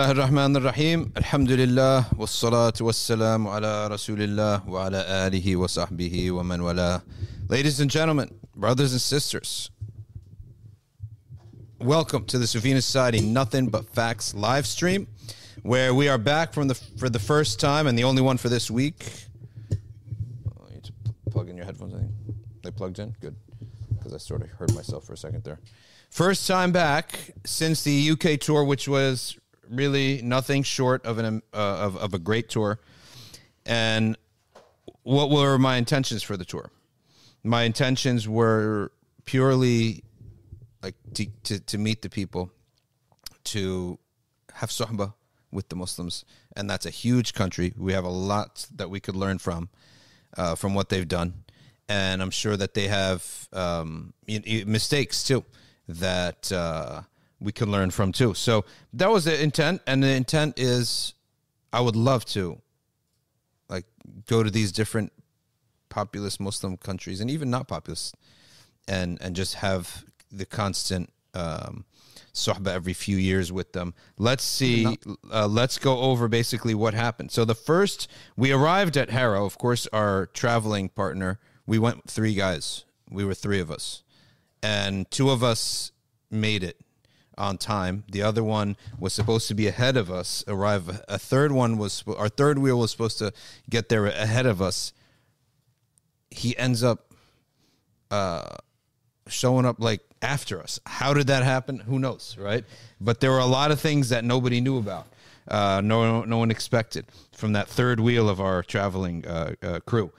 الله الرحمن الرحيم الحمد لله والصلاة والسلام على رسول الله وعلى آله وصحبه ومن والاه Ladies and gentlemen, brothers and sisters, welcome to the Safina Society Nothing But Facts live stream, where we are back from the for the first time and the only one for this week. Oh, you to plug in your headphones. I think they plugged in. Good, because I sort of heard myself for a second there. First time back since the UK tour, which was really nothing short of an uh, of, of a great tour. And what were my intentions for the tour? My intentions were purely like to, to, to meet the people, to have sohbah with the Muslims, and that's a huge country. We have a lot that we could learn from, uh, from what they've done, and I'm sure that they have um, mistakes too that uh, we can learn from too. So that was the intent, and the intent is, I would love to, like, go to these different populous Muslim countries and even not populous, and and just have the constant um, sohbah every few years with them. Let's see. Uh, let's go over basically what happened. So the first, we arrived at Harrow. Of course, our traveling partner. We went three guys. We were three of us, and two of us made it on time. The other one was supposed to be ahead of us. Arrive. A third one was our third wheel was supposed to get there ahead of us. He ends up uh, showing up like after us. How did that happen? Who knows, right? But there were a lot of things that nobody knew about. Uh, no, no one expected from that third wheel of our traveling uh, uh, crew.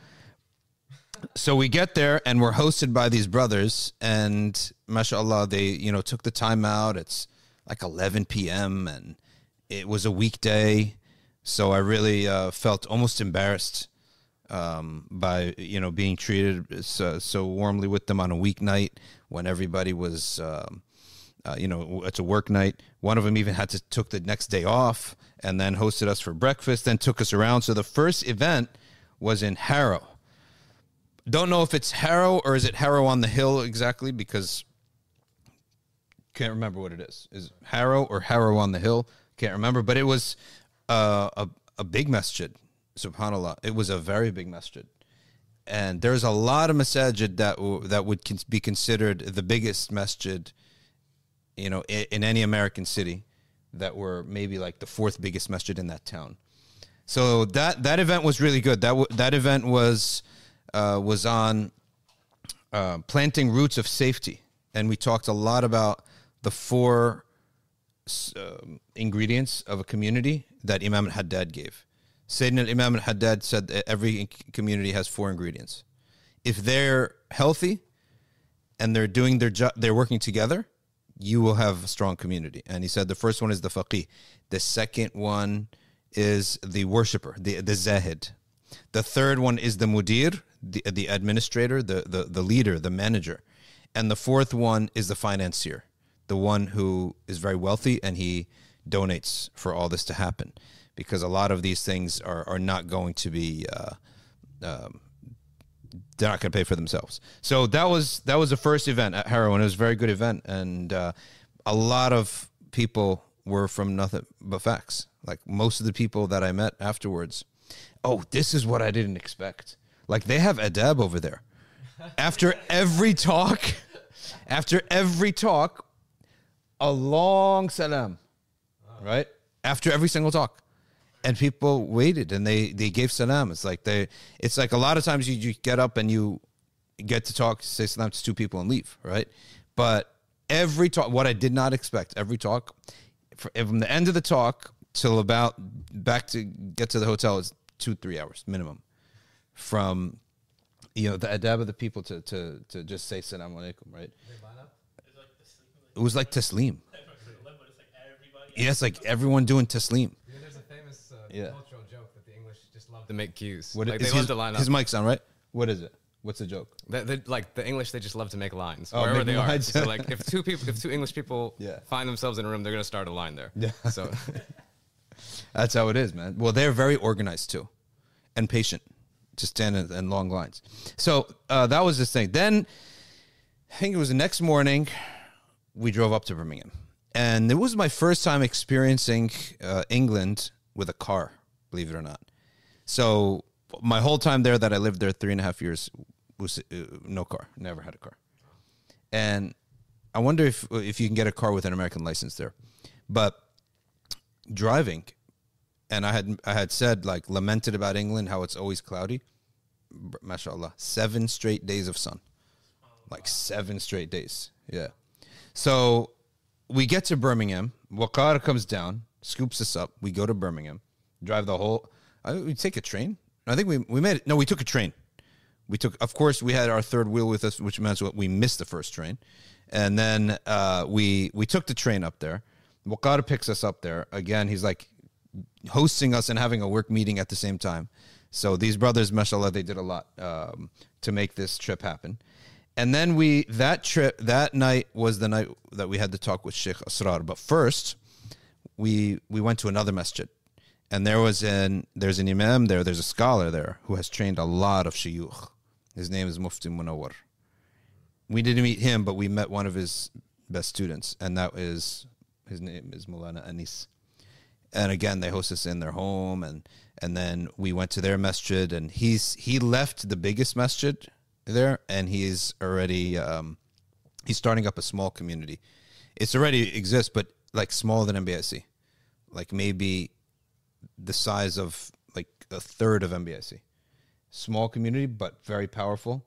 So we get there and we're hosted by these brothers, and mashallah, they you know took the time out. It's like 11 p.m. and it was a weekday, so I really uh, felt almost embarrassed um, by you know being treated so, so warmly with them on a weeknight when everybody was um, uh, you know it's a work night. One of them even had to took the next day off and then hosted us for breakfast, then took us around. So the first event was in Harrow. Don't know if it's Harrow or is it Harrow on the Hill exactly because can't remember what it is. Is it Harrow or Harrow on the Hill? Can't remember, but it was uh, a a big masjid. Subhanallah, it was a very big masjid, and there's a lot of masajid that w- that would con- be considered the biggest masjid, you know, in, in any American city, that were maybe like the fourth biggest masjid in that town. So that that event was really good. That w- that event was uh, was on uh, planting roots of safety, and we talked a lot about the four um, ingredients of a community that Imam al-Haddad gave. Sayyidina Imam al-Haddad said that every community has four ingredients. If they're healthy and they're doing their job, they're working together, you will have a strong community. And he said the first one is the faqih. The second one is the worshipper, the, the zahid. The third one is the mudir, the, the administrator, the, the, the leader, the manager. And the fourth one is the financier, the one who is very wealthy and he donates for all this to happen. Because a lot of these things are, are not going to be, uh, um, they're not going to pay for themselves. So that was that was the first event at Harrow, and it was a very good event. And uh, a lot of people were from nothing but facts. Like most of the people that I met afterwards. Oh, this is what I didn't expect. Like they have adab over there. After every talk, after every talk, a long salam, right? After every single talk. And people waited and they, they gave salam. It's like they it's like a lot of times you, you get up and you get to talk, say salam to two people and leave, right? But every talk what I did not expect, every talk from the end of the talk till about back to get to the hotel is two, three hours minimum. From you know, the adab of the people to to to just say salam alaikum, right? It was like taslim. Yeah, it's like everyone doing taslim. Yeah, there's a famous uh, Yeah. cultural joke that the English just love to make queues. What like is they love his, to line up. his mic's on, right? What is it? What's the joke? They, they, like the English, they just love to make lines Oh, wherever they lines. are. So like if two people, if two English people Yeah. find themselves in a room, they're gonna start a line there. Yeah. So That's how it is, man. Well, they're very organized too, and patient to stand in, in long lines. So uh, that was this thing. Then I think it was the next morning we drove up to Birmingham, and it was my first time experiencing uh, England with a car. Believe it or not. So my whole time there, that I lived there three and a half years, was uh, no car. Never had a car. And I wonder if if you can get a car with an American license there, but driving, and I had I had said like lamented about England how it's always cloudy. Mashallah, seven straight days of sun, like seven straight days. Yeah. So we get to Birmingham. Waqar comes down, scoops us up. We go to Birmingham, drive the whole. I, we take a train. I think we we made it. No, we took a train. We took, of course, we had our third wheel with us, which means we missed the first train, and then uh, we we took the train up there. Waqar picks us up there again. He's like hosting us and having a work meeting at the same time. So these brothers, mashallah, they did a lot um, to make this trip happen. And then we that trip that night was the night that we had the talk with Sheikh Asrar. But first, we we went to another masjid, and there was an there's an imam there, there's a scholar there who has trained a lot of shuyukh. His name is Mufti Munawwar. We didn't meet him, but we met one of his best students, and that is his name is Mulana Anis and again they host us in their home and and then we went to their masjid and he's he left the biggest masjid there and he's already um he's starting up a small community. It's already exists but like smaller than MBIC like maybe the size of like a third of MBIC small community but very powerful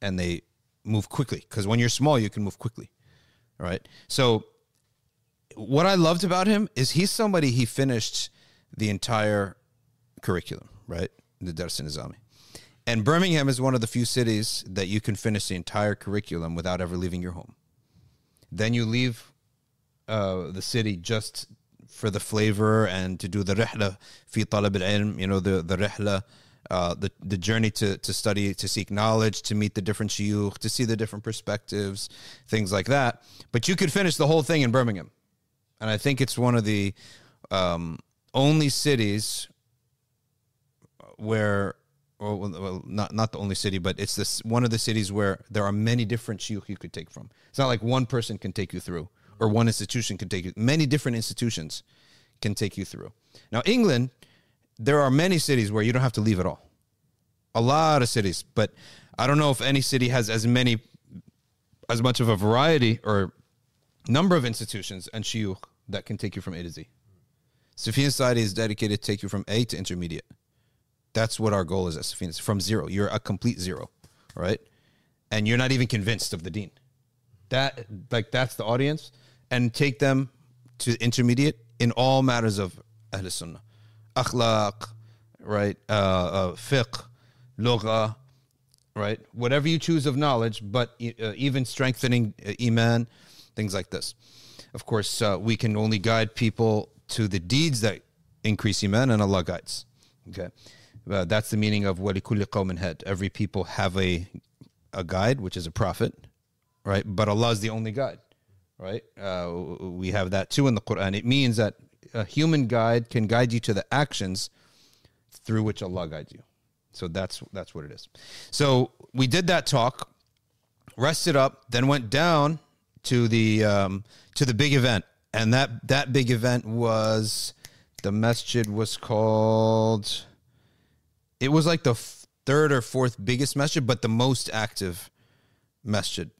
and they move quickly because when you're small you can move quickly right? So what I loved about him is he's somebody he finished the entire curriculum, right? The Dars Nizami. And Birmingham is one of the few cities that you can finish the entire curriculum without ever leaving your home. Then you leave uh, the city just for the flavor and to do the rihla fi talab al-ilm, you know, the, the rihla, uh, the, the journey to, to study, to seek knowledge, to meet the different shuyukh, to see the different perspectives, things like that. But you could finish the whole thing in Birmingham and I think it's one of the um, only cities where, well, not not the only city, but it's this one of the cities where there are many different shuyukh you could take from. It's not like one person can take you through, or one institution can take you. Many different institutions can take you through. Now, England, there are many cities where you don't have to leave at all. A lot of cities, but I don't know if any city has as many, as much of a variety or number of institutions and shuyukh that can take you from A to Z. Safina Society is dedicated to take you from A to intermediate. That's what our goal is at Safina. From zero, you're a complete zero, right? And you're not even convinced of the dean. That like that's the audience, and take them to intermediate in all matters of Ahl Sunnah, akhlaq, right? Uh, uh, fiqh, lugha, right? Whatever you choose of knowledge, but uh, even strengthening uh, iman, things like this. Of course, uh, we can only guide people to the deeds that increase iman, and Allah guides. Okay, uh, that's the meaning of kulli qawmin head. Every people have a a guide, which is a prophet, right? But Allah is the only guide, right? Uh, we have that too in the Quran. It means that a human guide can guide you to the actions through which Allah guides you. So that's that's what it is. So we did that talk, rested up, then went down to the um, to the big event, and that that big event was the masjid was called. It was like the third or fourth biggest masjid, but the most active masjid.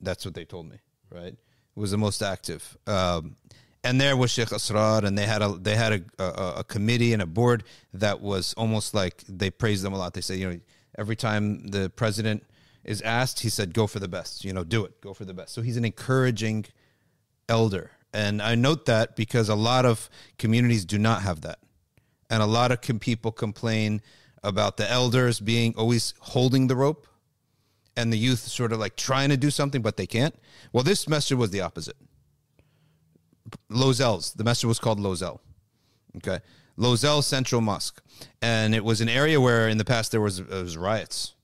That's what they told me. Right, it was the most active. Um, and there was Sheikh Asrar, and they had a they had a, a, a committee and a board that was almost like they praised them a lot. They say, you know, every time the president is asked, he said, "Go for the best. You know, do it. Go for the best." So he's an encouraging elder, and I note that because a lot of communities do not have that, and a lot of com- people complain about the elders being always holding the rope, and the youth sort of like trying to do something but they can't. Well, this message was the opposite. Lozells. The message was called Lozells. Okay. Lozells Central Mosque. And it was an area where in the past there was, was riots.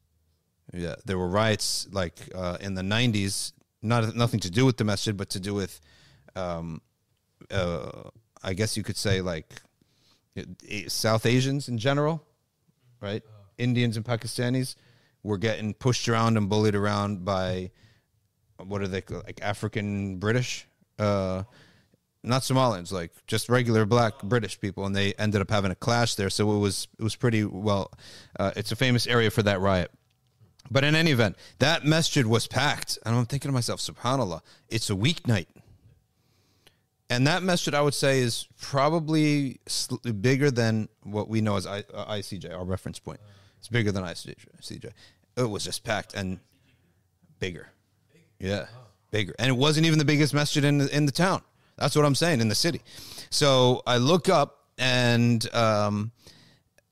Yeah. There were riots like uh, in the 90s, not nothing to do with the masjid, but to do with, um, uh, I guess you could say like South Asians in general, right? Indians and Pakistanis were getting pushed around and bullied around by what are they called? like African British uh, not Somalians, like just regular black British people, and they ended up having a clash there. So it was it was pretty well. Uh, it's a famous area for that riot. But in any event, that masjid was packed, and I'm thinking to myself, Subhanallah, it's a weeknight, and that masjid I would say is probably bigger than what we know as I, uh, ICJ, our reference point. It's bigger than ICJ. It was just packed and bigger. Yeah, bigger, and it wasn't even the biggest masjid in the, in the town. That's what I'm saying in the city. So I look up and um,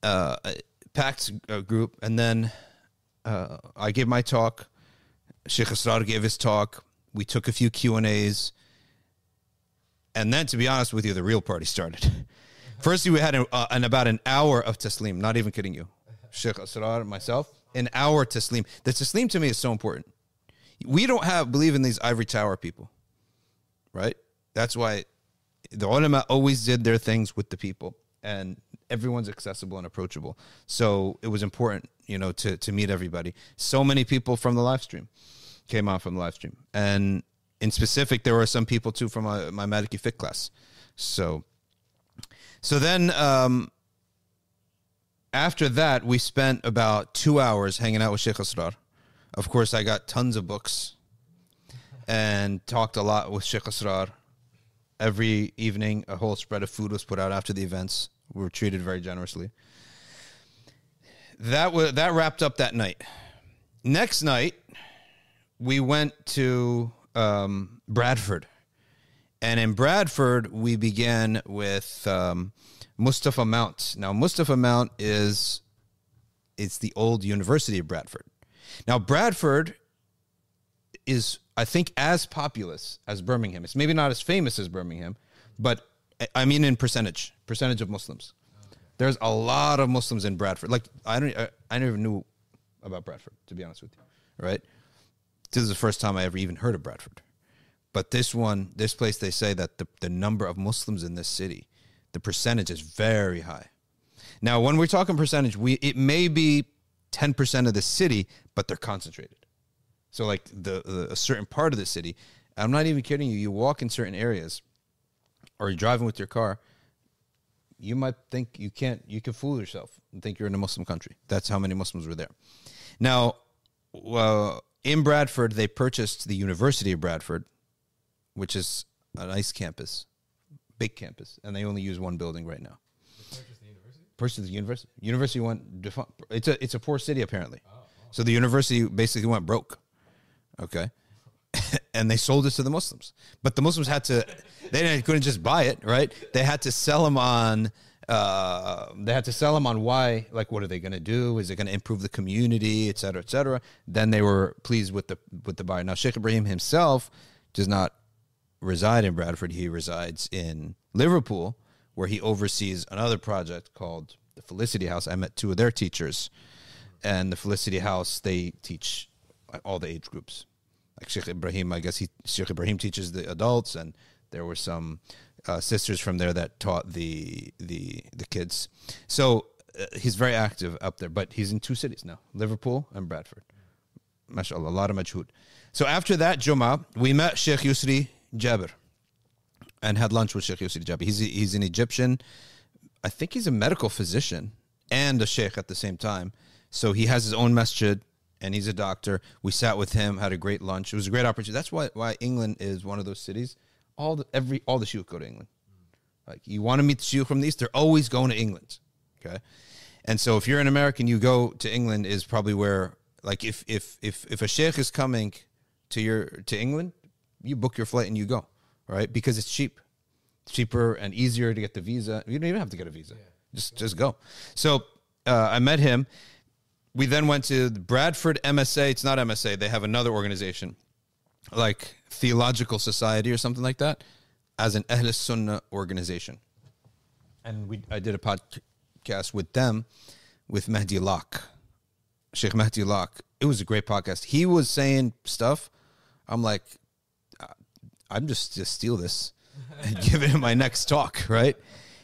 uh, packed uh, group, and then uh, I gave my talk. Sheikh Asrar gave his talk. We took a few Q and A's, and then, to be honest with you, the real party started. Firstly, we had an, uh, an about an hour of taslim. Not even kidding you, Sheikh Asrar, myself, an hour taslim. The taslim to me is so important. We don't have believe in these ivory tower people, right? That's why the ulama always did their things with the people, and everyone's accessible and approachable. So it was important, you know, to to meet everybody. So many people from the live stream came on from the live stream, and in specific, there were some people too from my, my Maliki Fiqh class. So, so then um, after that, we spent about two hours hanging out with Sheikh Asrar. Of course, I got tons of books and talked a lot with Sheikh Asrar. Every evening, a whole spread of food was put out after the events. We were treated very generously. That was that wrapped up that night. Next night, we went to um, Bradford, and in Bradford, we began with um, Mustafa Mount. Now, Mustafa Mount is it's the old University of Bradford. Now, Bradford is, I think, as populous as Birmingham. It's maybe not as famous as Birmingham, but I mean in percentage, percentage of Muslims. There's a lot of Muslims in Bradford. Like I don't, I, I never knew about Bradford to be honest with you. Right? This is the first time I ever even heard of Bradford. But this one, this place, they say that the, the number of Muslims in this city, the percentage is very high. Now, when we're talking percentage, we it may be 10% of the city, but they're concentrated. So, like the, the a certain part of the city, I'm not even kidding you. You walk in certain areas, or you're driving with your car, you might think you can't. You can fool yourself and think you're in a Muslim country. That's how many Muslims were there. Now, well, in Bradford, they purchased the University of Bradford, which is a nice campus, big campus, and they only use one building right now. Purchased the university. University went. defu- It's a it's a poor city apparently, Oh. so the university basically went broke. Okay, and they sold it to the Muslims, but the Muslims had to. They couldn't just buy it, right? They had to sell them on. Uh, they had to sell them on why, like, what are they going to do? Is it going to improve the community, et cetera, et cetera? Then they were pleased with the with the buyer. Now, Sheikh Ibrahim himself does not reside in Bradford. He resides in Liverpool, where he oversees another project called the Felicity House. I met two of their teachers, and the Felicity House they teach all the age groups. Like Sheikh Ibrahim, I guess he Sheikh Ibrahim teaches the adults, and there were some uh, sisters from there that taught the the the kids. So uh, he's very active up there, but he's in two cities now: Liverpool and Bradford. A lot of majhood. So after that Jummah, we met Sheikh Yusri Jabir and had lunch with Sheikh Yusri Jabir. He's, he's an Egyptian, I think he's a medical physician and a sheikh at the same time. So he has his own masjid and he's a doctor. We sat with him, had a great lunch. It was a great opportunity. That's why, why England is one of those cities. All the, every, all the shuyukh go to England. Like you want to meet the shuyukh from the East, they're always going to England. Okay. And so if you're an American, you go to England is probably where like if if if if a sheikh is coming to your to England, you book your flight and you go, right? Because it's cheap. It's cheaper and easier to get the visa. You don't even have to get a visa. Just just go. So uh, I met him. We then went to Bradford MSA. It's not MSA. They have another organization, like Theological Society or something like that, as an Ahl Sunnah organization. And we I did a podcast with them, with Mahdi Lock, Sheikh Mahdi Lock. It was a great podcast. He was saying stuff. I'm like, I'm just just steal this and give it in my next talk, right?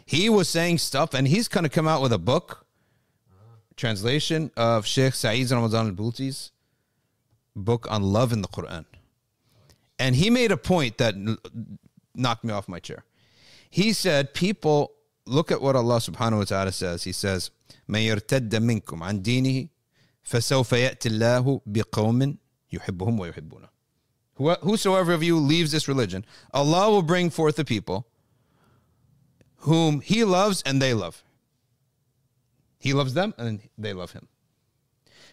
He was saying stuff, and he's kind of come out with a book translation of Sheikh Saeed Ramadan al Buti's book on love in the Quran. And he made a point that knocked me off my chair. He said, People look at what Allah subhanahu wa ta'ala says. He says, من يرتد منكم عن دينه فسوف يأتي الله بقوم يحبهم Whosoever of you leaves this religion, Allah will bring forth a people whom He loves and they love he loves them and they love Him.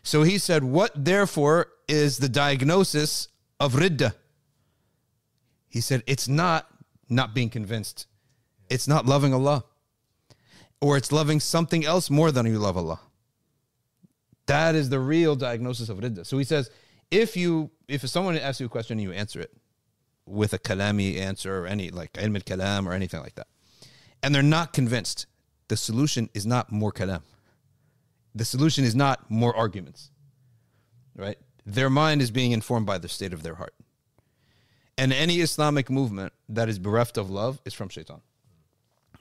So he said, What therefore is the diagnosis of ridda? He said, It's not not being convinced, it's not loving Allah, or it's loving something else more than you love Allah. That is the real diagnosis of ridda. So he says, if you if someone asks you a question and you answer it with a kalami answer or any like ilm al-kalam or anything like that, and they're not convinced, the solution is not more kalam. The solution is not more arguments. Right? Their mind is being informed by the state of their heart. And any Islamic movement that is bereft of love is from shaitan.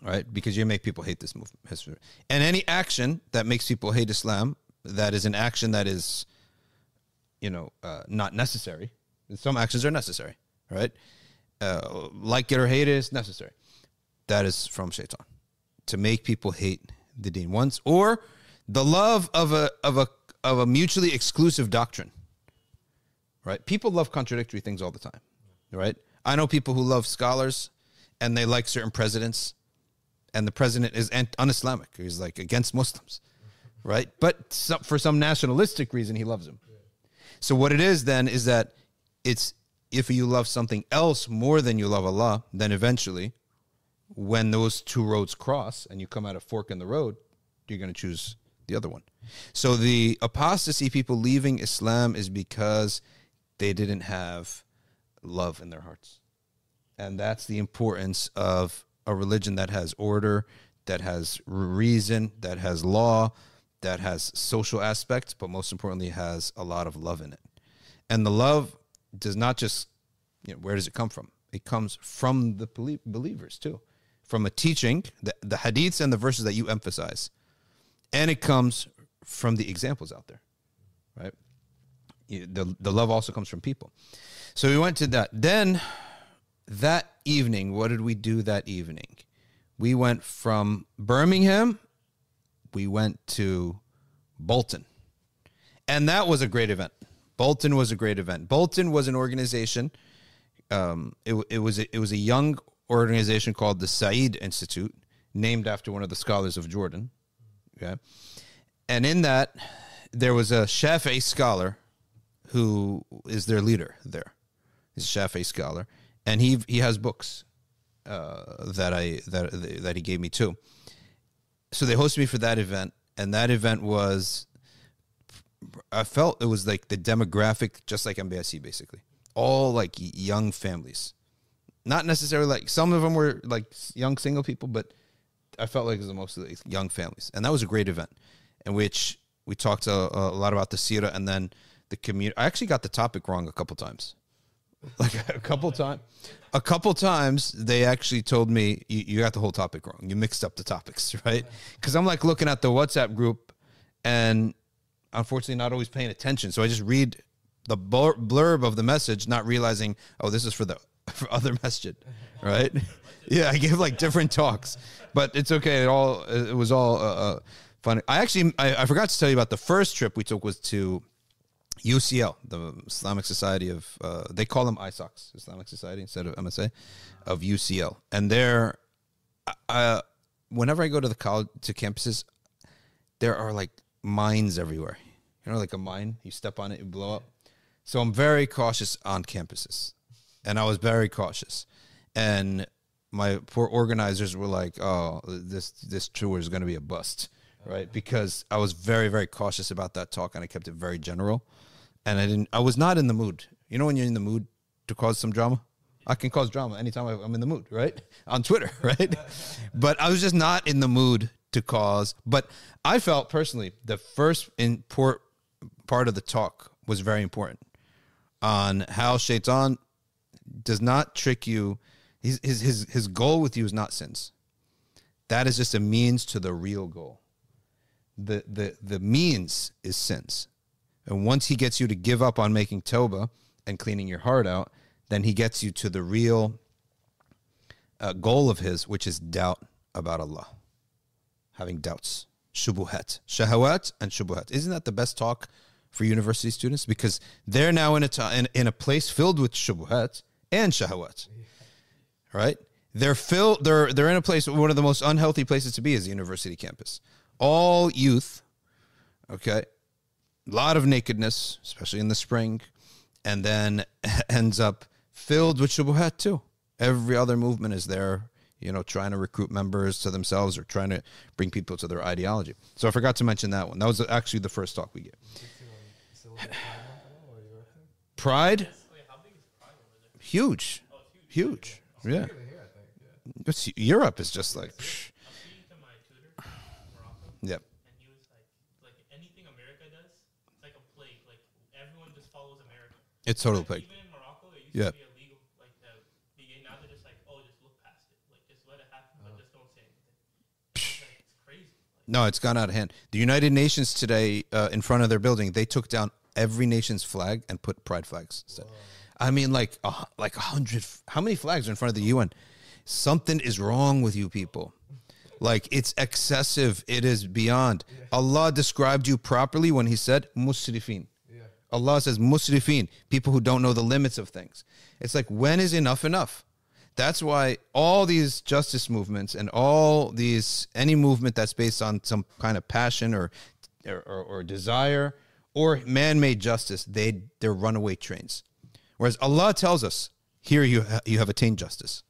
Right? Because you make people hate this movement. And any action that makes people hate Islam, that is an action that is, you know, uh, not necessary. Some actions are necessary, right? Uh, like it or hate it is necessary. That is from shaitan to make people hate the deen once, or the love of a of a of a mutually exclusive doctrine. Right? People love contradictory things all the time. Right? I know people who love scholars and they like certain presidents and the president is un-Islamic. He's like against Muslims. Right? But some, for some nationalistic reason he loves him. So what it is then is that it's if you love something else more than you love Allah, then eventually when those two roads cross and you come at a fork in the road, you're going to choose the other one. So the apostasy people leaving Islam is because they didn't have love in their hearts. And that's the importance of a religion that has order, that has reason, that has law, that has social aspects, but most importantly has a lot of love in it. And the love does not just you know, where does it come from? It comes from the believers too, from a teaching, the, the hadiths and the verses that you emphasize and it comes from the examples out there, right? The the love also comes from people. So we went to that. Then that evening, what did we do that evening? We went from Birmingham, we went to Bolton. And that was a great event. Bolton was a great event. Bolton was an organization. Um, it, it was a, it was a young organization called the Said Institute, named after one of the scholars of Jordan. Okay. And in that, there was a Shafi'i scholar who is their leader there. He's a Shafi'i scholar. And he he has books uh, that I that that he gave me too. So they hosted me for that event, and that event was I felt it was like the demographic, just like MBSC, basically, all like young families. Not necessarily like some of them were like young single people, but I felt like it was mostly young families, and that was a great event, in which we talked a, a lot about the Sira and then the community. I actually got the topic wrong a couple times, like a couple times. A couple times they actually told me you, you got the whole topic wrong. You mixed up the topics, right? Because I'm like looking at the WhatsApp group, and unfortunately not always paying attention. So I just read the blurb of the message, not realizing, oh, this is for the for other masjid, right? yeah, I gave like different talks, but it's okay. It all it was all uh, uh, fun. I actually I, I, forgot to tell you about the first trip we took was to UCL, the Islamic Society of uh, they call them ISOCs, Islamic Society instead of MSA, of UCL, and there, uh, whenever I go to the college to campuses, there are like mines everywhere. You know, like a mine, you step on it, you blow up. So I'm very cautious on campuses, and I was very cautious, and my poor organizers were like, "Oh, this this tour is going to be a bust." Right, because I was very, very cautious about that talk, and I kept it very general, and I didn't. I was not in the mood. You know, when you're in the mood to cause some drama, I can cause drama anytime I'm in the mood, right? On Twitter, right? but I was just not in the mood to cause. But I felt personally the first import part of the talk was very important on how Shaitan does not trick you. His, his, his, goal with you is not sins. That is just a means to the real goal. The, the, the means is sins. And once he gets you to give up on making Toba and cleaning your heart out, then he gets you to the real uh, goal of his, which is doubt about Allah, having doubts, shubuhat, shahawat, and shubuhat. Isn't that the best talk for university students? Because they're now in a ti- in, in a place filled with shubuhat and shahawat, right? They're filled. They're they're in a place. One of the most unhealthy places to be is the university campus. All youth, okay, a lot of nakedness, especially in the spring, and then ends up filled with shubuhat too. Every other movement is there, you know, trying to recruit members to themselves or trying to bring people to their ideology. So I forgot to mention that one. That was actually the first talk we gave. Pride, huge, huge, yeah. It's, Europe is just like, psh, speaking to my tutor in Morocco, yeah. and he was like, like anything it's like a plague. Like everyone just follows America. It's total Like, plague. Even in Morocco, it used Yeah. to be illegal. Like to be gay. Now they're just like, oh, just look past it. Like just let it happen, but just don't say anything. It's, like, it's crazy. Like, No, it's gone out of hand. The United Nations today, uh, in front of their building, they took down every nation's flag and put pride flags instead. I mean, like hu- like a hundred. How many flags are in front of the UN? Something is wrong with you people. Like it's excessive. It is beyond. Allah described you properly when He said musrifin. Allah says musrifin, people who don't know the limits of things. It's like when is enough enough? That's why all these justice movements and all these any movement that's based on some kind of passion or or, or, or desire or man-made justice, they they're runaway trains. Whereas Allah tells us, here you ha- you have attained justice.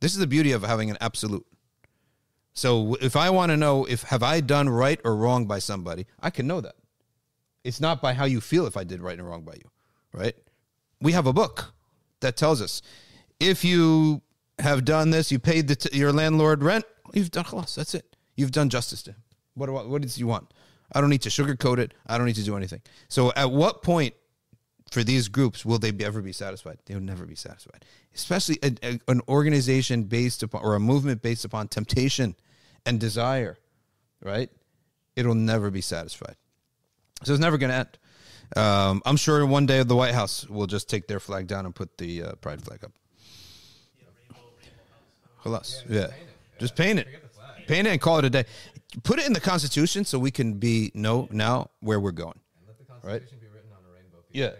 This is the beauty of having an absolute. So if I want to know if have I done right or wrong by somebody, I can know that. It's not by how you feel if I did right and wrong by you, right? We have a book that tells us if you have done this, you paid t- your landlord rent, you've done khalas, that's it. You've done justice to him. What do what does you want? I don't need to sugarcoat it. I don't need to do anything. So at what point for these groups will they be, ever be satisfied? They will never be satisfied. Especially a, a- an organization based upon or a movement based upon temptation and desire, right? It'll never be satisfied. So it's never going to end. Um, I'm sure one day the White House will just take their flag down and put the uh, pride flag up. Halas. Yeah. Just paint it. Paint it and call it a day. Put it in the Constitution so we can be know now where we're going. Let the Right. Be written on a rainbow piece Yeah.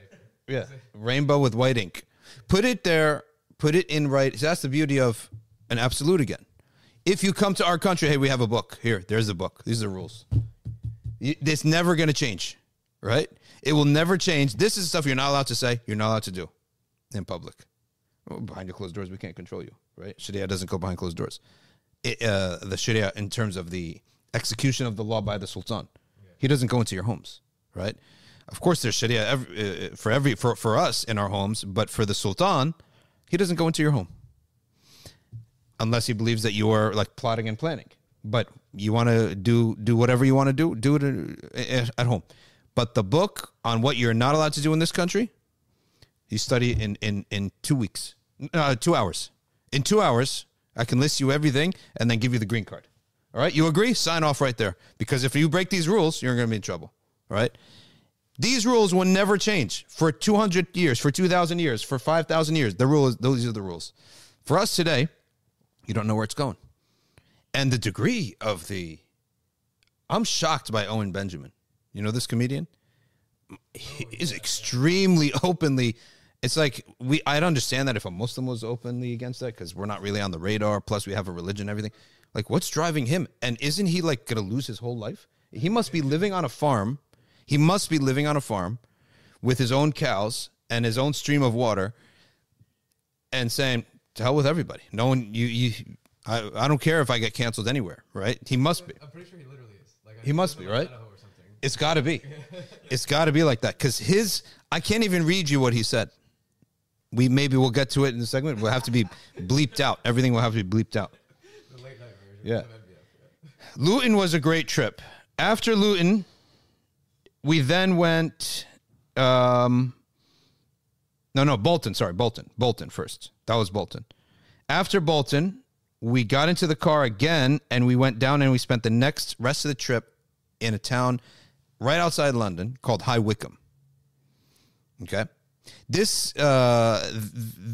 Yeah. Rainbow with white ink. Put it there. Put it in right. So that's the beauty of an absolute again. If you come to our country, hey, we have a book. Here, there's a book. These are the rules. It's never going to change, right? It will never change. This is stuff you're not allowed to say. You're not allowed to do in public. Well, behind your closed doors, we can't control you, right? Sharia doesn't go behind closed doors. It, uh, the Sharia, in terms of the execution of the law by the Sultan, he doesn't go into your homes, right? Of course, there's Sharia every, uh, for every for, for us in our homes, but for the Sultan, he doesn't go into your home unless he believes that you are like plotting and planning. But you want to do do whatever you want to do, do it uh, at home. But the book on what you're not allowed to do in this country, you study in in in two weeks, uh, two hours. In two hours, I can list you everything and then give you the green card. All right, you agree? Sign off right there. Because if you break these rules, you're going to be in trouble. All right. These rules will never change for 200 years, for 2,000 years, for 5,000 years. The rule is those are the rules. For us today, you don't know where it's going, and the degree of the. I'm shocked by Owen Benjamin. You know this comedian he is extremely openly it's like we i'd understand that if a muslim was openly against that because we're not really on the radar plus we have a religion everything like what's driving him and isn't he like gonna lose his whole life he must be living on a farm he must be living on a farm with his own cows and his own stream of water and saying to hell with everybody no one you you i, I don't care if i get canceled anywhere right he must be I'm pretty sure he literally is. Like, He must be, right? It's got to be. It's got to be like that because his. I can't even read you what he said. We maybe we'll get to it in the segment. We'll have to be bleeped out. Everything will have to be bleeped out. The late night version. Yeah. Luton was a great trip. After Luton, we then went. Um, no, no, Bolton. Sorry, Bolton. Bolton first. That was Bolton. After Bolton, we got into the car again and we went down and we spent the next rest of the trip in a town right outside London called High Wycombe. Okay, this uh,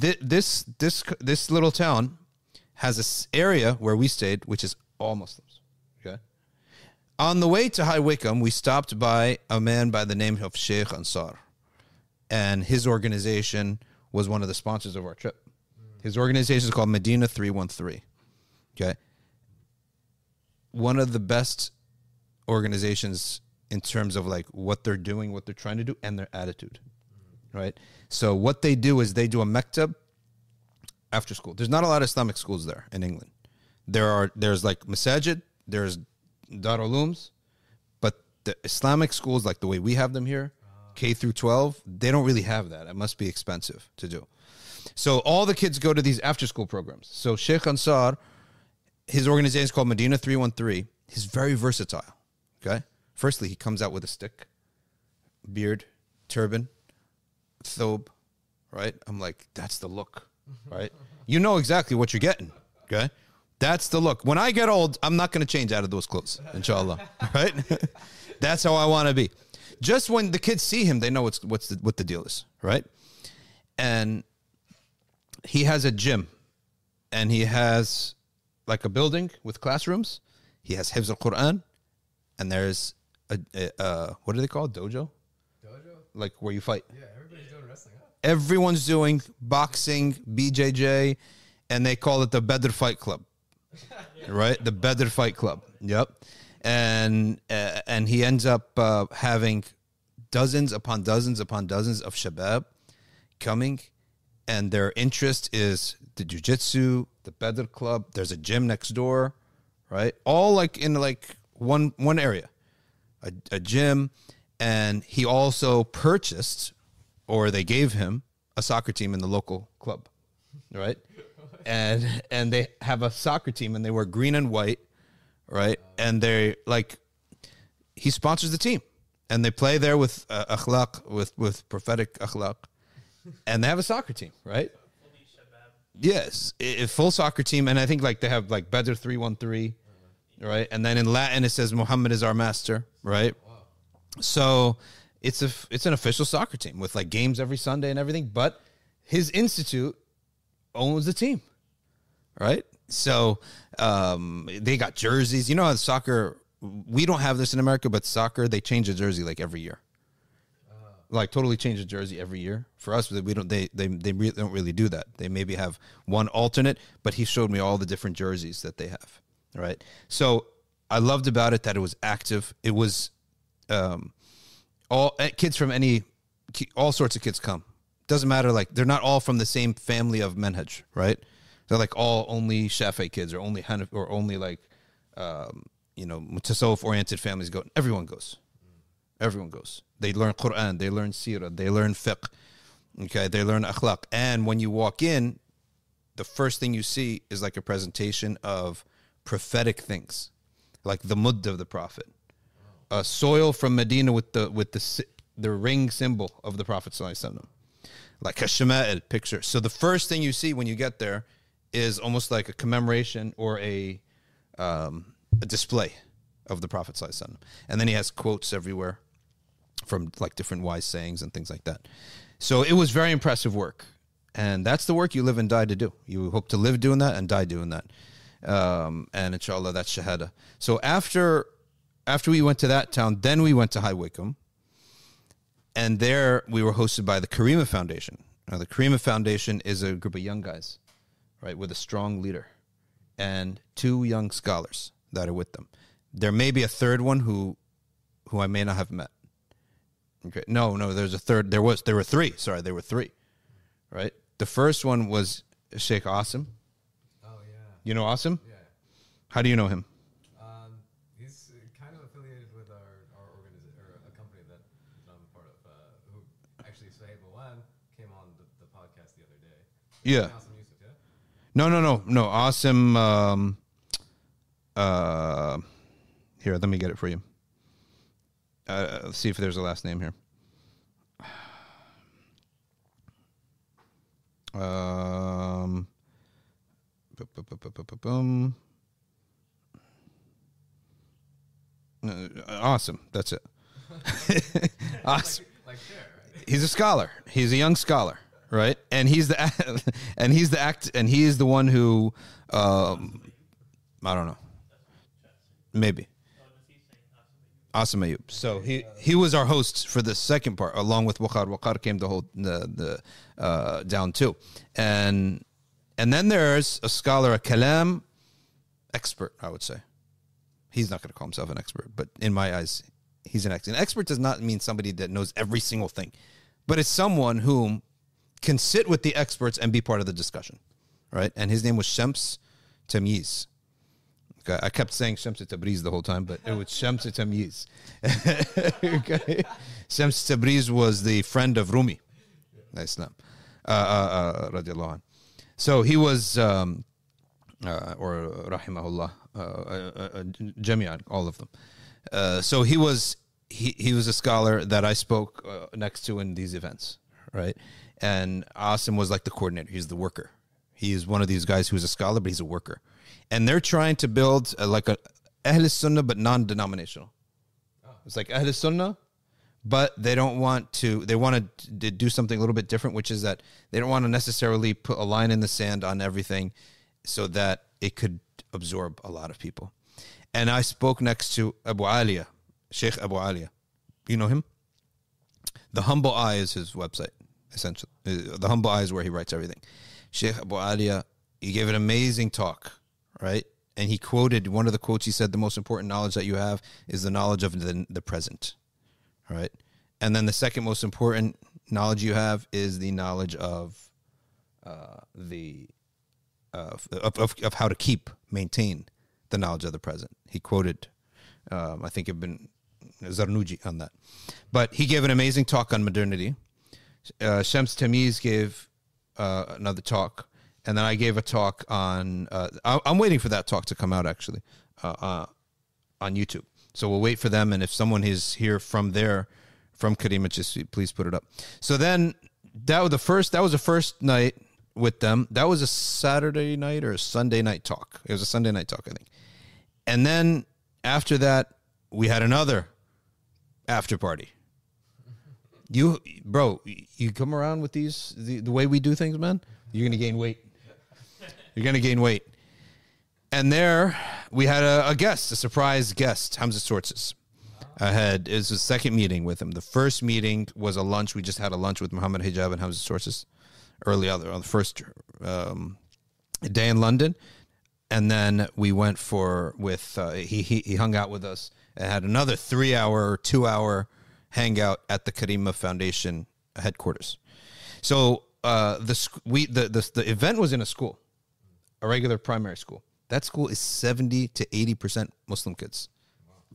th- this this this little town has this area where we stayed, which is. Okay. On the way to High Wycombe, we stopped by a man by the name of Sheikh Ansar, and his organization was one of the sponsors of our trip. His organization is called Medina Three One Three. Okay. One of the best organizations in terms of like what they're doing, what they're trying to do, and their attitude. Right. So what they do is they do a mektab after school. There's not a lot of Islamic schools there in England. There are there's like masajid, there's darul ulooms, but the Islamic schools like the way we have them here, K through 12, they don't really have that. It must be expensive to do. So all the kids go to these after school programs. So Sheikh Ansar, his organization is called Medina 313. He's very versatile. Okay. Firstly, he comes out with a stick, beard, turban, thobe, right? I'm like, that's the look, right? You know exactly what you're getting. Okay. That's the look. When I get old, I'm not going to change out of those clothes, inshallah. Right? That's how I want to be. Just when the kids see him, they know what's what's the, what the deal is, right? And he has a gym, and he has like a building with classrooms. He has Hifz al Quran, and there's a, a uh, what do they call it? dojo, Dojo? like where you fight. Yeah, everybody's doing wrestling. Huh? Everyone's doing boxing, BJJ, and they call it the Bedr Fight Club, right? The Bedr Fight Club. Yep. And uh, and he ends up uh, having dozens upon dozens upon dozens of shabab coming, and their interest is the jujitsu, the Bedr Club. There's a gym next door, right? All like in like one one area, a, a gym, and he also purchased, or they gave him a soccer team in the local club, right? And and they have a soccer team, and they wear green and white, right? And they like he sponsors the team, and they play there with uh, akhlaq, with with prophetic akhlaq, and they have a soccer team, right? Yes, a full soccer team, and I think like they have like Bedr three one three, right? And then in Latin it says Muhammad is our master, right? So it's a it's an official soccer team with like games every Sunday and everything. But his institute owns the team, right? So um, they got jerseys. You know how soccer we don't have this in America, but soccer they change a jersey like every year like totally change the jersey every year. For us, we don't. They they they don't really do that. They maybe have one alternate, but he showed me all the different jerseys that they have. Right. So I loved about it that it was active. It was um, all eh, kids from any all sorts of kids come. Doesn't matter. Like they're not all from the same family of menhaj, right? They're like all only Shafi kids or only Hanaf or only like um, you know Mutasawwif oriented families go. Everyone goes. Everyone goes. They learn Quran, they learn Sirah, they learn fiqh. Okay, they learn akhlaq. And when you walk in, the first thing you see is like a presentation of prophetic things, like the mudd of the Prophet, a soil from Medina with the with the the ring symbol of the Prophet sallallahu like a shama'il picture. So the first thing you see when you get there is almost like a commemoration or a um, a display of the Prophet and then he has quotes everywhere from like different wise sayings and things like that. So it was very impressive work. And that's the work you live and die to do. You hope to live doing that and die doing that. Um, and inshallah, that's shahada. So after after we went to that town, then we went to High Wycombe. And there we were hosted by the Karima Foundation. Now, the Karima Foundation is a group of young guys, right, with a strong leader and two young scholars that are with them. There may be a third one who who I may not have met. Okay. No, no, there's a third. There was there were three. Sorry, there were three. Right. The first one was Sheikh Asim. Oh yeah, You know Asim? yeah. How do you know him? Um, he's kind of affiliated with our our organization or a company that I'm part of. Uh, who actually Sahib Awan came on the, the podcast the other day. Yeah. No, no, no, no. Awesome. Um, uh, here, let me get it for you. Uh, let's see if there's a last name here. Um, bum. Uh, awesome. That's it. awesome. Like there, right? He's a scholar. He's a young scholar, right? And he's the and he's the act and he is the one who um, I don't know, maybe. Asim. So he he was our host for the second part, along with Waqar. Waqar came the whole the the uh, down too, and and then there's a scholar, a kalam expert, I would say. He's not going to call himself an expert, but in my eyes, he's an expert. An expert does not mean somebody that knows every single thing, but it's someone whom can sit with the experts and be part of the discussion, right? And his name was Shams Tamyiz. Okay, I kept saying Shams Tabriz the whole time, but it was Shams Tamyiz. okay. Shams Tabriz was the friend of Rumi, Islam, uh, uh, uh. So he was, um, uh, or rahimahullah, uh, uh, uh, Jami'an, all of them. So he was he, he was a scholar that I spoke next to in these events, right? And Asim was like the coordinator. He's the worker. He's one of these guys who's a scholar, but he's a worker. And they're trying to build a, like a Ahl Sunnah, but non-denominational. It's like Ahl Sunnah, but they don't want to. They want to do something a little bit different, which is that they don't want to necessarily put a line in the sand on everything, so that it could absorb a lot of people. And I spoke next to Abu Aliya, Sheikh Abu Aliya. You know him? The Humble I is his website, essentially. Uh, The Humble I is where he writes everything. Sheikh Abu Alia, he gave an amazing talk, right? And he quoted one of the quotes. He said, "The most important knowledge that you have is the knowledge of the, the present." right? And then the second most important knowledge you have is the knowledge of uh, the uh, of, of of how to keep maintain the knowledge of the present. He quoted, um, I think, Ibn Zarnuji on that, but he gave an amazing talk on modernity. Uh, Shams Tamiz gave uh, another talk, and then I gave a talk on. Uh, I, I'm waiting for that talk to come out actually. Uh, uh, on YouTube. So we'll wait for them, and if someone is here from there, from Karima, just please put it up. So then that was the first. That was the first night with them. That was a Saturday night or a Sunday night talk. It was a Sunday night talk, I think. And then after that, we had another after party. You, bro, you come around with these the, the way we do things, man. You're gonna gain weight. You're gonna gain weight. And there we had a, a guest, a surprise guest, Hamza Tzortzis. I had it was the second meeting with him. The first meeting was a lunch. We just had a lunch with Muhammad Hijab and Hamza Tzortzis early other on the first um, day in London, and then we went for with uh, he, he he hung out with us and had another three hour two hour hangout at the Karima Foundation headquarters. So uh, the we the, the the event was in a school, a regular primary school. That school is seventy to eighty percent Muslim kids,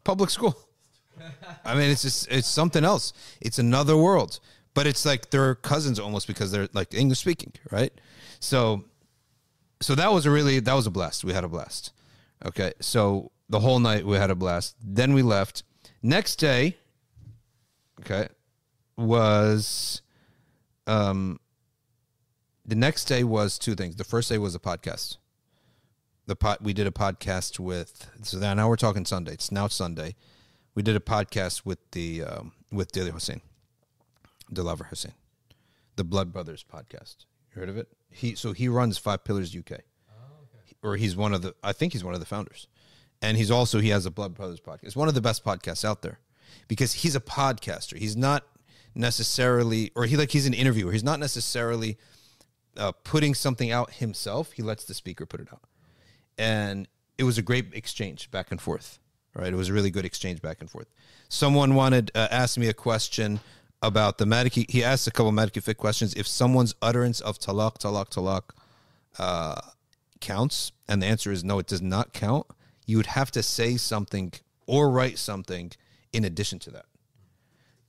public school. I mean, it's just it's something else. It's another world. But it's like they're cousins almost because they're like English speaking, right? So, so that was a really that was a blast. We had a blast. Okay, so the whole night we had a blast. Then we left. Next day, okay, was um the next day was two things. The first day was a podcast. The pot we did a podcast with so now we're talking Sunday. It's now Sunday. We did a podcast with the um, with Dilly Hussain, Delaver Hussein, the Blood Brothers podcast. You heard of it? He so he runs Five Pillars UK, or he's one of the. I think he's one of the founders, and he's also he has a Blood Brothers podcast. It's one of the best podcasts out there because he's a podcaster. He's not necessarily, or he like he's an interviewer. He's not necessarily uh, putting something out himself. He lets the speaker put it out, and it was a great exchange back and forth. Right, it was a really good exchange back and forth. Someone wanted uh, asked me a question about the Maliki. He asked a couple Maliki fiqh questions. If someone's utterance of talaq, talaq, talaq uh, counts, and the answer is no, it does not count. You would have to say something or write something in addition to that.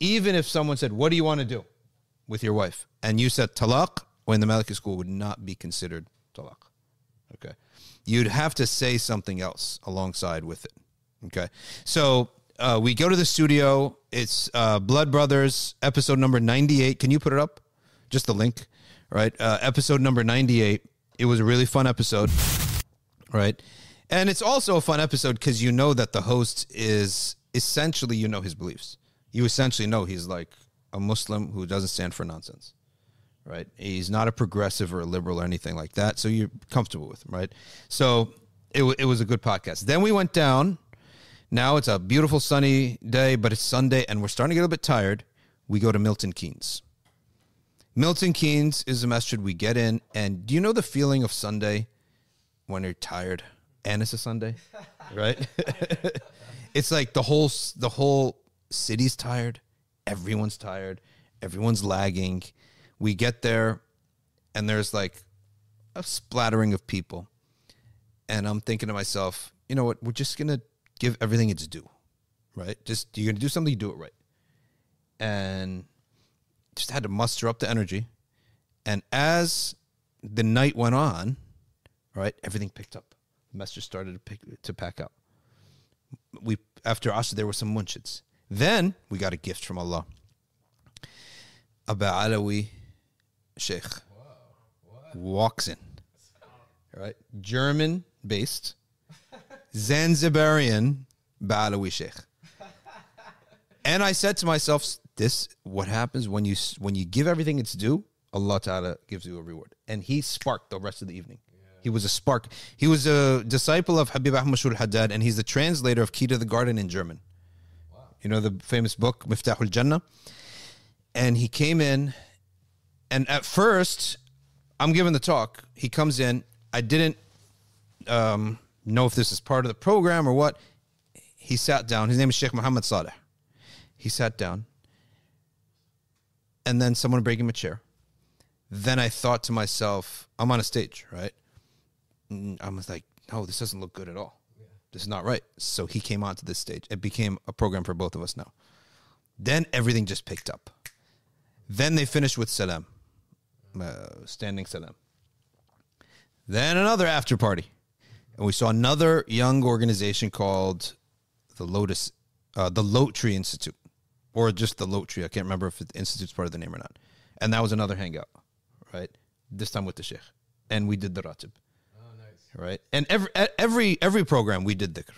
Even if someone said, "What do you want to do with your wife?" and you said talaq, when the Maliki school would not be considered talaq. Okay, you'd have to say something else alongside with it. Okay, so uh, we go to the studio. It's uh, Blood Brothers episode number ninety-eight. Can you put it up? Just the link, right? Uh, episode number ninety-eight. It was a really fun episode, right? And it's also a fun episode because you know that the host is essentially you know his beliefs. You essentially know he's like a Muslim who doesn't stand for nonsense, right? He's not a progressive or a liberal or anything like that. So you're comfortable with him, right? So it, wa- it was a good podcast. Then we went down. Now it's a beautiful sunny day, but it's Sunday and we're starting to get a bit tired. We go to Milton Keynes. Milton Keynes is a masjid we get in. And do you know the feeling of Sunday when you're tired and it's a Sunday, right? it's like the whole the whole city's tired, everyone's tired, everyone's lagging. We get there, and there's like a splattering of people, and I'm thinking to myself, you know what? We're just gonna give everything its due, right? Just you're gonna do something, you do it right, and just had to muster up the energy. And as the night went on, right, everything picked up. The message started to pick to pack up. We after Asr there were some munchids. Then we got a gift from Allah. Abba Alawi Sheikh walks in. Right? German based Zanzibarian Balawi Sheikh. And I said to myself, this what happens when you when you give everything its due, Allah Ta'ala gives you a reward. And he sparked the rest of the evening. He was a spark. He was a disciple of Habib Ahmad Shul Haddad, and he's the translator of Key to the Garden in German. You know the famous book, Miftahul Jannah? And he came in, and at first, I'm giving the talk. He comes in. I didn't um, know if this is part of the program or what. He sat down. His name is Sheikh Muhammad Saleh. He sat down, and then someone bring him a chair. Then I thought to myself, I'm on a stage, right? And I was like, no, this doesn't look good at all. This is not right. So he came onto this stage. It became a program for both of us now. Then everything just picked up. Then they finished with salam, uh, standing salam. Then another after party. And we saw another young organization called the Lotus, uh, the Lote Tree Institute, or just the Lote Tree. I can't remember if the institute's part of the name or not. And that was another hangout, right? This time with the sheikh, and we did the ratib. Right? And every every every program we did dhikr,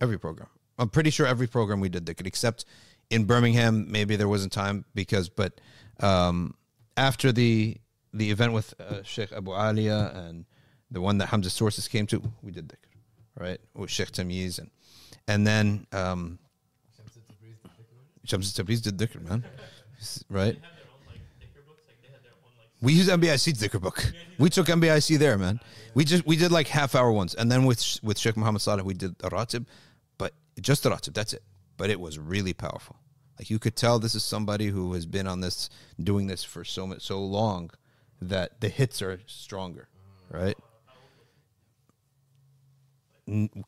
every program. I'm pretty sure every program we did dhikr, except in Birmingham, maybe there wasn't time because, but um, after the the event with uh, Sheikh Abu Alia and the one that Hamza Tzortzis came to, we did dhikr, right? With Sheikh Tamiz and and then um, Shamsa Tabriz, the thick one. Shams Tabriz did dhikr, man, right? They have their own like dhikr books. Like they had their own like. We use MBIC dhikr book. We took MBIC there, man. We just we did like half hour ones, and then with with Sheikh Muhammad Saleh we did a ratib, but just a ratib. That's it. But it was really powerful. Like you could tell, this is somebody who has been on this, doing this for so much so long, that the hits are stronger, right?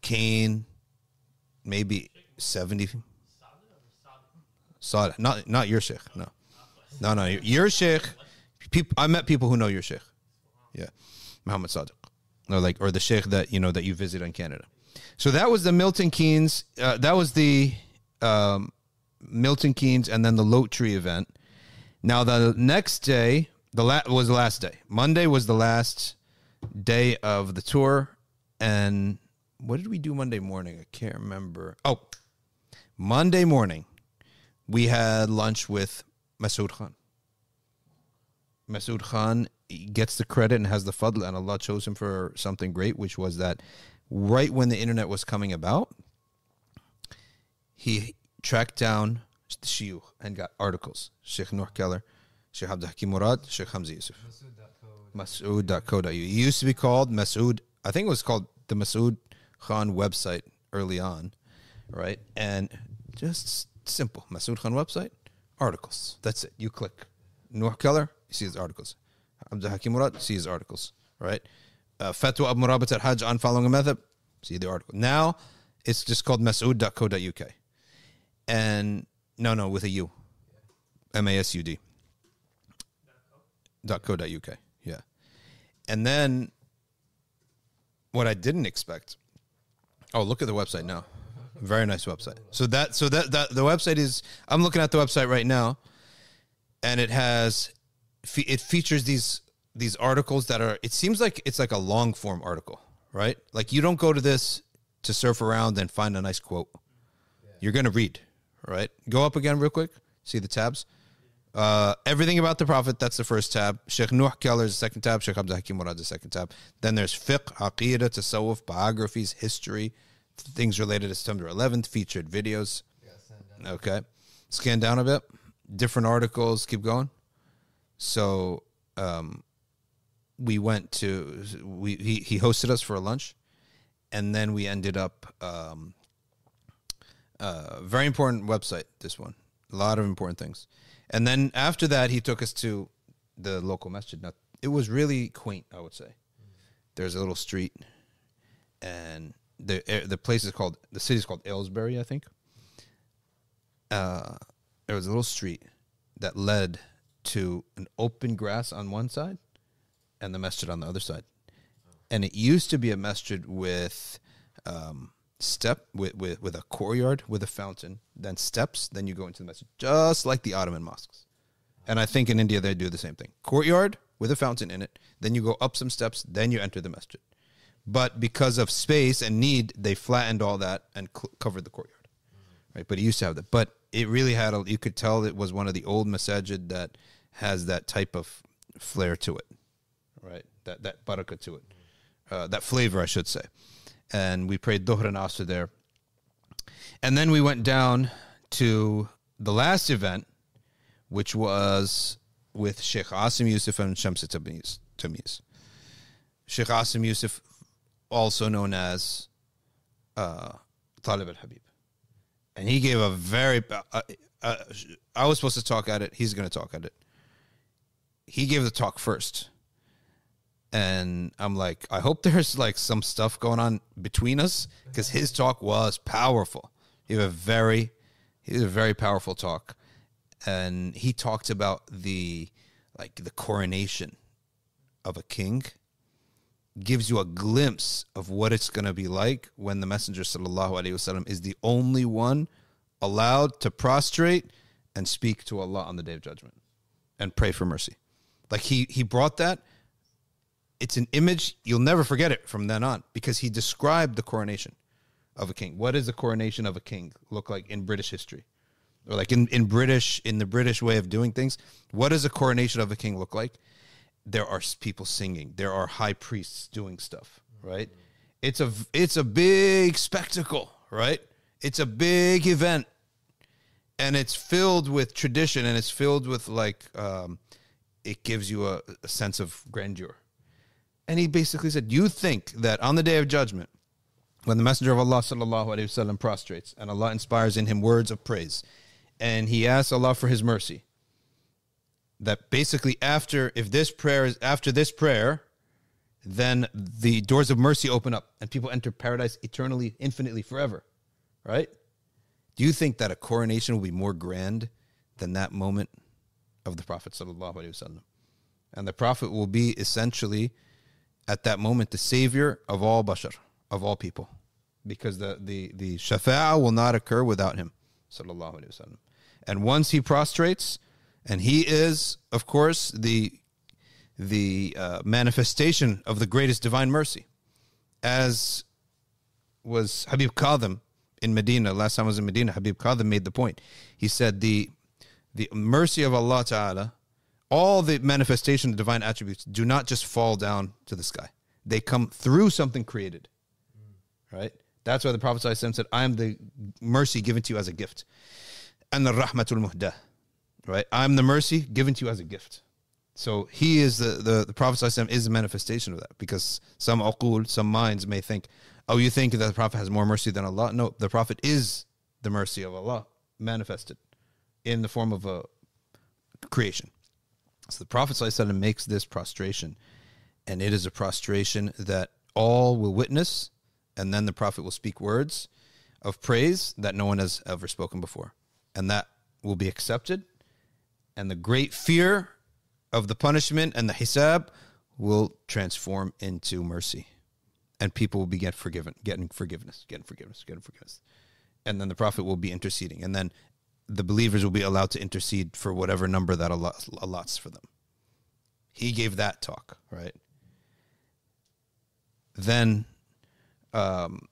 Kane, maybe seventy. Saleh, not not your sheikh, no, no, no, your sheikh. People, I met people who know your sheikh. Yeah, Muhammad Sadiq, or like, or the sheikh that you know that you visit in Canada. So that was the Milton Keynes. Uh, that was the um, Milton Keynes, and then the Lote Tree event. Now the next day, the la- was the last day. Monday was the last day of the tour, and what did we do Monday morning? I can't remember. Oh, Monday morning, we had lunch with Masud Khan. Masud Khan gets the credit and has the fadl, and Allah chose him for something great, which was that right when the internet was coming about, he tracked down the shiyukh and got articles. Sheikh Nuh Keller, Sheikh Abdul Hakim Murad, Sheikh Hamza Yusuf. Masud.co. Masud.co.uk. It used to be called Masud. I think it was called the Masud Khan website early on, right? And just simple Masud Khan website, articles. That's it. You click Nuh Keller, you see his articles. Abdul Hakim Murad, see his articles, right? Uh, Fatwa Abu Murabat al Hajj on following a method, see the article. Now it's just called Masud.co.uk. And no, no, with a U. M A S U D. Dot co. Dot. Yeah. And then what I didn't expect. Oh, look at the website now. Very nice website. So that so that that the website is I'm looking at the website right now and it has fe- it features these these articles that are it seems like it's like a long form article, right? Like you don't go to this to surf around and find a nice quote. You're going to read, right? Go up again real quick. See the tabs? Uh, everything about the Prophet, that's the first tab. Sheikh Nuh Keller is the second tab. Sheikh Abdul Hakim Murad is the second tab. Then there's fiqh, aqidah, tasawwuf, biographies, history, things related to September 11th, featured videos. Yeah. Okay. Scan down a bit. Different articles. Keep going. So um, we went to we he, he hosted us for a lunch, and then we ended up um, uh, very important website. This one, a lot of important things, and then after that he took us to the local masjid. Now it was really quaint, I would say. There's a little street, and the the place is called the city is called Aylesbury, I think uh, there was a little street that led to an open grass on one side and the masjid on the other side. And it used to be a masjid with um, step with, with with a courtyard with a fountain, then steps, then you go into the masjid, just like the Ottoman mosques. And I think in India they do the same thing. Courtyard with a fountain in it, then you go up some steps, then you enter the masjid. But because of space and need, they flattened all that and cl- covered the courtyard right? But it used to have that. But it really had a. You could tell it was one of the old masajid that has that type of flair to it, right? That that barakah to it, uh, that flavor, I should say. And we prayed Dhuhr and Asr there, and then we went down to the last event, which was with Sheikh Asim Yusuf and Shamsa Tamiz. Tamiz. Sheikh Asim Yusuf, also known as uh, Talib al Habib and he gave a very. Uh, uh, I was supposed to talk at it. He's going to talk at it. He gave the talk first, and I'm like, I hope there's like some stuff going on between us because his talk was powerful. He had a very, he had a very powerful talk, and he talked about the like the coronation of a king gives you a glimpse of what it's going to be like when the messenger sallallahu alaihi wasallam is the only one allowed to prostrate and speak to Allah on the day of judgment and pray for mercy. Like he he brought that it's an image you'll never forget it from then on because he described the coronation of a king. What does the coronation of a king look like in British history? Or like in, in British in the British way of doing things, what does a coronation of a king look like? There are people singing. There are high priests doing stuff right? It's a it's a big spectacle right? It's a big event. And it's filled with tradition and it's filled with like um, it gives you a, a sense of grandeur. And he basically said you think that on the day of judgment when the messenger of allah sallallahu alaihi wasallam prostrates and allah inspires in him words of praise and he asks allah for his mercy that basically after if this prayer is after this prayer then the doors of mercy open up and people enter paradise eternally infinitely forever right? Do you think that a coronation will be more grand than that moment of the prophet sallallahu alaihi wasallam? And the prophet will be essentially at that moment the savior of all bashar of all people because the the the shafa'a will not occur without him sallallahu alaihi wasallam. And once he prostrates and he is of course the the uh, manifestation of the greatest divine mercy as was Habib Kadhim in Medina. Last time I was in Medina Habib Kadhim made the point. He said the the mercy of Allah Ta'ala all the manifestation of divine attributes do not just fall down to the sky. They come through something created. Right? That's why the prophet said I am the mercy given to you as a gift. And the rahmatul muhdah right? I'm the mercy given to you as a gift. So he is the the, the Prophet is a manifestation of that because some uqul, some minds may think, oh, you think that the Prophet has more mercy than Allah? No, the Prophet is the mercy of Allah manifested in the form of a creation. So the Prophet makes this prostration, and it is a prostration that all will witness, and then the Prophet will speak words of praise that no one has ever spoken before, and that will be accepted and the great fear of the punishment and the hisab will transform into mercy. And people will be get forgiven getting forgiveness getting forgiveness getting forgiveness. And then the prophet will be interceding. And then the believers will be allowed to intercede for whatever number that Allah allots for them. He gave that talk right? Then um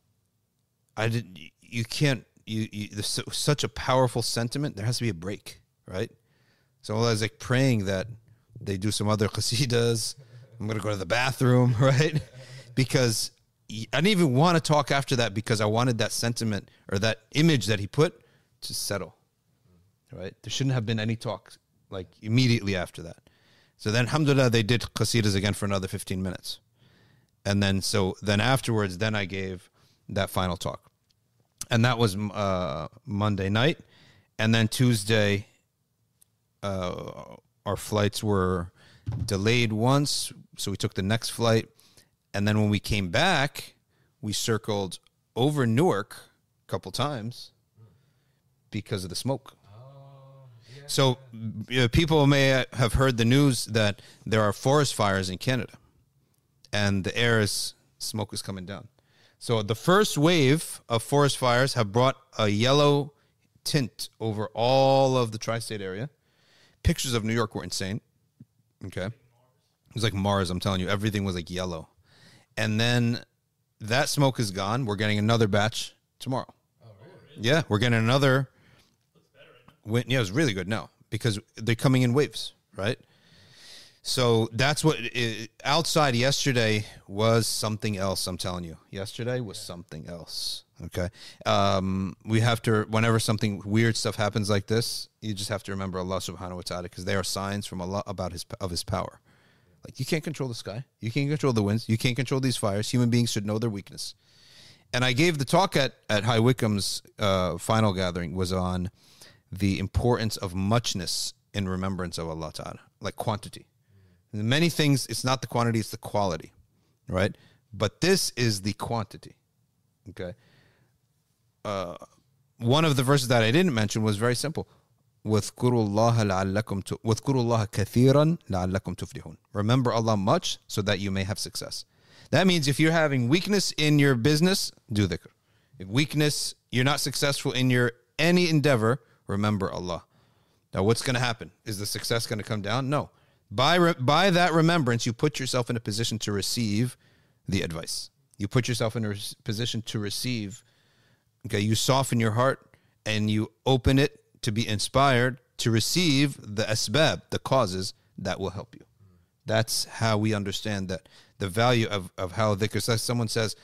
i did you can't you, you there's such a powerful sentiment. There has to be a break right So I was like praying that they do some other qasidas. I'm gonna go to the bathroom, right? Because I didn't even want to talk after that because I wanted that sentiment or that image that he put to settle. Right? There shouldn't have been any talk like immediately after that. So then, alhamdulillah, they did qasidas again for another 15 minutes. And then, so then afterwards, then I gave that final talk. And that was uh, Monday night. And then Tuesday, uh, our flights were delayed once. So we took the next flight. And then when we came back, we circled over Newark a couple times because of the smoke. So uh, people may have heard the news that there are forest fires in Canada, and the air is smoke is coming down. So the first wave of forest fires have brought a yellow tint over all of the tri-state area. Pictures of New York were insane. Okay, it was like Mars. I'm telling you, everything was like yellow, and then that smoke is gone. We're getting another batch tomorrow. Yeah, we're getting another went yeah it was really good now because they're coming in waves right so that's what it, outside yesterday was something else i'm telling you. Yesterday was something else okay? Um, we have to whenever something weird stuff happens like this you just have to remember allah subhanahu wa ta'ala because they are signs from allah about his of his power. Like you can't control the sky. You can't control the winds. You can't control these fires. Human beings should know their weakness. And i gave the talk at at High Wycombe's uh, final gathering was on the importance of muchness in remembrance of Allah Ta'ala, like quantity. And many things, it's not the quantity, it's the quality, right? But this is the quantity. Okay. Uh, one of the verses that I didn't mention was very simple. وَاذْكُرُوا اللَّهَ لَعَلَّكُمْ ت- وَاذْكُرُوا اللَّهَ كَثِيرًا لَعَلَّكُمْ تُفْلِحُونَ Remember Allah much so that you may have success. That means if you're having weakness in your business, do dhikr. If weakness, you're not successful in your any endeavor, remember Allah. Now, what's going to happen? Is the success going to come down? No. By, re- by that remembrance, you put yourself in a position to receive the advice. You put yourself in a position to receive. Okay, you soften your heart and you open it to be inspired to receive the asbab, the causes that will help you. That's how we understand that the value of, of how dhikr. So someone says,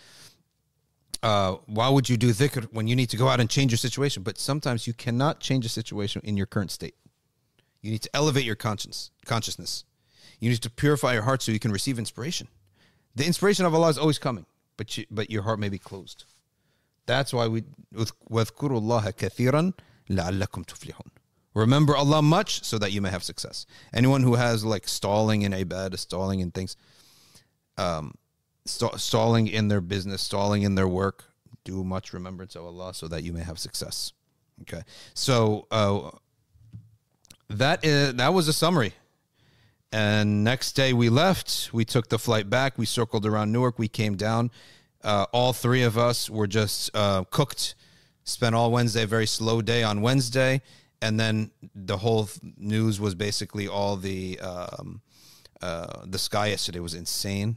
uh, why would you do dhikr when you need to go out and change your situation? But sometimes you cannot change a situation in your current state. You need to elevate your conscience, consciousness. You need to purify your heart so you can receive inspiration. The inspiration of Allah is always coming, but you, but your heart may be closed. That's why we with Allah kathiran tuflihun. Remember Allah much so that you may have success. Anyone who has like stalling in ibadah, stalling in things, um, st- stalling in their business, stalling in their work, do much remembrance of Allah so that you may have success. Okay. So uh, that is that was a summary. And next day we left. We took the flight back. We circled around Newark. We came down. Uh, all three of us were just uh, cooked. Spent all Wednesday, very slow day on Wednesday, and then the whole news was basically all the um, uh, the sky yesterday was insane,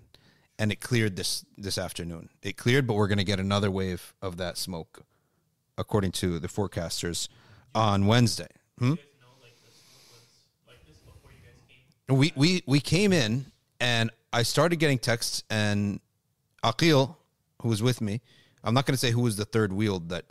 and it cleared this this afternoon. It cleared, but we're going to get another wave of that smoke, according to the forecasters, on Wednesday. Hmm? You guys know, like, the smoke was like this before you guys came. We we we came in and I started getting texts and Aqil, who was with me, I'm not going to say who was the third wheel that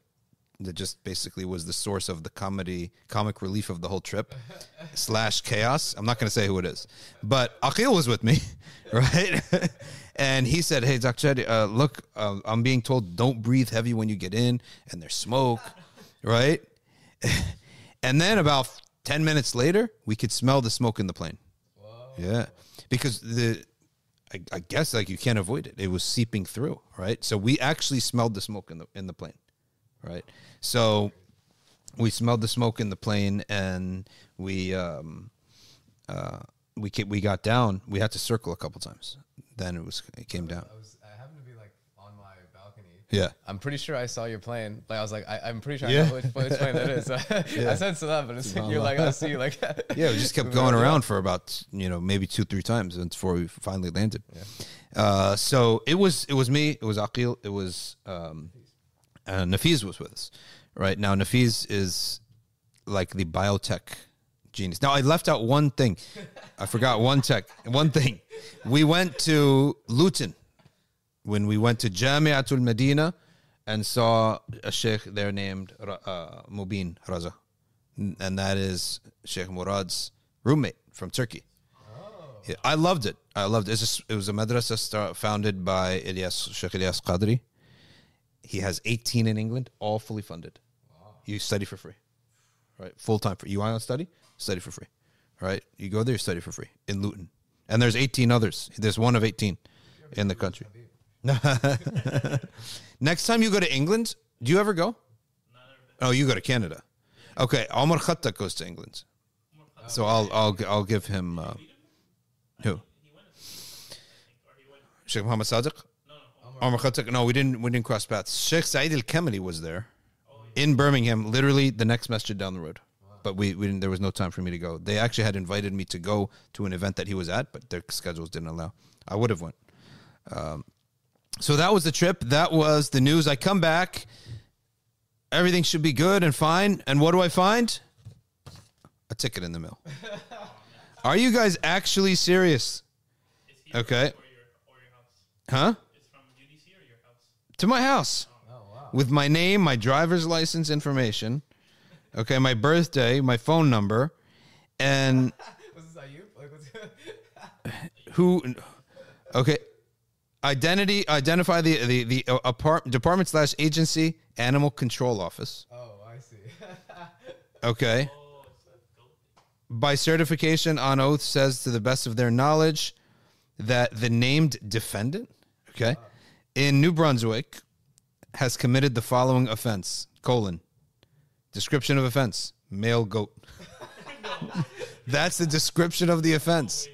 that just basically was the source of the comedy comic relief of the whole trip slash chaos. I'm not going to say who it is, but Aqil was with me, right? and he said, "Hey, Dr. Uh, look, uh, I'm being told don't breathe heavy when you get in, and there's smoke, right?" and then about ten minutes later, we could smell the smoke in the plane. Yeah, because the I, I guess like you can't avoid it. It was seeping through, right? So we actually smelled the smoke in the in the plane, right? So we smelled the smoke in the plane, and we um uh we ca- we got down. We had to circle a couple times. Then it was it came down. Was I happened to be like on my balcony. Yeah. I'm pretty sure I saw your plane. Like I was like, I, I'm pretty sure Yeah. I know which, which plane that is. I said to that, but it's, you're like, I see, like, yeah, we just kept going around for about you know maybe two three times before we finally landed. Uh, so it was it was me, it was Akil, it was um, uh, Nafiz was with us. Right now, Nafiz is like the biotech genius. Now I left out one thing. I forgot one tech. One thing. We went to Luton when we went to Jamiatul Medina and saw a sheikh there named uh, Mubin Raza, and that is Sheikh Murad's roommate from Turkey. Yeah, I loved it. I loved it. Just, it was a madrasa start, founded by Ilyas Sheikh Ilyas Qadri. He has 18 in England, all fully funded. You study for free, right? Full time for you want to study, study for free, right? You go there, you study for free in Luton, and there's 18 others. There's one of 18 in the country. Next time you go to England, do you ever go? Oh, you go to Canada. Okay, Omar Khattak goes to England, so I'll I'll I'll give him uh, who. Sheikh Muhammad Sadiq. Omar Khattak. No, we didn't we didn't cross paths. Sheikh Saeed Al Kamali was there in Birmingham, literally the next masjid down the road. But we, we didn't, there was no time for me to go. They actually had invited me to go to an event that he was at, but their schedules didn't allow. I would have went. Um, so that was the trip. That was the news. I come back. Everything should be good and fine. And what do I find? A ticket in the mail. Are you guys actually serious? Okay. Or your, or your house? Huh? It's from UDC or your house? To my house. Oh wow. with my name, my driver's license information, okay, my birthday, my phone number, and Was this Ayub? Like, what's who, okay, identity, identify the the the uh, apart, department slash agency animal control office, oh, I see. okay. It's a goat. By certification on oath says to the best of their knowledge that the named defendant, okay, in New Brunswick has committed the following offense, colon, description of offense, male goat. That's the description of the offense.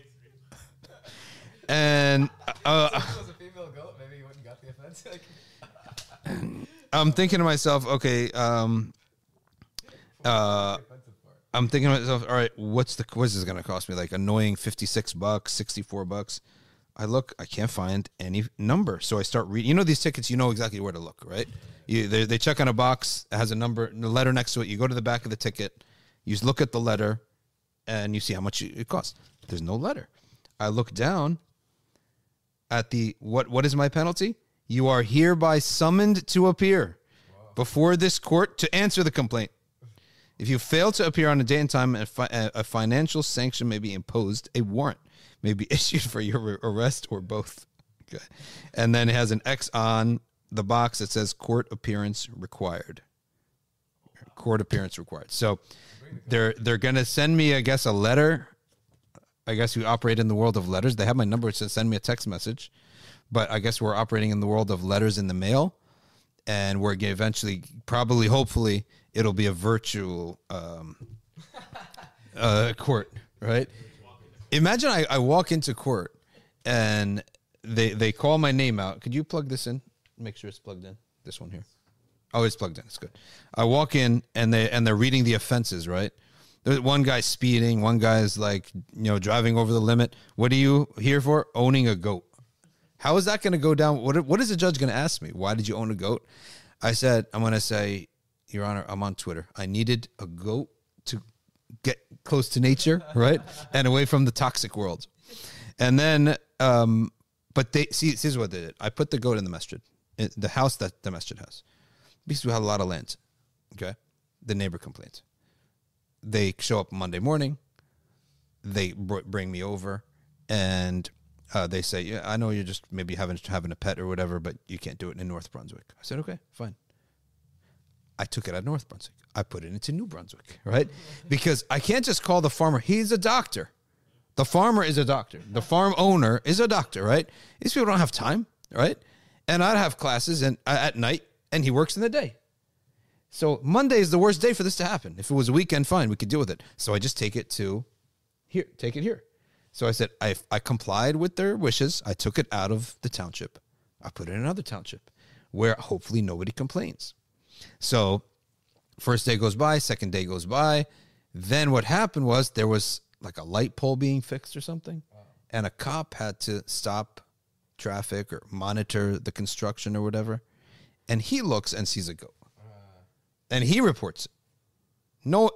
And uh, I'm thinking to myself, okay, um, uh. I'm thinking to myself, all right, what's the quiz is going to cost me? Like annoying 56 bucks, 64 bucks. I look, I can't find any number. So I start reading. You know, these tickets, you know exactly where to look, right? You, they, they check on a box, it has a number, the letter next to it. You go to the back of the ticket, you look at the letter, and you see how much it costs. There's no letter. I look down at the, what? what is my penalty? You are hereby summoned to appear before this court to answer the complaint. If you fail to appear on a day and time, a, fi- a financial sanction may be imposed. A warrant may be issued for your arrest or both. Okay. And then it has an X on the box that says court appearance required. Court appearance required. So they're they're gonna send me, I guess, a letter. I guess you operate in the world of letters. They have my number. Says send me a text message. But I guess we're operating in the world of letters in the mail and we're eventually, probably, hopefully, it'll be a virtual um, uh, court, right? Imagine I, I walk into court and they they call my name out. Could you plug this in? Make sure it's plugged in. This one here. Oh, it's plugged in. It's good. I walk in and they and they're reading the offenses, right? There's one guy speeding, one guy's like, you know, driving over the limit. What are you here for? Owning a goat. How is that going to go down? What what is the judge going to ask me? Why did you own a goat? I said, I'm going to say, Your Honor, I'm on Twitter. I needed a goat to get close to nature, right, and away from the toxic world. And then, um, but they see. This is what they did. I put the goat in the masjid, in the house that the masjid has, because we had a lot of land. Okay, the neighbor complains. They show up Monday morning. They br- bring me over, and uh, they say, "Yeah, I know you're just maybe having having a pet or whatever, but you can't do it in North Brunswick." I said, "Okay, fine." I took it out of North Brunswick. I put it into New Brunswick, right? Because I can't just call the farmer. He's a doctor. The farmer is a doctor. The farm owner is a doctor, right? These people don't have time, right? And I'd have classes and uh, at night, and he works in the day. So Monday is the worst day for this to happen. If it was a weekend, fine, we could deal with it. So I just take it to here, take it here. So I said I I complied with their wishes. I took it out of the township. I put it in another township where hopefully nobody complains. So first day goes by, second day goes by. Then what happened was there was like a light pole being fixed or something, and a cop had to stop traffic or monitor the construction or whatever. And he looks and sees a goat, uh. and he reports it. No,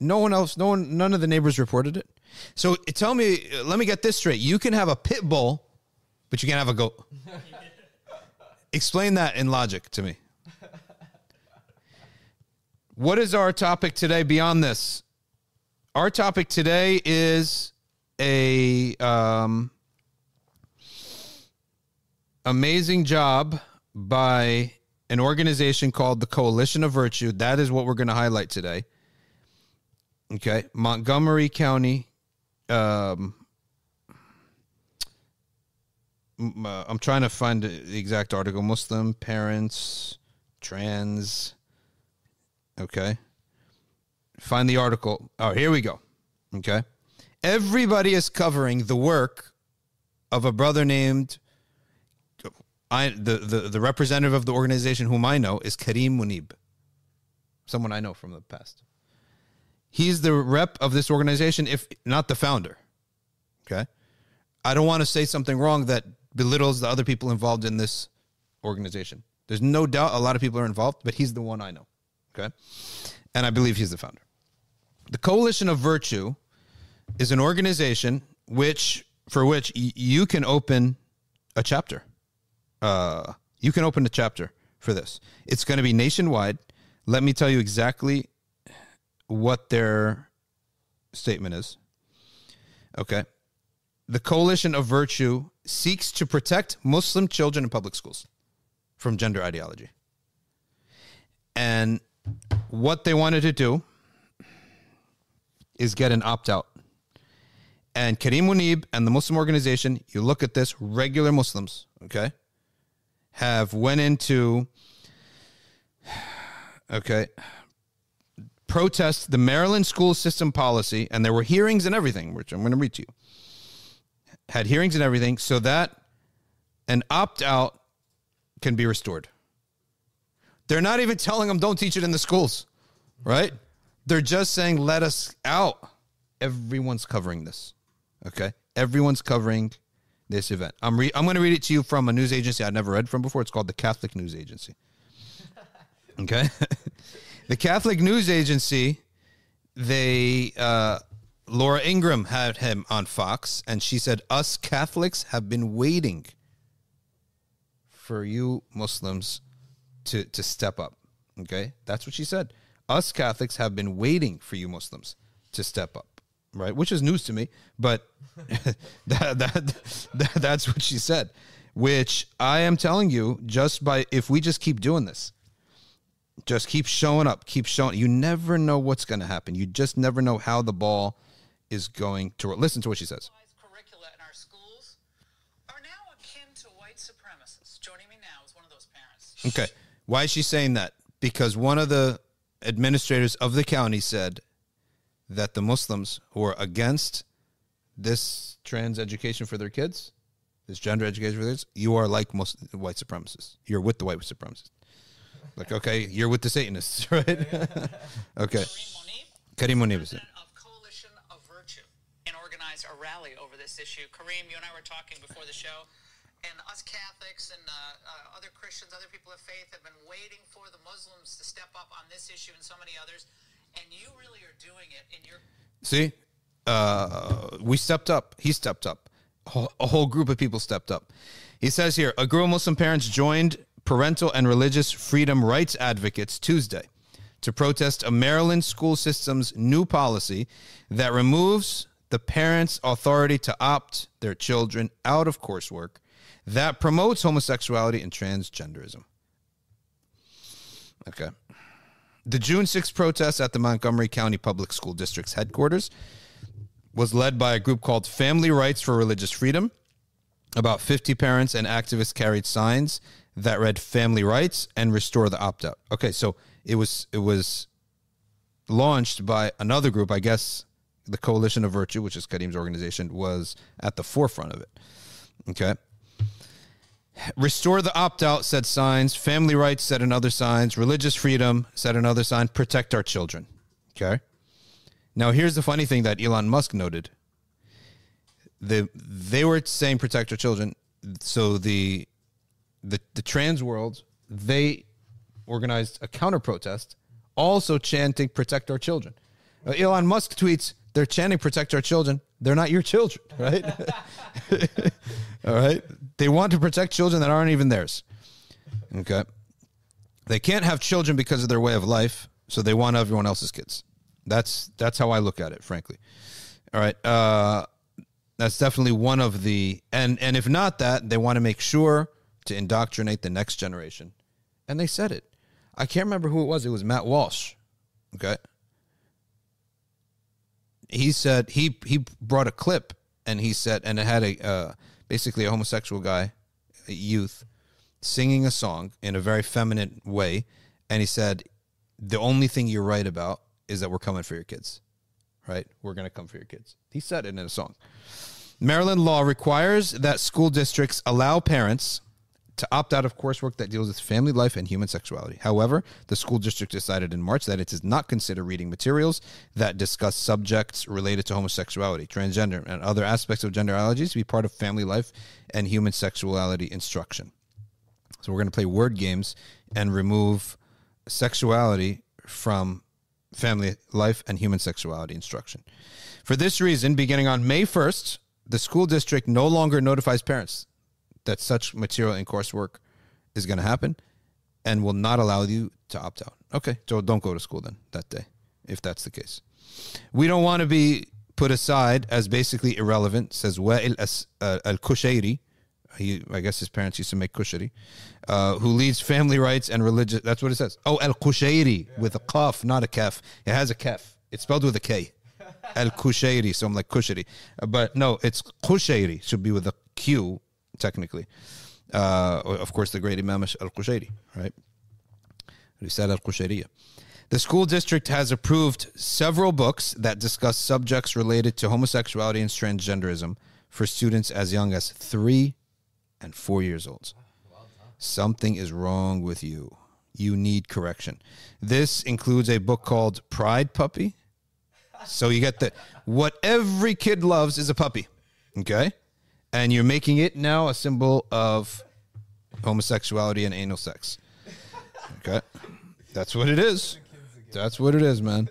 No one else, no one, none of the neighbors reported it. So tell me, let me get this straight. You can have a pit bull, but you can't have a goat. Explain that in logic to me. What is our topic today beyond this? Our topic today is a um, amazing job by an organization called the Coalition of Virtue. That is what we're going to highlight today. Okay, Montgomery County. Um, uh, I'm trying to find the exact article. Muslim parents, trans. Okay. Find the article. Oh, here we go. Okay. Everybody is covering the work of a brother named I the, the the representative of the organization whom I know is Kareem Monib. Someone I know from the past. He's the rep of this organization, if not the founder. Okay. I don't want to say something wrong that belittles the other people involved in this organization. There's no doubt a lot of people are involved, but he's the one I know. Okay. And I believe he's the founder. The Coalition of Virtue is an organization which for which y- you can open a chapter. Uh, you can open a chapter for this. It's going to be nationwide. Let me tell you exactly what their statement is. Okay. The Coalition of Virtue seeks to protect Muslim children in public schools from gender ideology. And what they wanted to do is get an opt out. And Kareem Monib and the Muslim organization, you look at this, regular Muslims, okay, have went into okay protest the Maryland school system policy, and there were hearings and everything, which I'm going to read to you. Had hearings and everything, so that an opt out can be restored. They're not even telling them don't teach it in the schools, right? They're just saying let us out. Everyone's covering this. Okay? Everyone's covering this event. I'm re- I'm going to read it to you from a news agency I've never read from before. It's called the Catholic News Agency. Okay? the Catholic News Agency they uh Laura Ingraham had him on Fox and she said us Catholics have been waiting for you Muslims to to step up. Okay? That's what she said. Us Catholics have been waiting for you Muslims to step up. Right? Which is news to me, but that, that, that that's what she said. Which I am telling you just by if we just keep doing this. Just keep showing up, keep showing. You never know what's going to happen. You just never know how the ball is going to listen to what she says. Curricula in our schools are now akin to white supremacists. Joining me now is one of those parents. Okay. Why is she saying that? Because one of the administrators of the county said that the Muslims who are against this trans education for their kids, this gender education for their kids, you are like most white supremacists. You're with the white supremacists. Like, okay, you're with the Satanists, right? okay. Kareem Monib, Karim Monib is it. of Coalition of Virtue, and organized a rally over this issue. Kareem, you and I were talking before the show, and us Catholics and uh, uh, other Christians, other people of faith, have been waiting for the Muslims to step up on this issue and so many others. And you really are doing it in your See, uh, we stepped up. He stepped up. A whole group of people stepped up. He says here a group of Muslim parents joined parental and religious freedom rights advocates Tuesday to protest a Maryland school system's new policy that removes the parents' authority to opt their children out of coursework that promotes homosexuality and transgenderism. Okay. The June 6th protest at the Montgomery County Public School District's headquarters was led by a group called Family Rights for Religious Freedom. About 50 parents and activists carried signs that read family rights and restore the opt out. Okay, so it was it was launched by another group, I guess the Coalition of Virtue, which is Karim's organization, was at the forefront of it. Okay. Restore the opt out said signs. Family rights said another signs. Religious freedom said another sign. Protect our children. Okay. Now here's the funny thing that Elon Musk noted. The they were saying protect our children. So the the the trans world they organized a counter protest, also chanting protect our children. Uh, Elon Musk tweets, "They're chanting protect our children. They're not your children, right? All right. They want to protect children that aren't even theirs. Okay. They can't have children because of their way of life, so they want everyone else's kids. That's that's how I look at it, frankly. All right. Uh, that's definitely one of the and and if not that, they want to make sure to indoctrinate the next generation. And they said it. I can't remember who it was. It was Matt Walsh. Okay. He said he he brought a clip and he said and it had a uh, basically a homosexual guy, a youth, singing a song in a very feminine way, and he said, "The only thing you're right about is that we're coming for your kids, right? We're gonna come for your kids." He said it in a song. Maryland law requires that school districts allow parents to opt out of coursework that deals with family life and human sexuality. However, the school district decided in March that it does not consider reading materials that discuss subjects related to homosexuality, transgender, and other aspects of gender allergies to be part of family life and human sexuality instruction. So we're going to play word games and remove sexuality from family life and human sexuality instruction. For this reason, beginning on May 1st, the school district no longer notifies parents that such material in coursework is going to happen and will not allow you to opt out. Okay, so don't go to school then that day if that's the case. We don't want to be put aside as basically irrelevant, says Wa'il uh, Al Kushairi. He, I guess his parents used to make kushari, uh, who leads family rights and religious. That's what it says. Oh, Al Kushairi with a kaf, not a kaf. It has a kaf. It's spelled with a K. Al Kushairi. So I'm like kushari. But no, it's Kushairi. Should be with a Q, technically. Uh, of course, the great Imam Al Kushairi, right? Risala Al Kushairiyah. The school district has approved several books that discuss subjects related to homosexuality and transgenderism for students as young as three and four years old. Something is wrong with you. You need correction. This includes a book called Pride Puppy. So you get the what every kid loves is a puppy. Okay? And you're making it now a symbol of homosexuality and anal sex. Okay? That's what it is. That's what it is, man.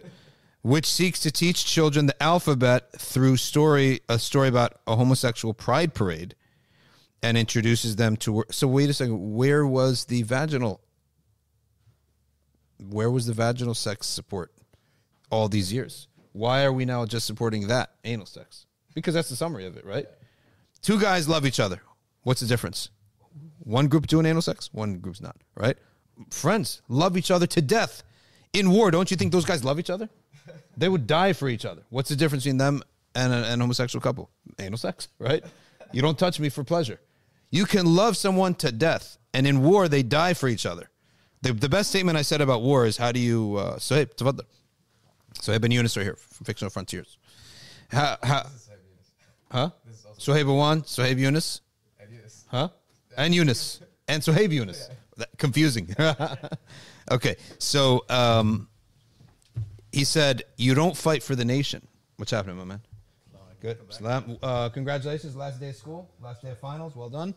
Which seeks to teach children the alphabet through story a story about a homosexual pride parade and introduces them to so wait a second, where was the vaginal where was the vaginal sex support all these years? Why are we now just supporting that anal sex? Because that's the summary of it, right? Two guys love each other. What's the difference? One group doing anal sex, one group's not, right? Friends love each other to death. In war, don't you think those guys love each other? They would die for each other. What's the difference between them and an homosexual couple? Anal sex, right? You don't touch me for pleasure. You can love someone to death, and in war, they die for each other. The, the best statement I said about war is how do you. Uh, Sohaib, tafadda. Sohaib and Yunus here from Fictional Frontiers. Huh? Sohaib Awan, Sohaib Yunus, And Yunus. huh? And Yunus, and Sohaib Yunus. That- Confusing. okay, so um, he said, "You don't fight for the nation." What's happening, my man? Good. Salam. Uh, congratulations. Last day of school. Last day of finals. Well done.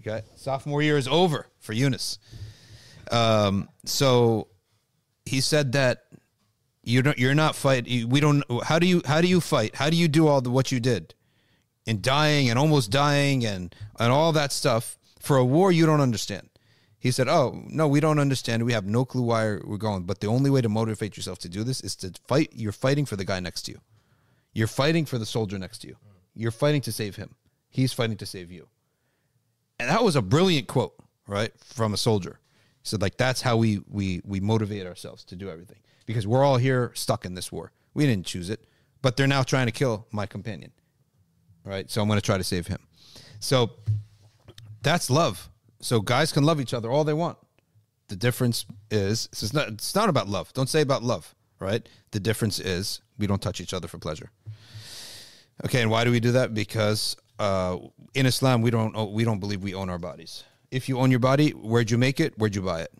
Okay. Sophomore year is over for Yunus. Um, so he said that you don't. You're not fight. We don't. How do you? How do you fight? How do you do all the what you did? And dying and almost dying and and all that stuff for a war you don't understand. He said, "Oh no, we don't understand. We have no clue why we're going. But the only way to motivate yourself to do this is to fight. You're fighting for the guy next to you. You're fighting for the soldier next to you. You're fighting to save him. He's fighting to save you. And that was a brilliant quote, right, from a soldier. He said, like, that's how we we we motivate ourselves to do everything because we're all here stuck in this war. We didn't choose it, but they're now trying to kill my companion, right? So I'm going to try to save him. So that's love. So guys can love each other all they want. The difference is it's not it's not about love. Don't say about love, right? The difference is we don't touch each other for pleasure. Okay, and why do we do that? Because uh, in Islam we don't we don't believe we own our bodies. If you own your body, where'd you make it? Where'd you buy it?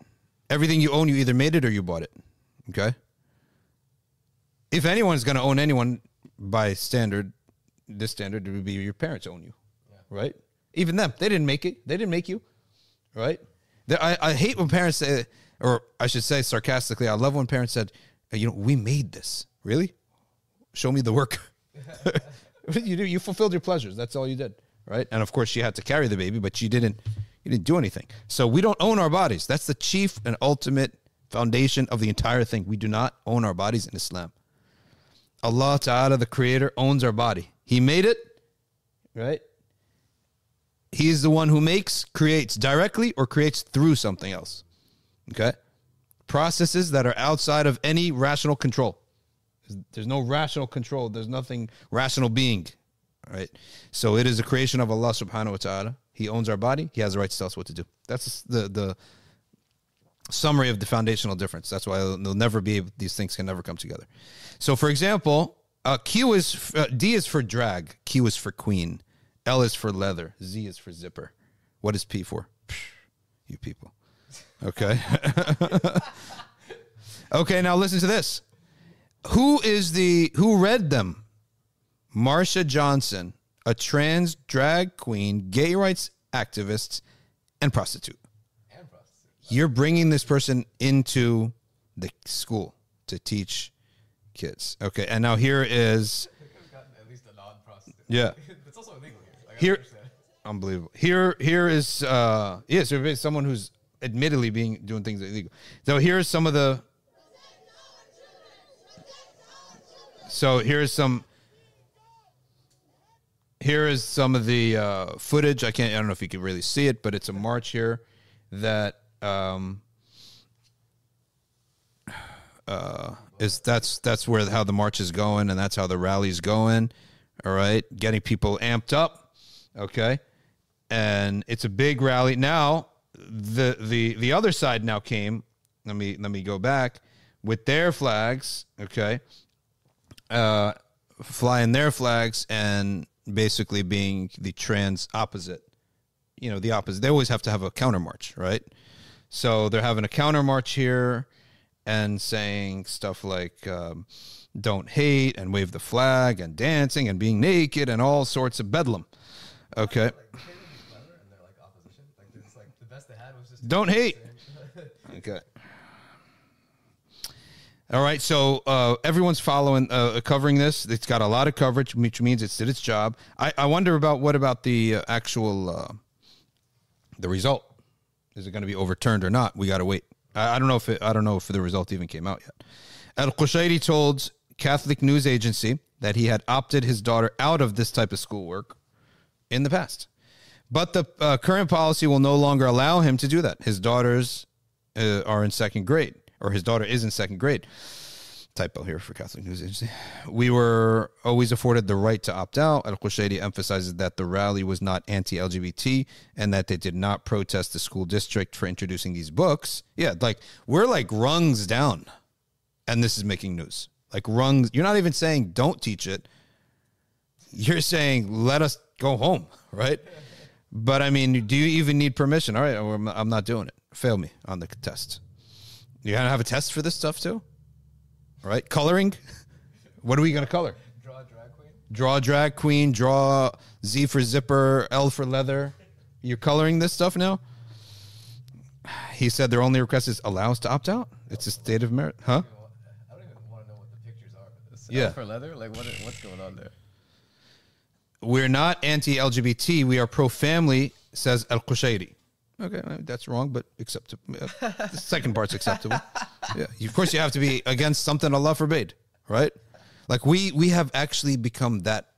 Everything you own, you either made it or you bought it. Okay. If anyone's going to own anyone by standard, this standard would be your parents own you, right? Even them, they didn't make it. They didn't make you, right? The- I, I hate when parents say, or I should say sarcastically, I love when parents said, "You know, we made this." Really? show me the work. you do. You fulfilled your pleasures. That's all you did, right? And of course, she had to carry the baby, but she didn't. You didn't do anything. So we don't own our bodies. That's the chief and ultimate foundation of the entire thing. We do not own our bodies in Islam. Allah Ta'ala, the Creator, owns our body. He made it, right? He is the one who makes, creates directly or creates through something else. Okay? Processes that are outside of any rational control. There's no rational control. There's nothing rational being. Right? So it is a creation of Allah subhanahu wa ta'ala. He owns our body. He has the right to tell us what to do. That's the the summary of the foundational difference. That's why they'll never be these things can never come together. So, for example, uh, Q is uh, D is for drag, Q is for queen, L is for leather, Z is for zipper. What is P for? Psh, you people. Okay. okay, now listen to this. Who is the who read them? Marsha Johnson, a trans drag queen, gay rights activist, and prostitute. And prostitute. You're bringing this person into the school to teach kids. Okay, and now here is They could have gotten at least a non-prostitute. Yeah. it's also illegal here. Like, Here- unbelievable. Here, here is uh, yes, there is someone who's admittedly being doing things illegal. So here's some of the. So here's some. Here is some of the uh, footage. I can't. I don't know if you can really see it, but it's a march here that um, uh, is that's that's where how the march is going, and that's how the rally's going. All right, getting people amped up. Okay, and it's a big rally now. The the the other side now came. Let me let me go back with their flags. Okay, uh, flying their flags and basically being the trans opposite. You know, the opposite. They always have to have a counter march, right? So they're having a counter march here and saying stuff like um, "Don't hate" and wave the flag and dancing and being naked and all sorts of bedlam. Okay, don't hate. Okay. All right, so uh, everyone's following, uh, covering this. It's got a lot of coverage, which means it's did its job. I, I wonder about what about the uh, actual uh, the result? Is it going to be overturned or not? We got to wait. I, I don't know if it, I don't know if the result even came out yet. Al Qushairi told Catholic news agency that he had opted his daughter out of this type of schoolwork in the past. But the uh, current policy will no longer allow him to do that. His daughters uh, are in second grade, or his daughter is in second grade. Typo here for Catholic News Agency. We were always afforded the right to opt out. Al Qushairi emphasizes that the rally was not anti LGBT and that they did not protest the school district for introducing these books. Yeah, like we're like rungs down, and this is making news. Like rungs, you're not even saying don't teach it. You're saying let us go home, right? But I mean, do you even need permission? All right, I'm not doing it. Fail me on the test. You gotta have a test for this stuff too, right? Coloring. What are we gonna color? Draw a drag queen. Draw drag queen. Draw Z for zipper. L for leather. You're coloring this stuff now. He said their only request is allow us to opt out. It's a state of merit, huh? I don't even want to know what the pictures are. Yeah. L for leather? Like what? What's going on there? We're not anti-LGBT. We are pro-family, says Al Qushairi. Okay, that's wrong, but acceptable. The second part's acceptable. Yeah, of course you have to be against something Allah forbade, right? Like we we have actually become that.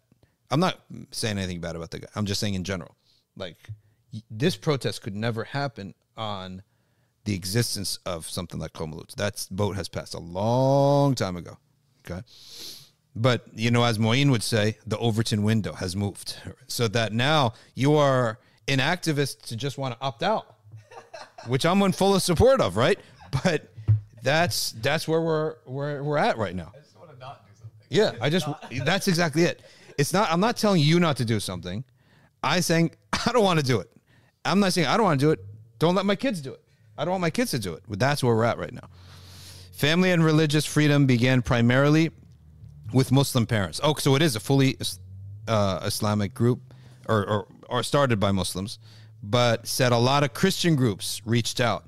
I'm not saying anything bad about the guy. I'm just saying in general, like this protest could never happen on the existence of something like Qawm Lut. That boat has passed a long time ago. Okay. But you know, as Moeen would say, the Overton window has moved, so that now you are an activist to just want to opt out, which I'm in full support of, right? But that's that's where we're where we're at right now. I just want to not do something. Yeah, I just that's exactly it. It's not. I'm not telling you not to do something. I saying I don't want to do it. I'm not saying I don't want to do it. Don't let my kids do it. I don't want my kids to do it. But that's where we're at right now. Family and religious freedom began primarily with Muslim parents. Oh, so it is a fully uh, Islamic group, or, or or started by Muslims, but said a lot of Christian groups reached out,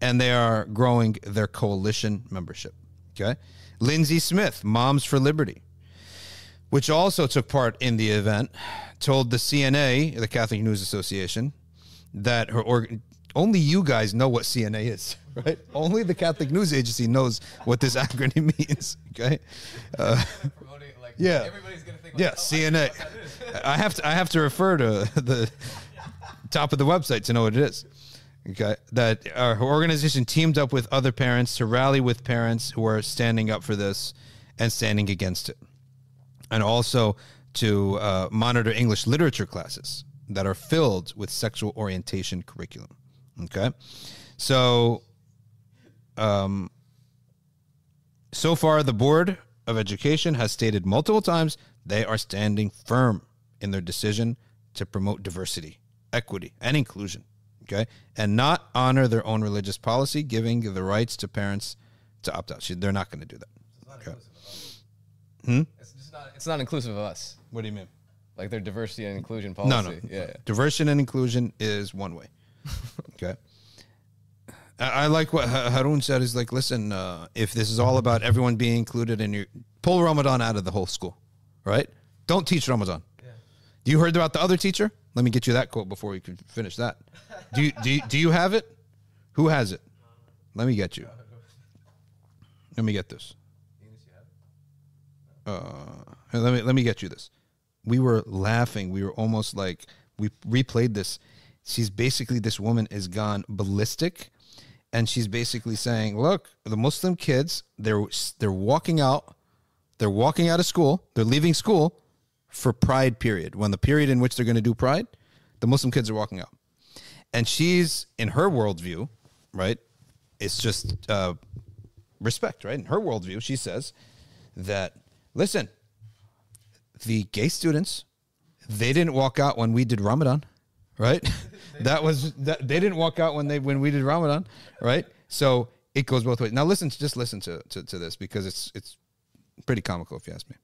and they are growing their coalition membership. Okay, Lindsay Smith, Moms for Liberty, which also took part in the event, told the CNA, the Catholic News Association, that her org- only you guys know what CNA is, right? only the Catholic News Agency knows what this acronym means. Okay, uh, like Yeah. everybody's gonna think like, yeah, oh, CNA. that is. I have to I have to refer to the top of the website to know what it is. Okay, that our organization teamed up with other parents to rally with parents who are standing up for this and standing against it, and also to uh, monitor English literature classes that are filled with sexual orientation curriculum. Okay, so um, so far, the Board of Education has stated multiple times they are standing firm in their decision to promote diversity, equity, and inclusion. Okay. And not honor their own religious policy, giving the rights to parents to opt out. She- They're not going to do that. Okay. It's just not. It's not inclusive of us. What do you mean? Like their diversity and inclusion policy. No, no. Yeah. yeah. Diversity and inclusion is one way. okay. I I like what Ha- Harun said. Is like, listen, uh, if this is all about everyone being included in your pull Ramadan out of the whole school, right? Don't teach Ramadan. Do you heard about the other teacher? Let me get you that quote before we can finish that. Do you do you, do you have it? Who has it? Let me get you. Let me get this. Uh, let me let me get you this. We were laughing. We were almost like we replayed this. She's basically this woman is gone ballistic, and she's basically saying, "Look, the Muslim kids they're they're walking out, they're walking out of school, they're leaving school for Pride period. When the period in which they're going to do Pride, the Muslim kids are walking out, and she's in her worldview, right? It's just uh, respect, right? In her worldview, she says that listen, the gay students, they didn't walk out when we did Ramadan, right? that was that they didn't walk out when they when we did Ramadan, right? So it goes both ways. Now listen, just listen to, to, to this because it's it's pretty comical if you ask me.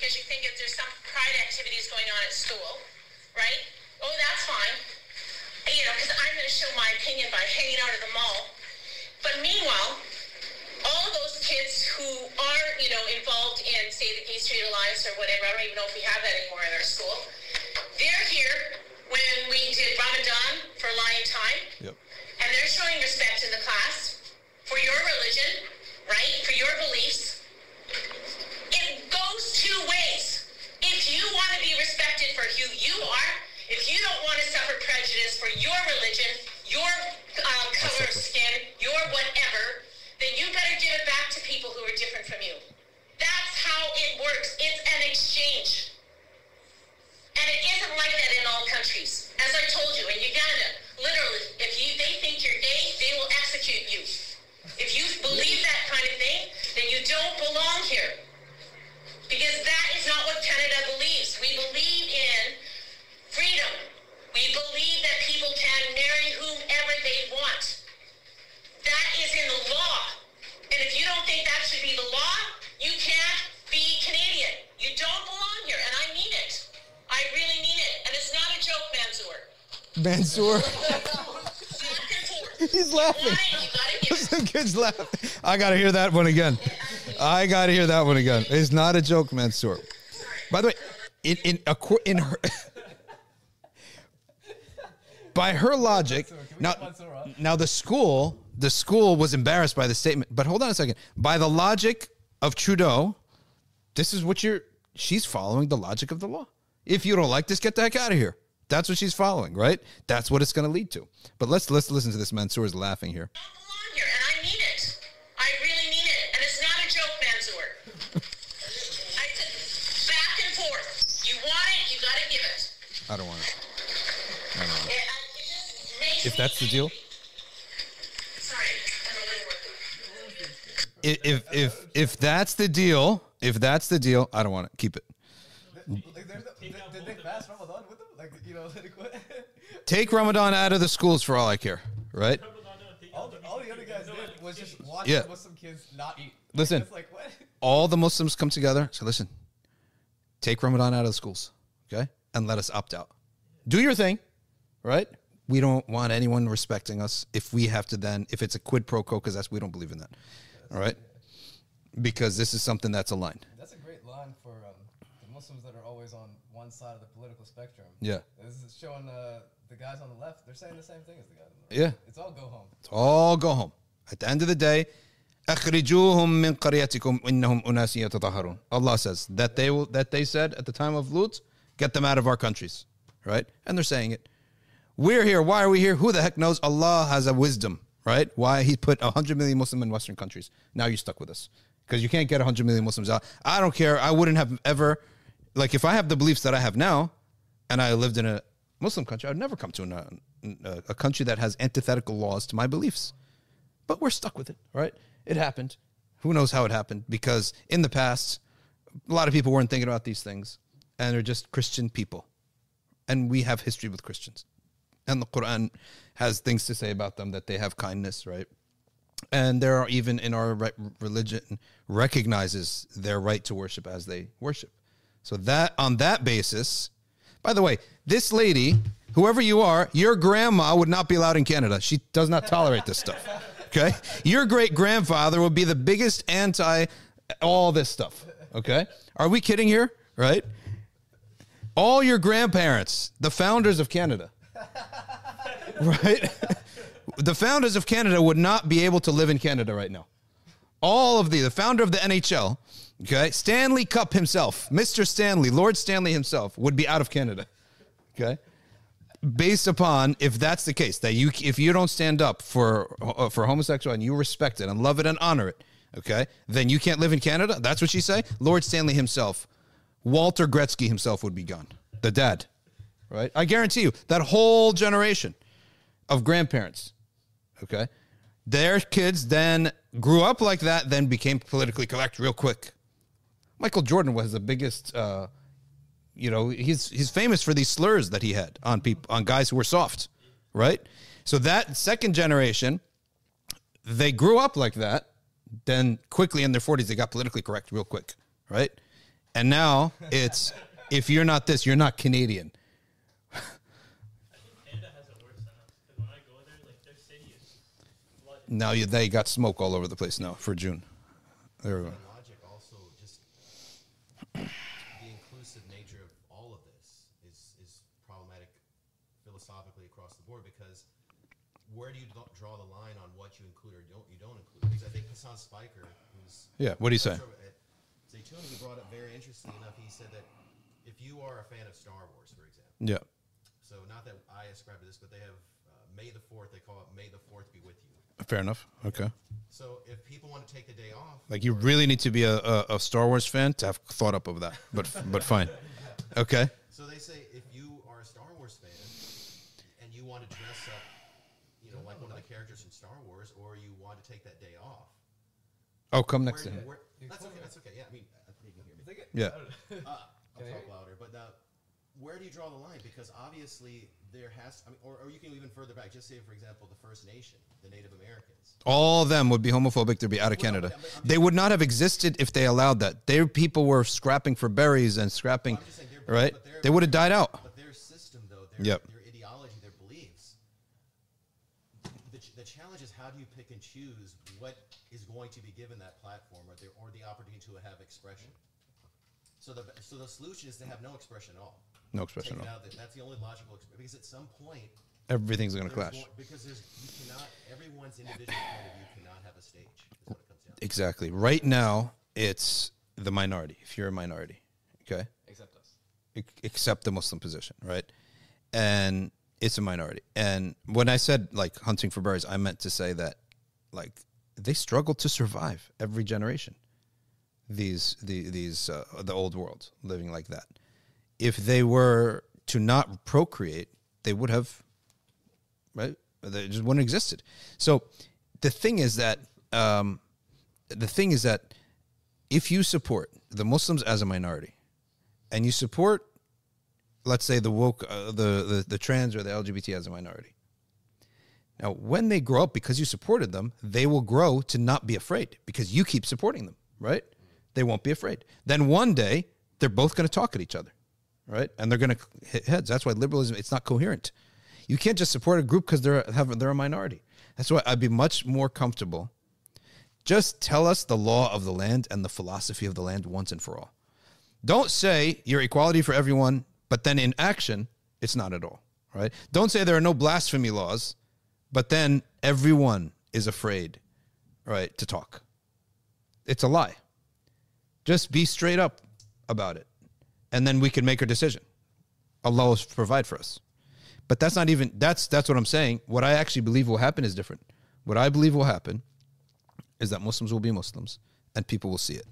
Because you think if there's some pride activities going on at school, right? Oh, that's fine. You know, because I'm going to show my opinion by hanging out at the mall. But meanwhile, all those kids who are, you know, involved in, say, the Gay Straight Alliance or whatever, I don't even know if we have that anymore in our school, they're here when we did Ramadan for Lion Time, Yep. and they're showing respect in the class for your religion, right, for your beliefs. Two ways. If you want to be respected for who you are, if you don't want to suffer prejudice for your religion, your uh, color of skin, your whatever, then you better give it back to people who are different from you. That's how it works. It's an exchange. And it isn't like that in all countries. As I told you, in Uganda, literally, if you they think you're gay, they will execute you. If you believe that kind of thing, then you don't belong here. Because that is not what Canada believes. We believe in freedom. We believe that people can marry whomever they want. That is in the law. And if you don't think that should be the law, you can't be Canadian. You don't belong here. And I mean it. I really mean it. And it's not a joke, Mansour. Mansoor, forth. he's You laughing. want it, you gotta it. Some kids laughing. I gotta hear that one again. I gotta hear that one again. It's not a joke, Mansoor. By the way, in in acco- in her by her logic, now now the school the school was embarrassed by the statement. But hold on a second. By the logic of Trudeau, this is what you're. She's following the logic of the law. If you don't like this, get the heck out of here. That's what she's following, right? That's what it's going to lead to. But let's let's listen to this. Mansoor is laughing here. here, and I mean it. I really mean it, and it's not a joke, Mansour. I said back and forth. You want it, you gotta give it. I don't want it. I don't want it. It, it If that's the deal. Sorry, I'm a little worked. if if if, if that's the deal, if that's the deal, I don't want it. Keep it. Like, there's no, did, did they fast Ramadan with them? Like, you know, like what? Take Ramadan out of the schools for all I care. Right? all, the, all the other guys did was just watch Yeah. Muslim kids not eat. Listen. It's like what? All the Muslims come together. So listen. Take Ramadan out of the schools. Okay. and let us opt out. Do your thing, right? We don't want anyone respecting us if we have to then, if it's a quid pro quo, because that's, we don't believe in that. All right? Because this is something that's aligned. That's a great line for um, the Muslims that are always on one side of the political spectrum. Yeah. This is showing uh, the guys on the left, they're saying the same thing as the guys on the right. Yeah. It's all go home. all go home. At the end of the day, أخرجوهم من قريتكم إنهم أناس يتطهرون. Allah says that they will that they said at the time of Lut, get them out of our countries, right? And they're saying it. We're here. Why are we here? Who the heck knows? Allah has a wisdom, right? Why He put 100 million Muslim in Western countries. Now you're stuck with us because you can't get 100 million Muslims out. I don't care. I wouldn't have ever, like, if I have the beliefs that I have now, and I lived in a Muslim country, I'd never come to an, a, a country that has antithetical laws to my beliefs but we're stuck with it, right? It happened. Who knows how it happened? Because in the past, a lot of people weren't thinking about these things, and they're just Christian people, and we have history with Christians, and the Quran has things to say about them that they have kindness, right? And there are even in our religion recognizes their right to worship as they worship. So that on that basis, by the way, this lady, whoever you are, your grandma would not be allowed in Canada. She does not tolerate this stuff. Okay? Your great grandfather would be the biggest anti all this stuff. Okay? Are we kidding here? Right? All your grandparents, the founders of Canada, right? the founders of Canada would not be able to live in Canada right now. All of the, the founder of the NHL, okay, Stanley Cup himself, Mr. Stanley, Lord Stanley himself, would be out of Canada. Okay? based upon if that's the case that you if you don't stand up for uh, for homosexual and you respect it and love it and honor it okay then you can't live in canada that's what she say lord stanley himself walter gretzky himself would be gone the dad right i guarantee you that whole generation of grandparents okay their kids then grew up like that then became politically correct real quick michael jordan was the biggest uh, you know he's he's famous for these slurs that he had on people on guys who were soft right? So that second generation they grew up like that. Then quickly in their 40s they got politically correct real quick right? And now it's if you're not this you're not canadian. Now you, they got smoke all over the place now for june. There we go the inclusive nature of all of this is is problematic philosophically across the board because where do you do- draw the line on what you include or don't you don't include? Because I think Hasan Spiker, who's Yeah, what do you say? at Zaytuna, he brought up very interesting enough. He said that if you are a fan of Star Wars, for example, yeah so not that I ascribe to this, but they have uh, May the Fourth. They call it May the Fourth be with you. fair enough okay So if people want to take the day off, like you really need to be a, a, a star wars fan to have thought up of that but but fine okay So they say if you are a Star Wars fan and you want to dress up, you know, like one of the characters from Star Wars, or you want to take that day off, oh come next to him that's okay. That's okay. Yeah, I mean, I think you can hear me. yeah Uh, I'll talk louder. But uh, where do you draw the line? Because obviously there has. I mean, or, or you can go even further back. Just say, for example, the First Nation, the Native Americans. all of them would be homophobic to be out of Well, Canada. but I'm They would not have existed if they allowed that. Their people were scrapping for berries and scrapping, I'm saying right? they're- would have died out. But their system, though, their, Yep. their ideology, their beliefs, the, the challenge is how do you pick and choose what is going to be given that platform or the, or the opportunity to have expression? So the, so the solution is to have no expression at all. No expression Take at all. out. That's the only logical expression. Because at some point, Everything's going to clash. going- because there's, you cannot, everyone's individual point of view cannot have a stage, is what it comes down to. Exactly. Right now, it's the minority. If you're a minority, okay, Except us. Ex- except the Muslim position, right? And it's a minority. And when I said like hunting for berries, I meant to say that like they struggle to survive every generation. These the these uh, the old world living like that. If they were to not procreate, they would have right? They just wouldn't existed. So the thing is that um, the thing is that if you support the Muslims as a minority, and you support, let's say the woke, uh, the, the the trans or the LGBT as a minority. Now, when they grow up, because you supported them, they will grow to not be afraid because you keep supporting them, right? They won't be afraid. Then one day they're both going to talk at each other, right? And they're going to hit heads. That's why liberalism it's not coherent. You can't just support a group because they're have they're a minority. That's why I'd be much more comfortable. Just tell us the law of the land and the philosophy of the land once and for all. Don't say you're equality for everyone, but then in action, it's not at all, right? Don't say there are no blasphemy laws, but then everyone is afraid, right, to talk. It's a lie. Just be straight up about it, and then we can make a decision. Allah will provide for us. But that's not even that's that's what I'm saying. What I actually believe will happen is different. What I believe will happen is that Muslims will be Muslims and people will see it.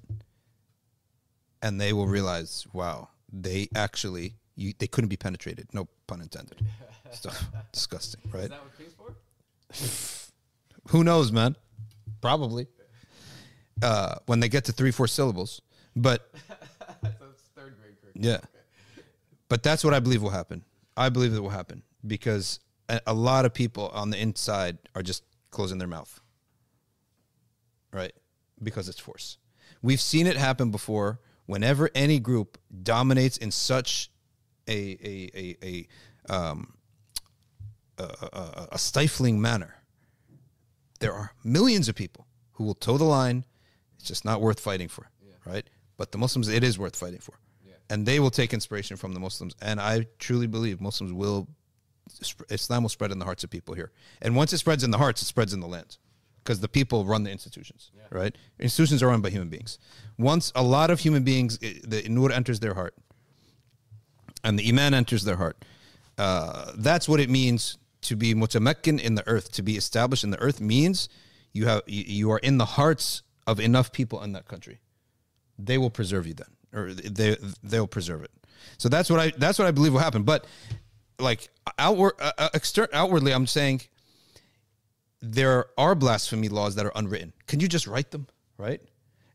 And they will realize, wow, they actually you, they couldn't be penetrated. No pun intended. Stuff disgusting, right? Is that what for? Who knows, man? Probably. Uh, when they get to three, four syllables. But so it's third grade curriculum. Yeah. But that's what I believe will happen. I believe it will happen because a, a lot of people on the inside are just closing their mouth. Right? Because it's force. We've seen it happen before whenever any group dominates in such a a a, a um a, a, a stifling manner. There are millions of people who will toe the line. It's just not worth fighting for, right? But the Muslims, it is worth fighting for, and they will take inspiration from the Muslims. And I truly believe Muslims will, Islam will spread in the hearts of people here. And once it spreads in the hearts, it spreads in the lands, because the people run the institutions, right? Institutions are run by human beings. Once a lot of human beings, the nur enters their heart, and the iman enters their heart. Uh, that's what it means to be mutamakkin in the earth. To be established in the earth means you have you are in the hearts of enough people in that country. They will preserve you then, or they they'll preserve it. So that's what I that's what I believe will happen. But like outward uh, uh, outwardly, I'm saying there are blasphemy laws that are unwritten. Can you just write them? Right?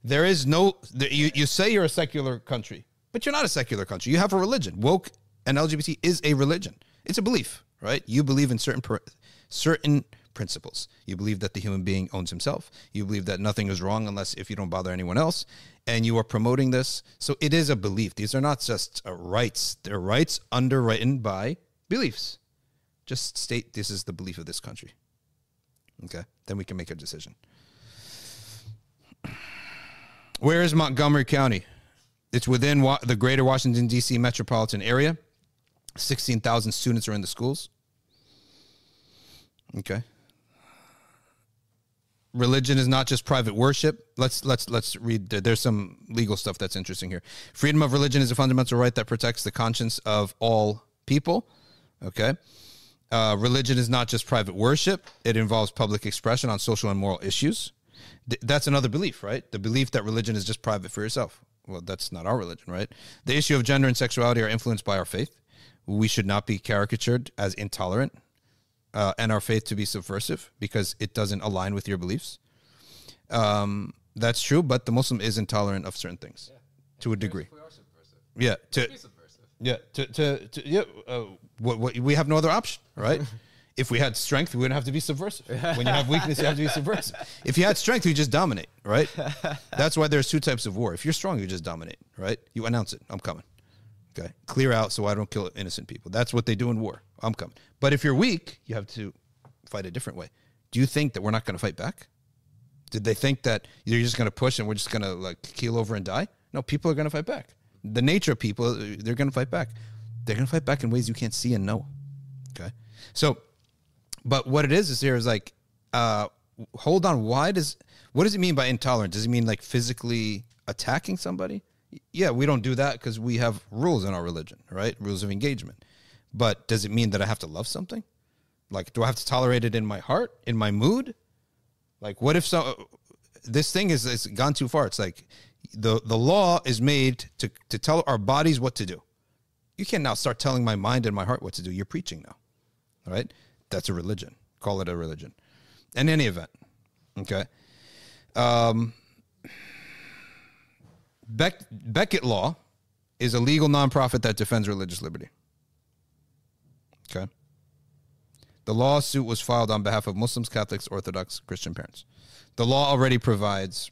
There is no. There, you you say you're a secular country, but you're not a secular country. You have a religion. Woke and LGBT is a religion. It's a belief, right? You believe in certain per, certain principles. You believe that the human being owns himself. You believe that nothing is wrong unless if you don't bother anyone else, and you are promoting this. So it is a belief. These are not just uh, rights. They're rights underwritten by beliefs. Just state this is the belief of this country. Okay, then we can make a decision. Where is Montgomery County? It's within wa- the greater Washington, D.C. metropolitan area. 16,000 students are in the schools. Okay. Religion is not just private worship. Let's let's let's read. There's some legal stuff that's interesting here. Freedom of religion is a fundamental right that protects the conscience of all people. Okay. Uh, religion is not just private worship, it involves public expression on social and moral issues. Th- that's another belief, right? The belief that religion is just private for yourself. Well, that's not our religion, right? The issue of gender and sexuality are influenced by our faith. We should not be caricatured as intolerant uh, and our faith to be subversive because it doesn't align with your beliefs. Um, that's true, but the Muslim is intolerant of certain things to a degree. We are subversive. Yeah, to, Be subversive. yeah, to, to, to yeah. Uh, what, what we have no other option, right? if we had strength, we wouldn't have to be subversive. When you have weakness, you have to be subversive. If you had strength, you just dominate, right? That's why there's two types of war. If you're strong, you just dominate, right? You announce it. I'm coming. Okay, clear out so I don't kill innocent people. That's what they do in war. I'm coming. But if you're weak, you have to fight a different way. Do you think that we're not going to fight back? Did they think that you're just going to push and we're just going to like keel over and die? No, people are going to fight back. The nature of people, they're going to fight back. They're going to fight back in ways you can't see and know. Okay. So, but what it is is here is like, uh, hold on. Why does, what does it mean by intolerant? Does it mean like physically attacking somebody? Yeah, we don't do that because we have rules in our religion, right? Rules of engagement. But does it mean that I have to love something? Like, do I have to tolerate it in my heart, in my mood? Like, what if so? This thing is it's gone too far. It's like the the law is made to to tell our bodies what to do. You can't now start telling my mind and my heart what to do. You're preaching now, right? That's a religion. Call it a religion. In any event, okay. Um, Beck, Becket Law is a legal nonprofit that defends religious liberty. Okay. The lawsuit was filed on behalf of Muslims, Catholics, Orthodox, Christian parents. The law already provides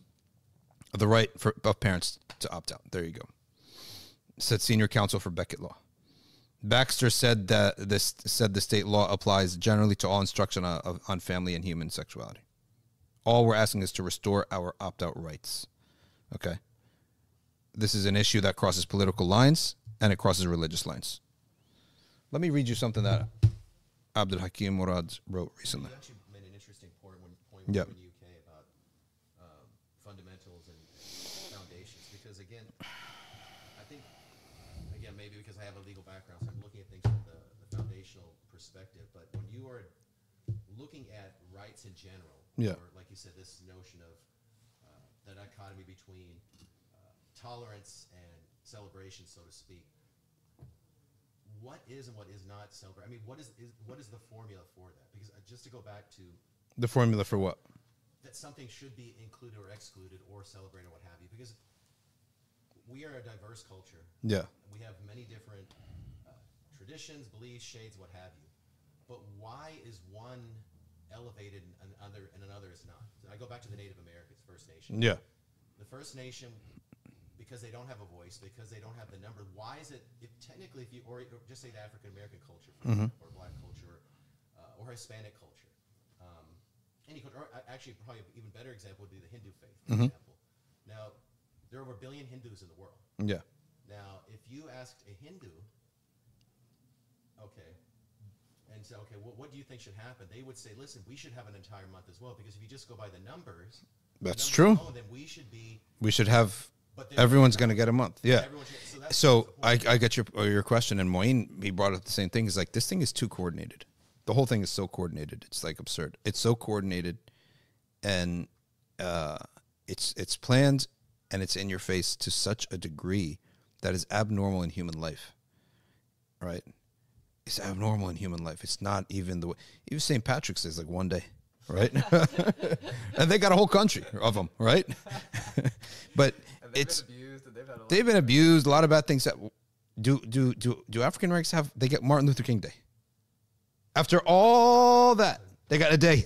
the right for, of parents to opt out. There you go. said senior counsel for Becket Law. Baxter said that this said the state law applies generally to all instruction on, on family and human sexuality. All we're asking is to restore our opt-out rights. Okay. This is an issue that crosses political lines and it crosses religious lines. Let me read you something that Abdul Hakim Murad wrote recently. You actually made an interesting point when, point Yeah. in the UK about um, fundamentals and foundations. Because again, I think, again, maybe because I have a legal background, so I'm looking at things from the, the foundational perspective. But when you are looking at rights in general, Yeah. or like you said, this notion of uh, the dichotomy between uh, tolerance and celebration, so to speak. What is and what is not celebrate? I mean, what is, is what is the formula for that? Because uh, just to go back to The formula for what? that something should be included or excluded or celebrated or what have you because we are a diverse culture Yeah. we have many different uh, traditions beliefs shades what have you but why is one elevated and another and another is not i go back to the native americans first nation Yeah. the first nation because they don't have a voice because they don't have the number why is it if technically if you or, or just say the african american culture example, or black culture uh, or hispanic culture um, any culture or uh, actually probably an even better example would be the hindu faith for example. Now there are over a billion hindus in the world. Yeah. now if you asked a hindu okay and say okay well, what do you think should happen? they would say listen we should have an entire month as well because if you just go by the numbers the That's numbers true. alone, then we should be We should have But everyone's going to get a month. Yeah. So So I. I get your uh, your question, and Moeen he brought up the same thing. Is like this thing is too coordinated. The whole thing is so coordinated. It's like absurd. It's so coordinated, and uh, it's it's planned, and it's in your face to such a degree that is abnormal in human life. Right? It's abnormal in human life. It's not even the way. Even St. Patrick's is like one day, right? and they got a whole country of them, right? but they've it's been abused they've had a lot they've been abused. A lot of bad things. That do do do do African rights have? They get Martin Luther King Day. After all that, they got a day.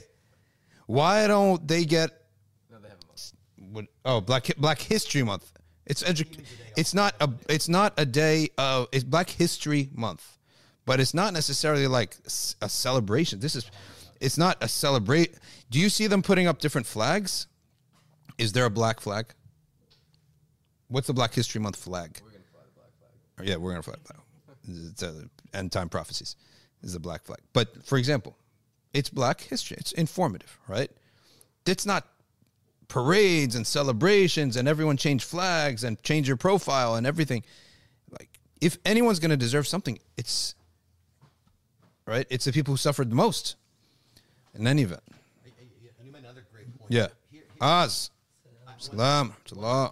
Why don't they get No, they have a month. what? Oh, Black Black History Month. It's edu- It's not a. It's not a day of. It's Black History Month, but it's not necessarily like a celebration. This is. It's not a celebrate. Do you see them putting up different flags? Is there a black flag? What's the Black History Month flag? We're gonna fly the black flag. Yeah, we're gonna fly the flag. It's uh, end time prophecies. Is a black flag. But for example, it's Black history. It's informative, right? It's not parades and celebrations and everyone change flags and change your profile and everything. Like, if anyone's gonna deserve something, it's right. It's the people who suffered the most. In any event, And you made another great point. yeah. Here, here, Oz, Salam, Salam,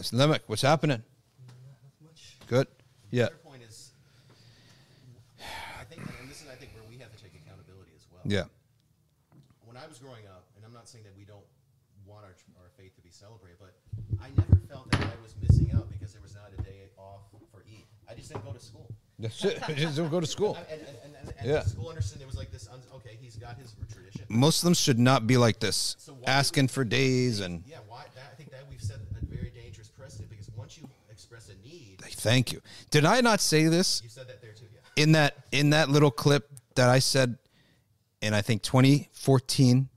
Islamic. What's happening? Good. Yeah. Another point is, I think, and this is I think where we have to take accountability as well. Yeah. When I was growing up, and I'm not saying that we don't want our, our faith to be celebrated, but I never felt that I was missing out because there was not a day off for Eid. I just didn't go to school. That's it. Just don't go to school. And, and, and, and, Yeah. the school understood it was like this. un- Okay, he's got his tradition. Muslims should not be like this, So asking we- for days and Yeah, why? That, I think that we've set a very dangerous precedent because once you express a need, thank you. Did I not say this you said that there too. Yeah. in that in that little clip that I said in I think 2014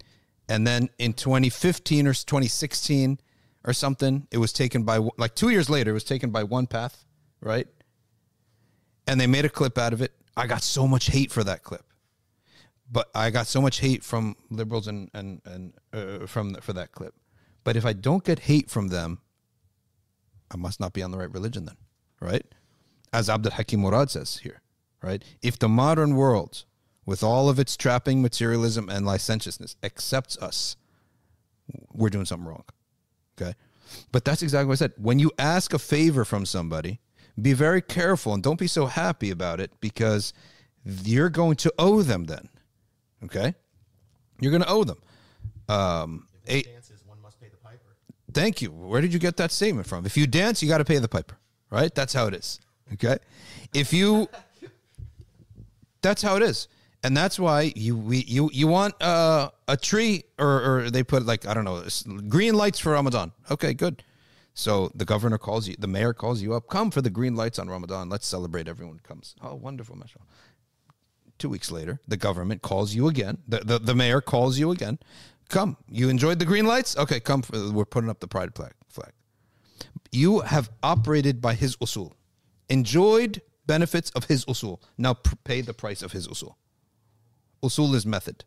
and then in 2015 or 2016 or something it was taken by like 2 years later it was taken by OnePath, right? And they made a clip out of it. I got so much hate for that clip. But I got so much hate from liberals and and and uh, from for that clip. But if I don't get hate from them, I must not be on the right religion then, right? As Abdul Hakim Murad says here, right? If the modern world, with all of its trapping materialism and licentiousness, accepts us, we're doing something wrong. Okay. But that's exactly what I said. When you ask a favor from somebody, be very careful and don't be so happy about it because you're going to owe them then. Okay. You're going to owe them. Um, eight, it dances, one must pay the piper. Thank you. Where did you get that statement from? If you dance, you got to pay the piper, right? That's how it is. Okay. If you, that's how it is, and that's why you we you you want uh, a tree or or they put like I don't know green lights for Ramadan. Okay, good. So the governor calls you, the mayor calls you up, come for the green lights on Ramadan. Let's celebrate. Everyone comes. Oh, wonderful, mashallah. Two weeks later, the government calls you again. The, the, the mayor calls you again. Come. You enjoyed the green lights? Okay, come. We're putting up the pride flag. flag. You have operated by his usul, enjoyed benefits of his usul. Now pay the price of his usul. Usul is method,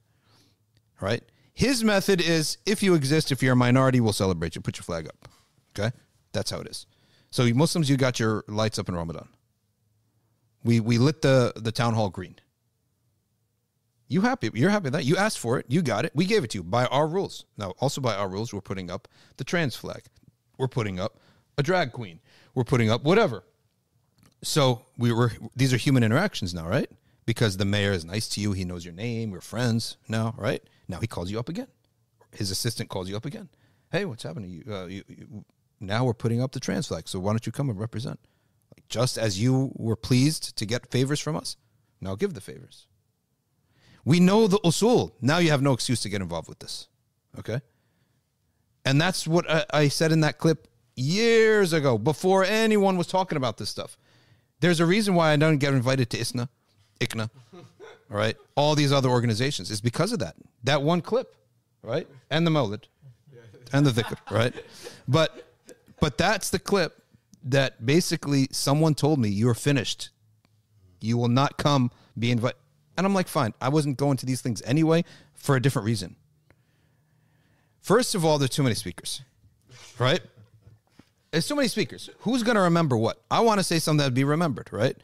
right? His method is if you exist, if you're a minority, we'll celebrate you. Put your flag up. Okay? That's how it is. So Muslims, you got your lights up in Ramadan. We we lit the the town hall green. You happy? You're happy with that you asked for it. You got it. We gave it to you by our rules. Now, also by our rules, we're putting up the trans flag. We're putting up a drag queen. We're putting up whatever. So we were. These are human interactions now, right? Because the mayor is nice to you. He knows your name. We're friends now, right? Now he calls you up again. His assistant calls you up again. Hey, what's happening? You, uh, you, you, now we're putting up the trans flag. So why don't you come and represent? Just as you were pleased to get favors from us, now give the favors. We know the usul. Now you have no excuse to get involved with this. Okay? And that's what I, I said in that clip years ago, before anyone was talking about this stuff. There's a reason why I don't get invited to ISNA, ICNA, all right? All these other organizations. It's because of that. That one clip, right? And the Mawlid and the dhikr, right? But but that's the clip that basically someone told me you're finished. You will not come be invited. And I'm like, fine. I wasn't going to these things anyway for a different reason. First of all, there's too many speakers, right? There's too many speakers. Who's going to remember what? I want to say something that'd be remembered, right?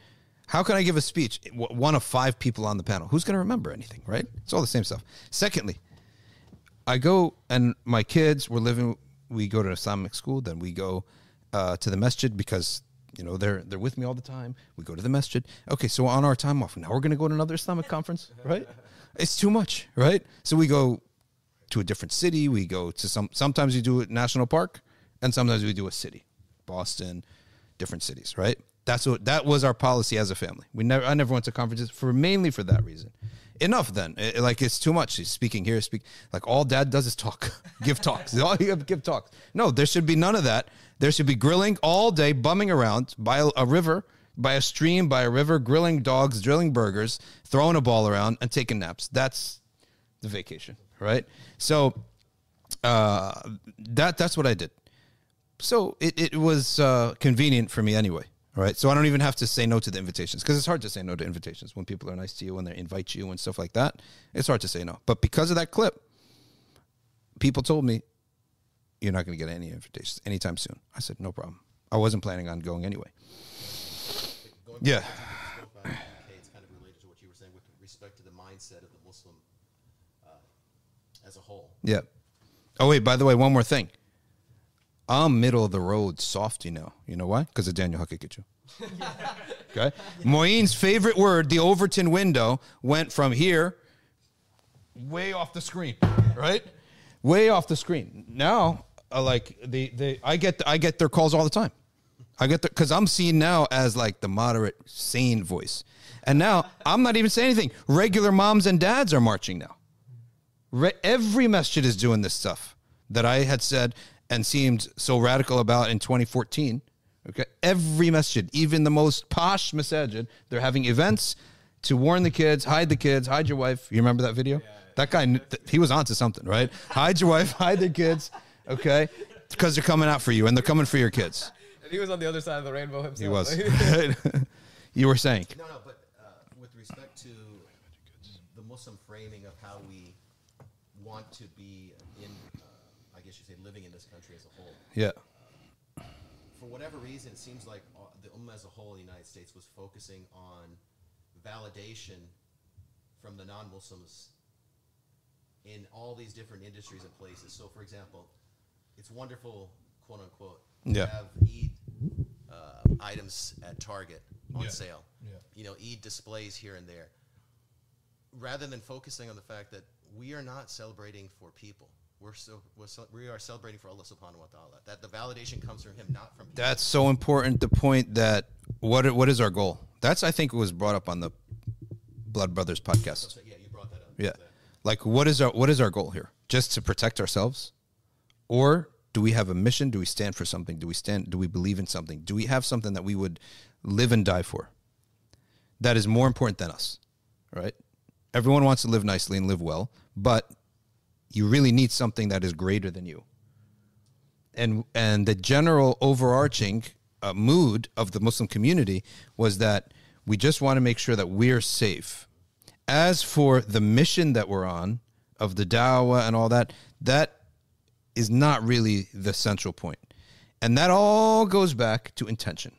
How can I give a speech? One of five people on the panel. Who's going to remember anything, right? It's all the same stuff. Secondly, I go and my kids were living. We go to Islamic school, then we go uh, to the masjid because you know they're they're with me all the time. We go to the masjid. Okay, so on our time off, now we're going to go to another Islamic conference, right? It's too much, right? So we go to a different city. We go to some. Sometimes we do a national park, and sometimes we do a city, Boston, different cities, right? That's what that was our policy as a family. We never. I never went to conferences for mainly for that reason. Enough then. It- like it's too much. He's speaking here, speak like all dad does is talk, give talks. All you have give talks. No, there should be none of that. There should be grilling all day, bumming around by a, river, by a stream, by a river, grilling dogs, drilling burgers, throwing a ball around, and taking naps. That's the vacation, right? So uh, that that's what I did. So it, it was uh, convenient for me anyway, right? So I don't even have to say no to the invitations because it's hard to say no to invitations when people are nice to you and they invite you and stuff like that. It's hard to say no. But because of that clip, people told me you're not going to get any invitations anytime soon. I said no problem. I wasn't planning on going anyway. Going Yeah. back to- going back, okay, it's kind of related to what you were saying with respect to the mindset of the Muslim uh, as a whole. Yeah. Oh wait, by the way, one more thing. I'm middle of the road softy now. You know why? Because of Daniel Haqiqatjou. okay. Moeen's favorite word, the Overton window, went from here way off the screen. Right? Way off the screen. Now, uh, like the the I get I get their calls all the time. I get because I'm seen now as like the moderate, sane voice, and now I'm not even saying anything. Regular moms and dads are marching now. Re- every masjid is doing this stuff that I had said and seemed so radical about in 2014. Okay, every masjid, even the most posh masjid, they're having events to warn the kids, hide the kids, hide your wife. You remember that video? that guy, kn- th- he was onto something, right? hide your wife, hide the kids. Okay, because they're coming out for you and they're coming for your kids. And he was on the other side of the rainbow himself. He was. You were saying. No, no, but uh, with respect to the Muslim framing of how we want to be in, uh, I guess you say, living in this country as a whole. Yeah. For whatever reason, it seems like uh, the Ummah as a whole in the United States was focusing on validation from the non-Muslims in all these different industries and places. So, for example, it's wonderful, quote unquote, Yeah. to have Eid uh, items at Target on Yeah. sale. Yeah. You know, Eid displays here and there. Rather than focusing on the fact that we are not celebrating for people. We're so we're we are celebrating for Allah Subhanahu wa Taala. That the validation comes from Him, not from people. That's so important. The point that what what is our goal? That's I think was brought up on the Blood Brothers podcast. So, yeah, you brought that up. Yeah, That- like what is our what is our goal here? Just to protect ourselves, or do we have a mission? Do we stand for something? Do we stand? Do we believe in something? Do we have something that we would live and die for? That is more important than us, right? Everyone wants to live nicely and live well, but you really need something that is greater than you. And and the general overarching uh, mood of the Muslim community was that we just want to make sure that we're safe. As for the mission that we're on of the dawah and all that, that is not really the central point. And that all goes back to intention.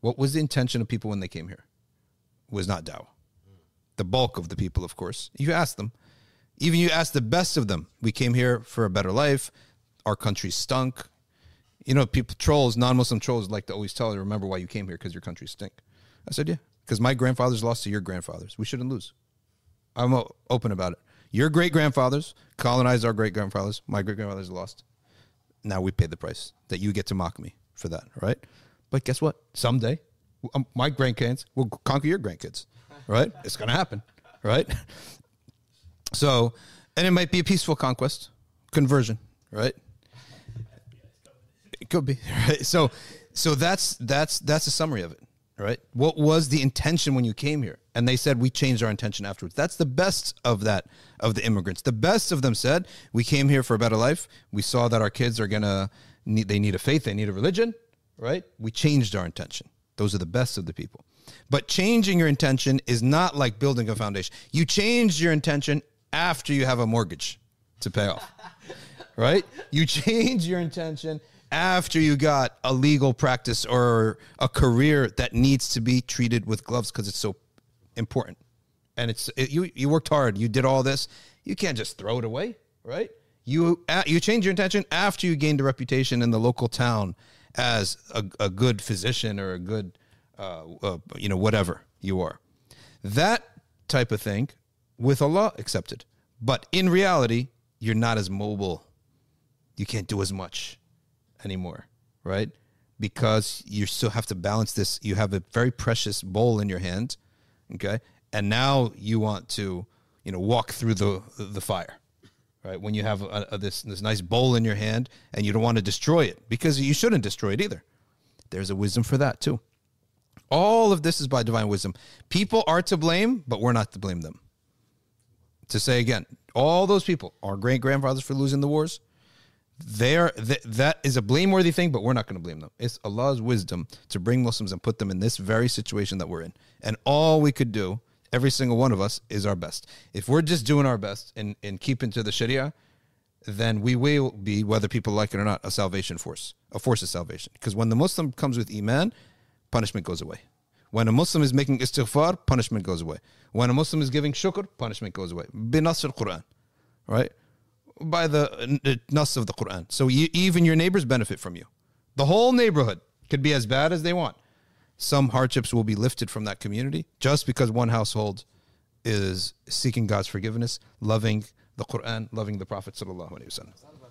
What was the intention of people when they came here? Was not dawah. The bulk of the people, of course. You ask them. Even you ask the best of them. We came here for a better life. Our country stunk. You know, people trolls, non-Muslim trolls like to always tell you, remember why you came here because your country stink. I said, yeah, because my grandfathers lost to your grandfathers. We shouldn't lose. I'm open about it. Your great grandfathers colonized our great grandfathers. My great grandfathers lost. Now we pay the price that you get to mock me for that, right? But guess what? Someday, um, my grandkids will conquer your grandkids, right? it's going to happen, right? So, and it might be a peaceful conquest, conversion, right? It could be, right? So, so that's that's that's a summary of it, right? What was the intention when you came here? And they said we changed our intention afterwards. That's the best of that of the immigrants. The best of them said we came here for a better life. We saw that our kids are gonna need they need a faith, they need a religion, right? We changed our intention. Those are the best of the people. But changing your intention is not like building a foundation. You change your intention after you have a mortgage to pay off. right? You change your intention after you got a legal practice or a career that needs to be treated with gloves because it's so important. And it's it, you you worked hard, you did all this. You can't just throw it away, right? You uh, you change your intention after you gained a reputation in the local town as a, a good physician or a good uh, uh, you know whatever you are. That type of thing with Allah accepted. But in reality, you're not as mobile. You can't do as much anymore, right? Because you still have to balance this. You have a very precious bowl in your hand, okay? And now you want to, you know, walk through the the fire, right? When you have a, a, this this nice bowl in your hand and you don't want to destroy it because you shouldn't destroy it either. There's a wisdom for that too. All of this is by divine wisdom. People are to blame, but we're not to blame them to say again, all those people, our great grandfathers for losing the wars, they're, th- that is a blameworthy thing, but we're not going to blame them. It's Allah's wisdom to bring Muslims and put them in this very situation that we're in. And all we could do, every single one of us, is our best. If we're just doing our best and, and keeping to the Sharia, then we will be, whether people like it or not, a salvation force, a force of salvation. Because when the Muslim comes with Iman, punishment goes away. When a Muslim is making istighfar, punishment goes away. When a Muslim is giving shukr, punishment goes away. Binas al Quran, right? By the uh, nas of the Quran. So you, even your neighbors benefit from you. The whole neighborhood could be as bad as they want. Some hardships will be lifted from that community just because one household is seeking God's forgiveness, loving the Quran, loving the Prophet sallallahu alaihi wasallam.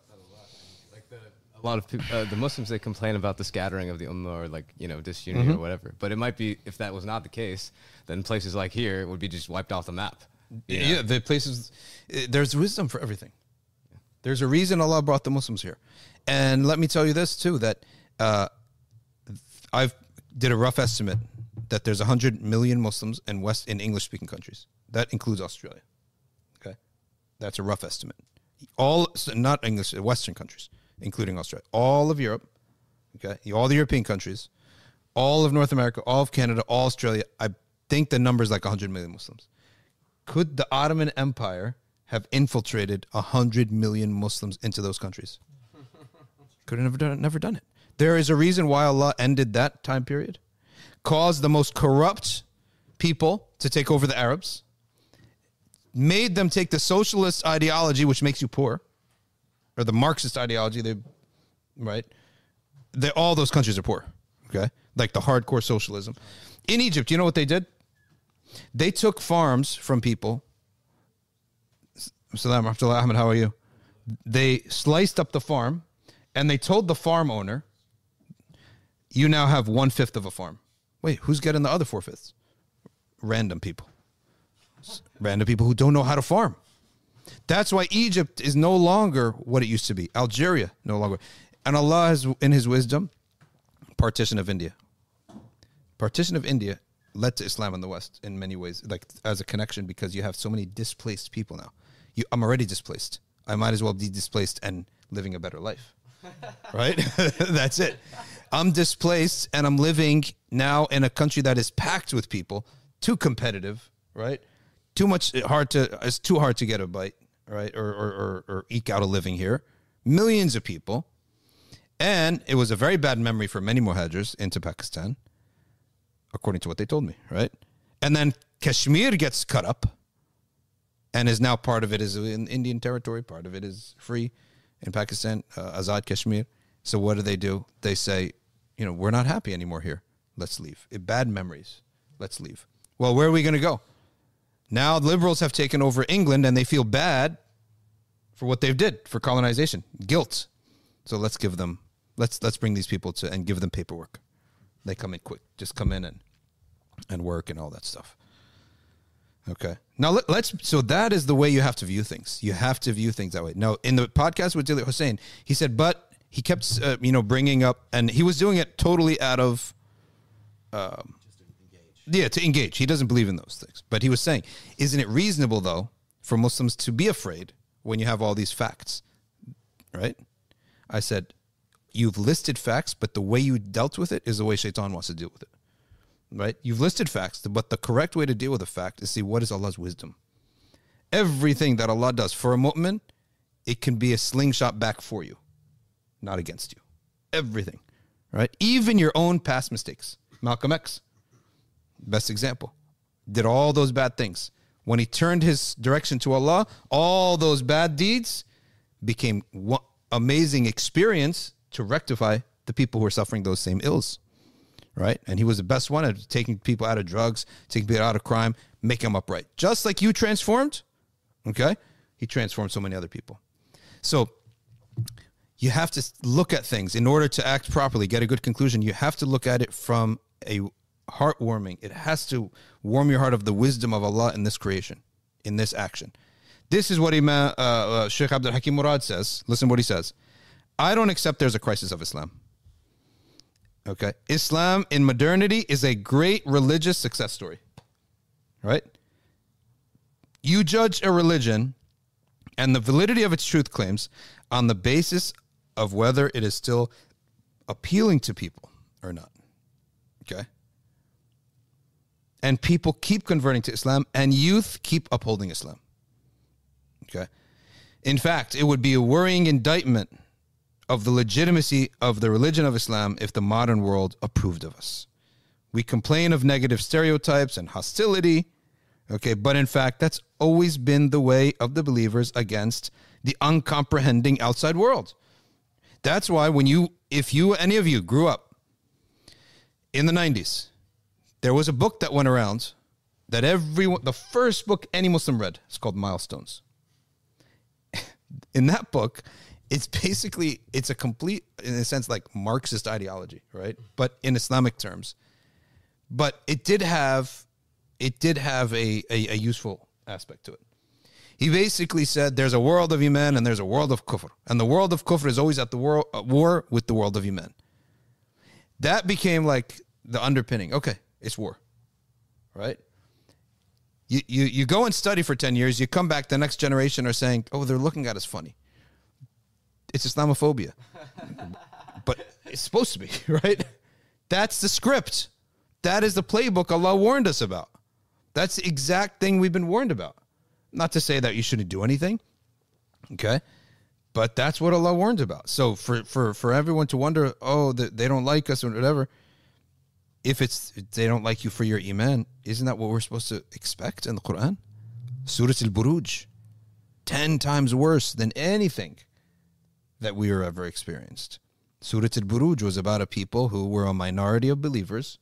A lot of people, uh, the Muslims, they complain about the scattering of the ummah or like you know disunity or whatever. But it might be if that was not the case, then places like here would be just wiped off the map. know? Yeah, the places. eh, There's wisdom for everything. There's a reason Allah brought the Muslims here, and let me tell you this too: that uh, I've did a rough estimate that there's 100 million Muslims in West in English speaking countries. That includes Australia. Okay, that's a rough estimate. All so not English, Western countries, including Australia, all of Europe. Okay, all the European countries, all of North America, all of Canada, all Australia. I think the number is like 100 million Muslims could the Ottoman Empire have infiltrated hundred million Muslims into those countries? Could have never done. Never done it. There is a reason why Allah ended that time period, caused the most corrupt people to take over the Arabs, made them take the socialist ideology, which makes you poor, or the Marxist ideology. They, right? They all those countries are poor. Okay, like the hardcore socialism. In Egypt, you know what they did? They took farms from people. Salam Rahmatullah Ahmed, how are you? They sliced up the farm and they told the farm owner, you now have one fifth of a farm. Wait, who's getting the other four fifths? Random people. Random people who don't know how to farm. That's why Egypt is no longer what it used to be. Algeria no longer. And Allah has, in His wisdom, partition of India. Partition of India led to Islam in the West in many ways, like as a connection because you have so many displaced people now. You, I'm already displaced. I might as well be displaced and living a better life. right? That's it. I'm displaced and I'm living now in a country that is packed with people, too competitive, right? Too much hard to it's too hard to get a bite, right? Or or, or, or eke out a living here. Millions of people. And it was a very bad memory for many muhajirs into Pakistan, according to what they told me, right? And then Kashmir gets cut up and is now part of it is in Indian territory, part of it is free in Pakistan, uh, Azad Kashmir. So what do they do? They say, you know, we're not happy anymore here. Let's leave. Eh, Bad memories. Let's leave. Well, where are we going to go? Now liberals have taken over England and they feel bad for what they've did for colonization, guilt. So let's give them let's let's bring these people to and give them paperwork. They come in quick. Just come in and and work and all that stuff. Okay. Now let, us So that is the way you have to view things. You have to view things that way. Now, in the podcast with Dilly Hussain, he said, but he kept, uh, you know, bringing up, and he was doing it totally out of, um, yeah, to engage. He doesn't believe in those things. But he was saying, isn't it reasonable though for Muslims to be afraid when you have all these facts, right? I said, you've listed facts, but the way you dealt with it is the way Shaitan wants to deal with it right? You've listed facts, but the correct way to deal with a fact is see what is Allah's wisdom. Everything that Allah does for a mu'min, it can be a slingshot back for you, not against you. Everything, right? Even your own past mistakes. Malcolm X, best example, did all those bad things. When he turned his direction to Allah, all those bad deeds became one amazing experience to rectify the people who are suffering those same ills right? And he was the best one at taking people out of drugs, taking people out of crime, making them upright. Just like you transformed, okay? He transformed so many other people. So you have to look at things in order to act properly, get a good conclusion. You have to look at it from a heartwarming. It has to warm your heart of the wisdom of Allah in this creation, in this action. This is what Imam uh, uh, Sheikh Abdul Hakim Murad says. Listen what he says. I don't accept there's a crisis of Islam. Okay. Islam in modernity is a great religious success story. Right? You judge a religion and the validity of its truth claims on the basis of whether it is still appealing to people or not. Okay? And people keep converting to Islam and youth keep upholding Islam. Okay? In fact, it would be a worrying indictment of the legitimacy of the religion of Islam if the modern world approved of us. We complain of negative stereotypes and hostility, okay, but in fact, that's always been the way of the believers against the uncomprehending outside world. That's why when you, if you, any of you grew up in the 90s, there was a book that went around that everyone, the first book any Muslim read, is called Milestones. in that book, it's basically it's a complete in a sense like marxist ideology right? But in islamic terms. But it did have it did have a, a, a useful aspect to it. He basically said there's a world of iman and there's a world of kufr. And the world of kufr is always at the war, uh, war with the world of iman. That became like the underpinning. Okay it's war right you, you, you go and study for 10 years you come back the next generation are saying oh they're looking at us funny it's Islamophobia. but it's supposed to be, right? That's the script. That is the playbook Allah warned us about. That's the exact thing we've been warned about. Not to say that you shouldn't do anything, okay? But that's what Allah warned about. So for for for everyone to wonder, oh, they don't like us or whatever, if it's they don't like you for your iman, isn't that what we're supposed to expect in the Quran? Surah Al-Buruj, ten times worse than anything that we were ever experienced. Surah Al-Buruj was about a people who were a minority of believers.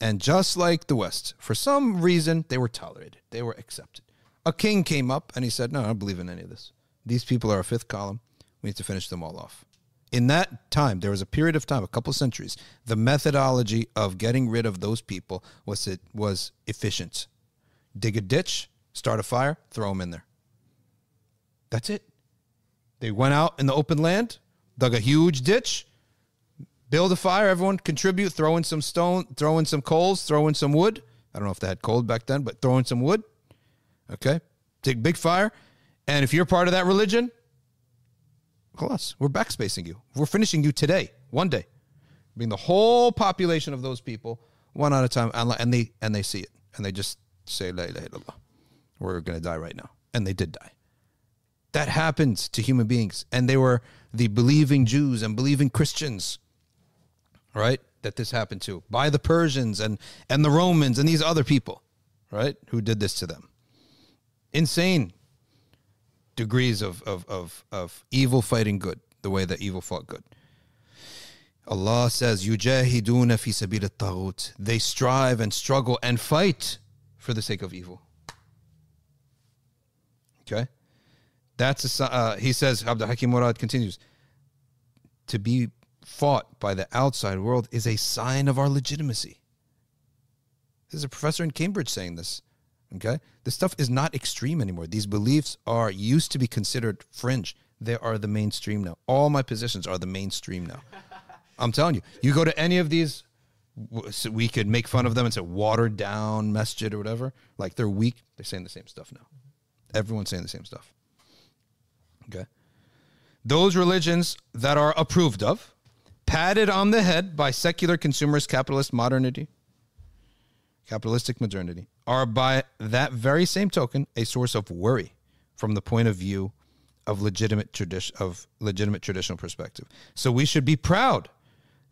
And just like the West, for some reason, they were tolerated. They were accepted. A king came up and he said, No, I don't believe in any of this. These people are a fifth column. We need to finish them all off. In that time, there was a period of time, a couple centuries, the methodology of getting rid of those people was it was efficient. Dig a ditch, start a fire, throw them in there. That's it. They went out in the open land, dug a huge ditch, build a fire. Everyone contribute, throw in some stone, throw in some coals, throw in some wood. I don't know if they had coal back then, but throw in some wood. Okay, take big fire, and if you're part of that religion, us, we're backspacing you. We're finishing you today, one day, bring the whole population of those people one at a time, and and they and they see it, and they just say la ilaha illallah. We're gonna die right now, and they did die. That happened to human beings, and they were the believing Jews and believing Christians, right? That this happened to by the Persians and and the Romans and these other people, right? Who did this to them? Insane degrees of of of, of evil fighting good, the way that evil fought good. Allah says, "Yujahiduna fi sabil taghut." They strive and struggle and fight for the sake of evil. Okay, that's a. Uh, he says, Abdul Hakim Murad continues, to be fought by the outside world is a sign of our legitimacy. This is a professor in Cambridge saying this. Okay, this stuff is not extreme anymore. These beliefs are used to be considered fringe. They are the mainstream now. All my positions are the mainstream now. I'm telling you. You go to any of these, so we could make fun of them and say watered down masjid or whatever. Like they're weak. They're saying the same stuff now. Everyone's saying the same stuff. Okay. Those religions that are approved of, patted on the head by secular consumerist capitalist modernity, capitalistic modernity, are by that very same token a source of worry from the point of view of legitimate tradition of legitimate traditional perspective. So we should be proud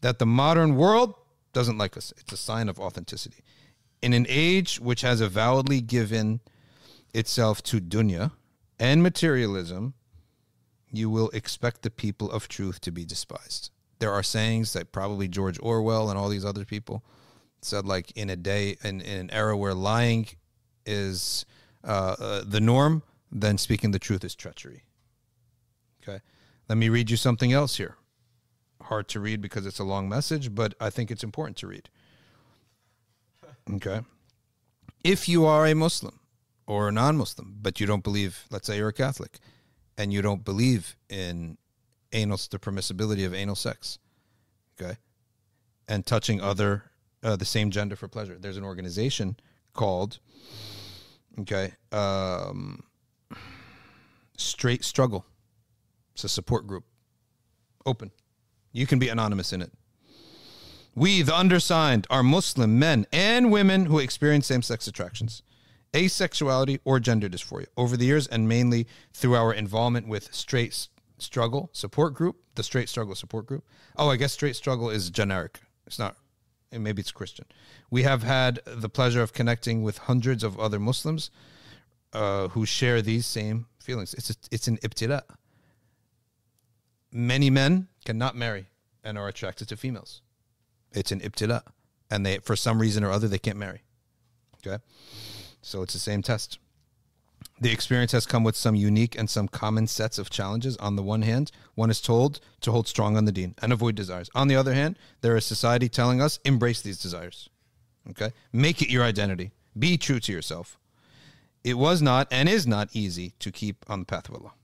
that the modern world doesn't like us. It's a sign of authenticity. In an age which has avowedly given itself to dunya and materialism, you will expect the people of truth to be despised. There are sayings that probably George Orwell and all these other people said, like in a day, in, in an era where lying is uh, uh, the norm, then speaking the truth is treachery. Okay. Let me read you something else here. Hard to read because it's a long message, but I think it's important to read. Okay. If you are a Muslim or a non Muslim, but you don't believe, let's say you're a Catholic, and you don't believe in anal, the permissibility of anal sex, okay, and touching other, uh, the same gender for pleasure, there's an organization called, okay, um, Straight Struggle. It's a support group. Open. You can be anonymous in it. We, the undersigned, are Muslim men and women who experience same sex attractions, asexuality, or gender dysphoria. Over the years, and mainly through our involvement with Straight Struggle Support Group, the Straight Struggle Support Group. Oh, I guess Straight Struggle is generic. It's not, and maybe it's Christian. We have had the pleasure of connecting with hundreds of other Muslims uh, who share these same feelings. It's a, it's an ibtila. Many men cannot marry and are attracted to females. It's an ibtila, and they for some reason or other they can't marry. Okay, so it's the same test. The experience has come with some unique and some common sets of challenges. On the one hand, one is told to hold strong on the deen and avoid desires. On the other hand, there is society telling us embrace these desires. Okay, make it your identity. Be true to yourself. It was not and is not easy to keep on the path of Allah.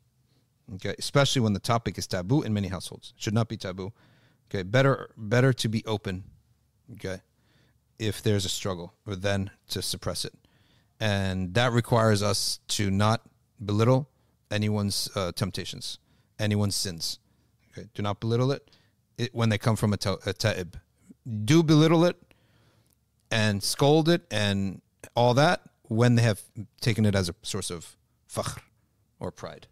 Okay, especially when the topic is taboo in many households. It should not be taboo. Okay, better better to be open. Okay, if there's a struggle, or than to suppress it, and that requires us to not belittle anyone's uh, temptations, anyone's sins. Okay, do not belittle it, it when they come from a, ta- a ta'ib. Do belittle it and scold it and all that when they have taken it as a source of fakhr or pride.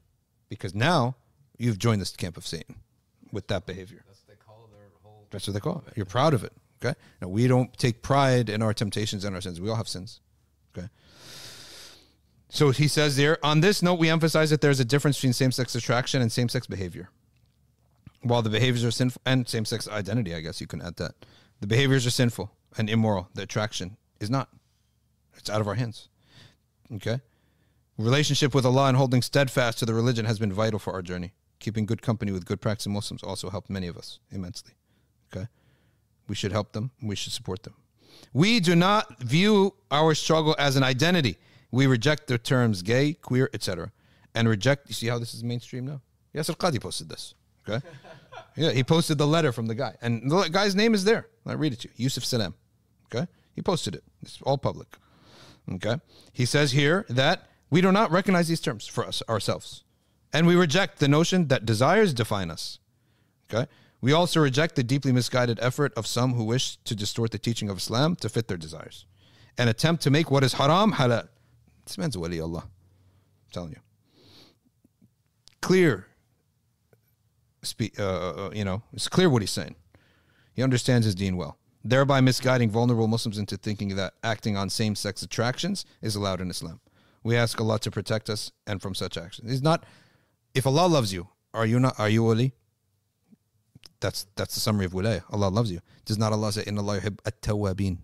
Because now you've joined this camp of Satan with that behavior. That's what they call their whole. That's what they call it. You're proud of it. Okay. Now we don't take pride in our temptations and our sins. We all have sins. Okay. So he says there, on this note, we emphasize that there's a difference between same sex attraction and same sex behavior. While the behaviors are sinful and same sex identity, I guess you can add that. The behaviors are sinful and immoral. The attraction is not. It's out of our hands. Okay. Relationship with Allah and holding steadfast to the religion has been vital for our journey. Keeping good company with good practicing Muslims also helped many of us immensely. Okay. We should help them. We should support them. We do not view our struggle as an identity. We reject the terms gay, queer, etc. and reject. You see how this is mainstream now? Yasir Qadhi posted this. Okay. yeah, he posted the letter from the guy, and the guy's name is there. I read it to you, Yusuf Salam. Okay, he posted it. It's all public. Okay, he says here that we do not recognize these terms for us ourselves, and we reject the notion that desires define us. Okay. We also reject the deeply misguided effort of some who wish to distort the teaching of Islam to fit their desires and attempt to make what is haram halal. This man's wali Allah. I'm telling you. Clear. Spe- uh, uh, you know, it's clear what he's saying. He understands his deen well, thereby misguiding vulnerable Muslims into thinking that acting on same sex attractions is allowed in Islam. We ask Allah to protect us and from such actions. He's not, if Allah loves you, are you not, are you wali? That's that's the summary of wilayah. Allah loves you. Does not Allah say, Inna Allah yuhib at-tawwabin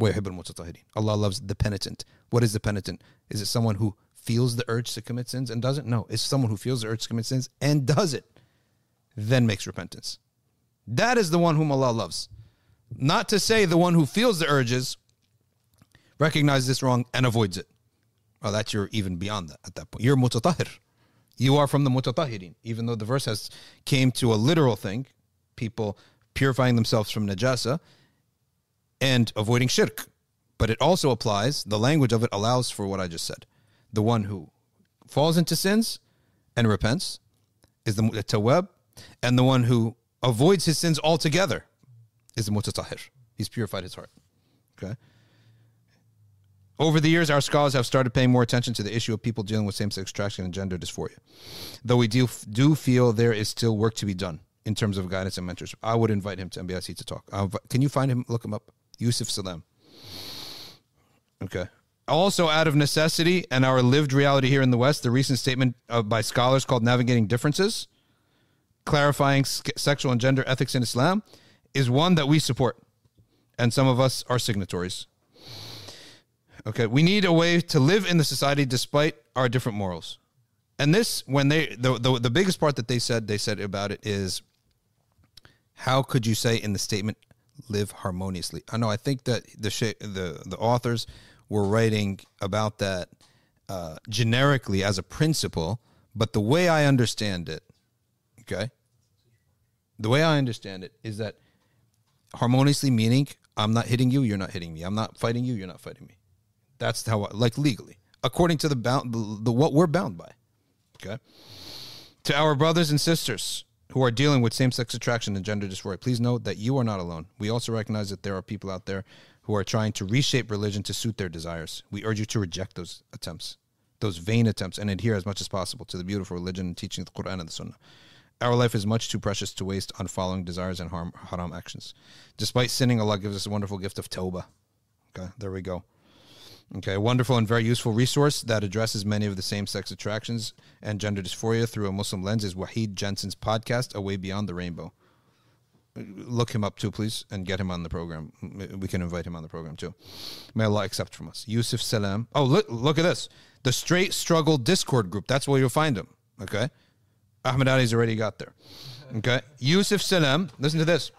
وَيُحِبُّ الْمُتَطَهِّرِينَ Allah loves the penitent. What is the penitent? Is it someone who feels the urge to commit sins and doesn't? No. It's someone who feels the urge to commit sins and does it, then makes repentance. That is the one whom Allah loves. Not to say the one who feels the urges, recognizes this wrong, and avoids it. Well, that's you're even beyond that at that point. You're mutatahir. You are from the mutatahirin. Even though the verse has came to a literal thing, people purifying themselves from najasa and avoiding shirk. But it also applies, the language of it allows for what I just said. The one who falls into sins and repents is the tawab, and the one who avoids his sins altogether is the mutatahir. He's purified his heart. Okay. Over the years, our scholars have started paying more attention to the issue of people dealing with same-sex attraction and gender dysphoria. Though we do, do feel there is still work to be done in terms of guidance and mentorship. I would invite him to MBIC to talk. I'll Can you find him? Look him up. Yusuf Salam. Okay. Also, out of necessity and our lived reality here in the West, the recent statement uh, by scholars called Navigating Differences, clarifying sk- sexual and gender ethics in Islam, is one that we support. And some of us are signatories. Okay. We need a way to live in the society despite our different morals. And this, when they, the, the, the biggest part that they said, they said about it is, how could you say in the statement, live harmoniously? I know, I think that the, the, the authors were writing about that uh, generically as a principle, but the way I understand it, okay, the way I understand it is that harmoniously meaning I'm not hitting you, you're not hitting me. I'm not fighting you, you're not fighting me. That's how, I, like legally, according to the bound, the, the what we're bound by. Okay. To our brothers and sisters who are dealing with same sex attraction and gender dysphoria, please note that you are not alone. We also recognize that there are people out there who are trying to reshape religion to suit their desires. We urge you to reject those attempts, those vain attempts, and adhere as much as possible to the beautiful religion and teaching of the Quran and the Sunnah. Our life is much too precious to waste on following desires and harm, haram actions. Despite sinning, Allah gives us a wonderful gift of tawbah. Okay, there we go. Okay, wonderful and very useful resource that addresses many of the same sex attractions and gender dysphoria through a Muslim lens is Wahid Jensen's podcast, A Way Beyond the Rainbow. Look him up too, please, and get him on the program. We can invite him on the program too. May Allah accept from us. Yusuf Salam. Oh, look, look at this. The Straight Struggle Discord group. That's where you'll find him. Okay. Ahmed Ali's already got there. Okay. Yusuf Salam. Listen to this.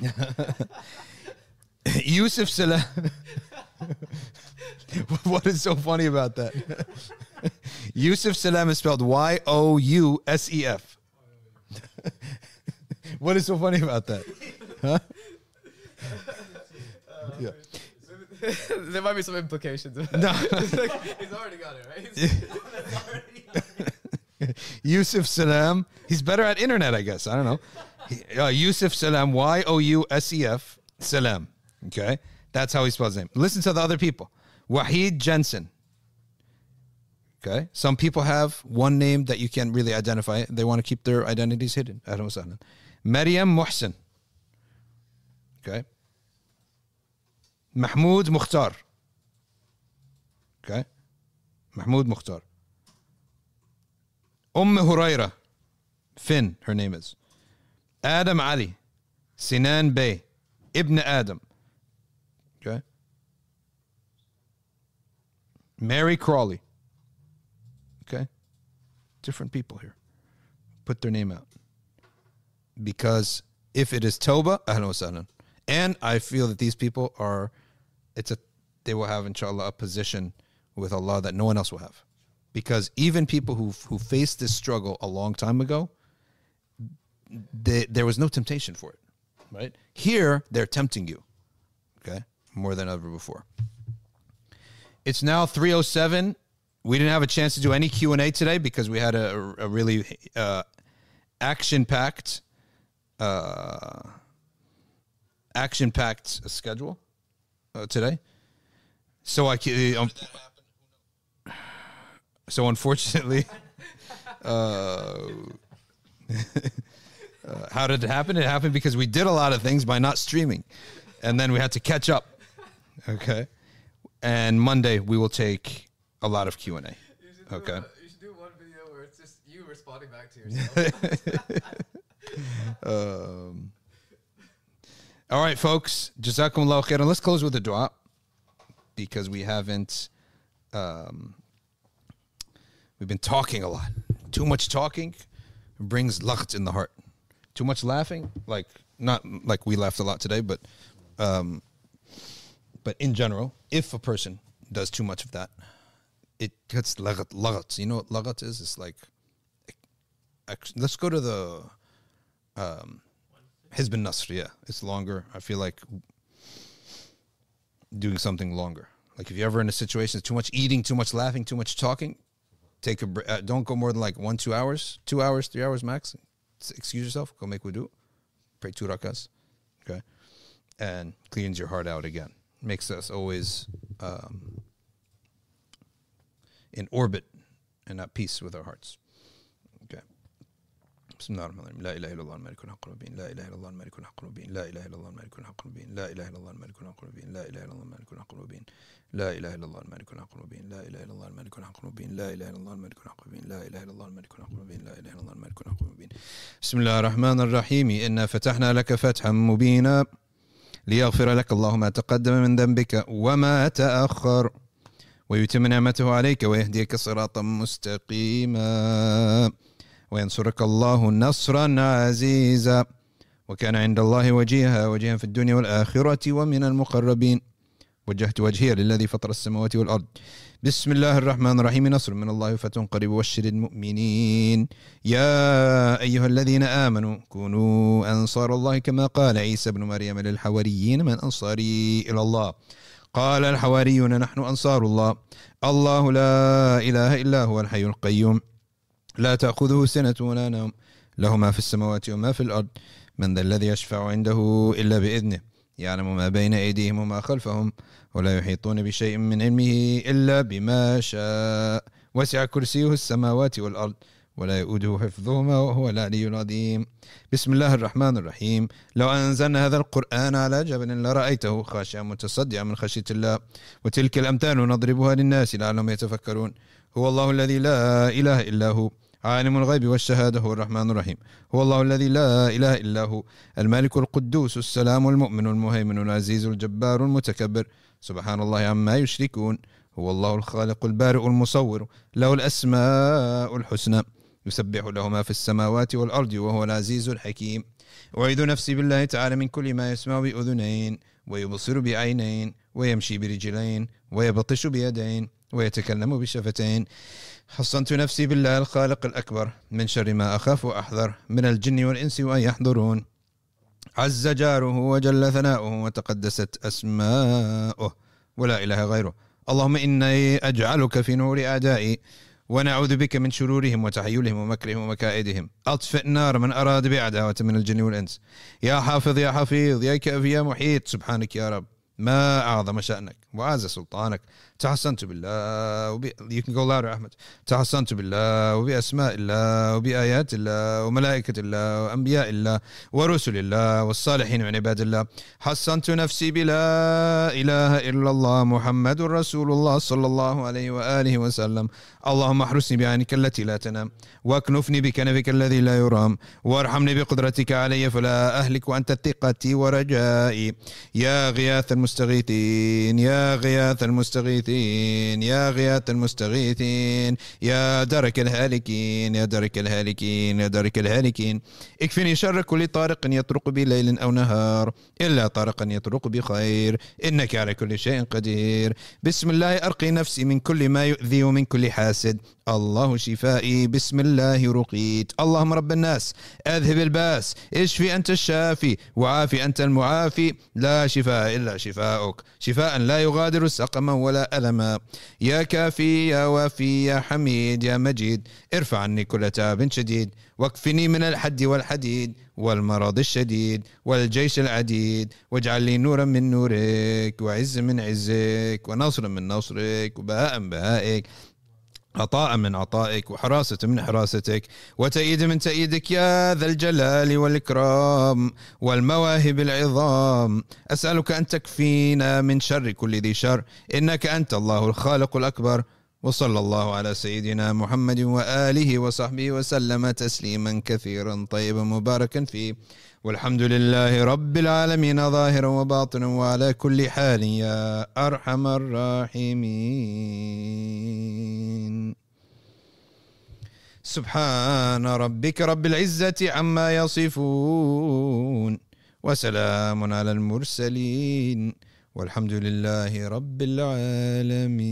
Yusuf Salam. what is so funny about that? Yusuf Salam is spelled Y O U S E F. What is so funny about that? Huh? Yeah. there might be some implications. No. It's like, he's already got it, right? Yusuf Salam. He's better at internet, I guess. I don't know. He- Uh, Yusuf Salam. Y O U S E F. Salam. Okay. That's how he spells his name. Listen to the other people. Wahid Jensen. Okay. Some people have one name that you can't really identify. They want to keep their identities hidden. Wa sahlan. Maryam Muhsin. Okay. Mahmoud Mukhtar. Okay. Mahmoud Mukhtar. Umm Huraira. Finn, her name is. Adam Ali. Sinan Bey. Ibn Adam. Okay. Mary Crawley. Okay. Different people here. Put their name out. Because if it is Toba. And I feel that these people are, it's a, they will have, inshallah, a position with Allah that no one else will have. because even people who who faced this struggle a long time ago, they, there was no temptation for it, right? Here they're tempting you, okay, more than ever before. It's now three oh seven. We didn't have a chance to do any Q and A today because we had a, a really uh, action packed, uh, action packed schedule uh, today. So I um, so unfortunately, uh, uh, how did it happen? It happened because we did a lot of things by not streaming, and then we had to catch up. Okay, and Monday we will take a lot of Q and A. Okay. you should do one video where it's just you responding back to yourself. Um, all right, folks. Jazakumullah khairan. Let's close with a dua because we haven't. Um, we've been talking a lot. Too much talking brings laght in the heart. Too much laughing, like not like we laughed a lot today, but um, but in general, if a person does too much of that, it gets laghat. Laghat. You know what laghat is? It's like. Let's go to the um, Hizb Nasr, yeah, it's longer. I feel like doing something longer. Like if you're ever in a situation, too much eating, too much laughing, too much talking, take a br- uh, don't go more than like one, two hours, two hours, three hours max. Excuse yourself, go make wudu, pray two rakas, okay, and cleans your heart out again. Makes us always um, in orbit and at peace with our hearts. بسم الله الرحمن الرحيم لا اله الا الله الملك الحق المبين لا اله الا الله الملك الحق المبين لا اله الا الله الملك الحق المبين لا اله الا الله الملك الحق المبين لا اله الا الله الملك الحق المبين لا اله الا الله الملك الحق المبين لا اله الا الله الملك الحق المبين لا اله الا الله الملك الحق المبين لا اله الا الله الملك الحق المبين لا اله الا الله الملك الحق المبين بسم الله الرحمن الرحيم انا فتحنا لك فتحا مبينا ليغفر لك الله ما تقدم من ذنبك وما تأخر. ويتم نعمته عليك ويهديك صراطا مستقيما. وينصرك الله نصرا عزيزا. وكان عند الله وجيها وجيها في الدنيا والآخرة ومن المقربين. وجهت وجهي للذي فطر السماوات والأرض. بسم الله الرحمن الرحيم نصر من الله فتح قريب وبشر المؤمنين يا أيها الذين آمنوا كونوا أنصار الله كما قال عيسى بن مريم للحواريين من أنصاري إلى الله قال الحواريون نحن أنصار الله الله لا إله إلا هو الحي القيوم لا تأخذه سنة ولا نوم له ما في السماوات وما في الأرض من ذا الذي يشفع عنده إلا بإذنه يعلم ما بين أيديهم وما خلفهم ولا يحيطون بشيء من علمه إلا بما شاء. وسع كرسيه السماوات والأرض ولا يؤوده حفظهما وهو العلي العظيم. بسم الله الرحمن الرحيم. لو أنزلنا هذا القرآن على جبل لرأيته خاشعا متصدعا من خشية الله وتلك الأمثال نضربها للناس لعلهم يتفكرون. هو الله الذي لا إله إلا هو. عالم الغيب والشهادة هو الرحمن الرحيم. هو الله الذي لا إله إلا هو الملك القدوس السلام المؤمن المهيمن العزيز الجبار المتكبر. سبحان الله عما يشركون. هو الله الخالق البارئ المصور له الأسماء الحسنى. يسبح له ما في السماوات والأرض وهو العزيز الحكيم. أعيذ نفسي بالله تعالى من كل ما يسمع بأذنين ويبصر بعينين ويمشي برجلين ويبطش بيدين. ويتكلم بشفتين. حصنت نفسي بالله الخالق الأكبر. من شر ما أخاف وأحذر. من الجن والإنس وأن يحضرون. عز جاره وجل ثناؤه وتقدست أسماؤه. ولا إله غيره. اللهم إني أجعلك في نور أعدائي ونعوذ بك من شرورهم وتحيلهم ومكرهم ومكائدهم. أطفئ نار من أراد بعداوة من الجن والإنس. يا حافظ يا حفيظ يا كافي يا محيط. سبحانك يا رب. ما أعظم شأنك. وعز سلطانك. تحسنت بالله وب... you can go louder أحمد تحسنت بالله وبأسماء الله وبآيات الله وملائكة الله وأنبياء الله ورسل الله والصالحين من عباد الله. حسنت نفسي بلا إله إلا الله محمد رسول الله صلى الله عليه وآله وسلم. اللهم احرسني بعينك التي لا تنام واكنفني بكنفك الذي لا يرام وارحمني بقدرتك علي فلا أهلك وأنت ثقتي ورجائي. يا غياث المستغيثين يا غياث المستغيثين. يا غياث المستغيثين يا درك الهالكين يا درك الهالكين يا درك الهالكين. اكفني شر كل طارق يطرق بي ليل أو نهار إلا طارقا يطرق بخير إنك على كل شيء قدير. بسم الله أرقي نفسي من كل ما يؤذي ومن كل حاسد. الله شفائي بسم الله رقيت. اللهم رب الناس أذهب الباس اشفي أنت الشافي وعافي أنت المعافي. لا شفاء إلا شفاؤك. شفاء لا يغادر سقما ولا الما يا كافي يا وافي يا حميد يا مجيد. ارفع عني كل تعب شديد. واكفني من الحد والحديد والمرض الشديد والجيش العديد. واجعل لي نورا من نورك وعز من عزك ونصرا من نصرك وبهاء بهائك عطاء من عطائك وحراسة من حراستك وتأييد من تأييدك يا ذا الجلال والإكرام والمواهب العظام. أسألك أن تكفينا من شر كل ذي شر إنك أنت الله الخالق الأكبر. وصلى الله على سيدنا محمد وآله وصحبه وسلم تسليما كثيرا طيبا مباركا فيه. والحمد لله رب العالمين ظاهرا وباطنا وعلى كل حال يا أرحم الراحمين. سبحان ربك رب العزة عما يصفون وسلام على المرسلين. والحمد لله رب العالمين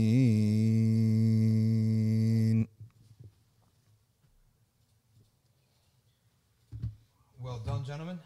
Well done, gentlemen.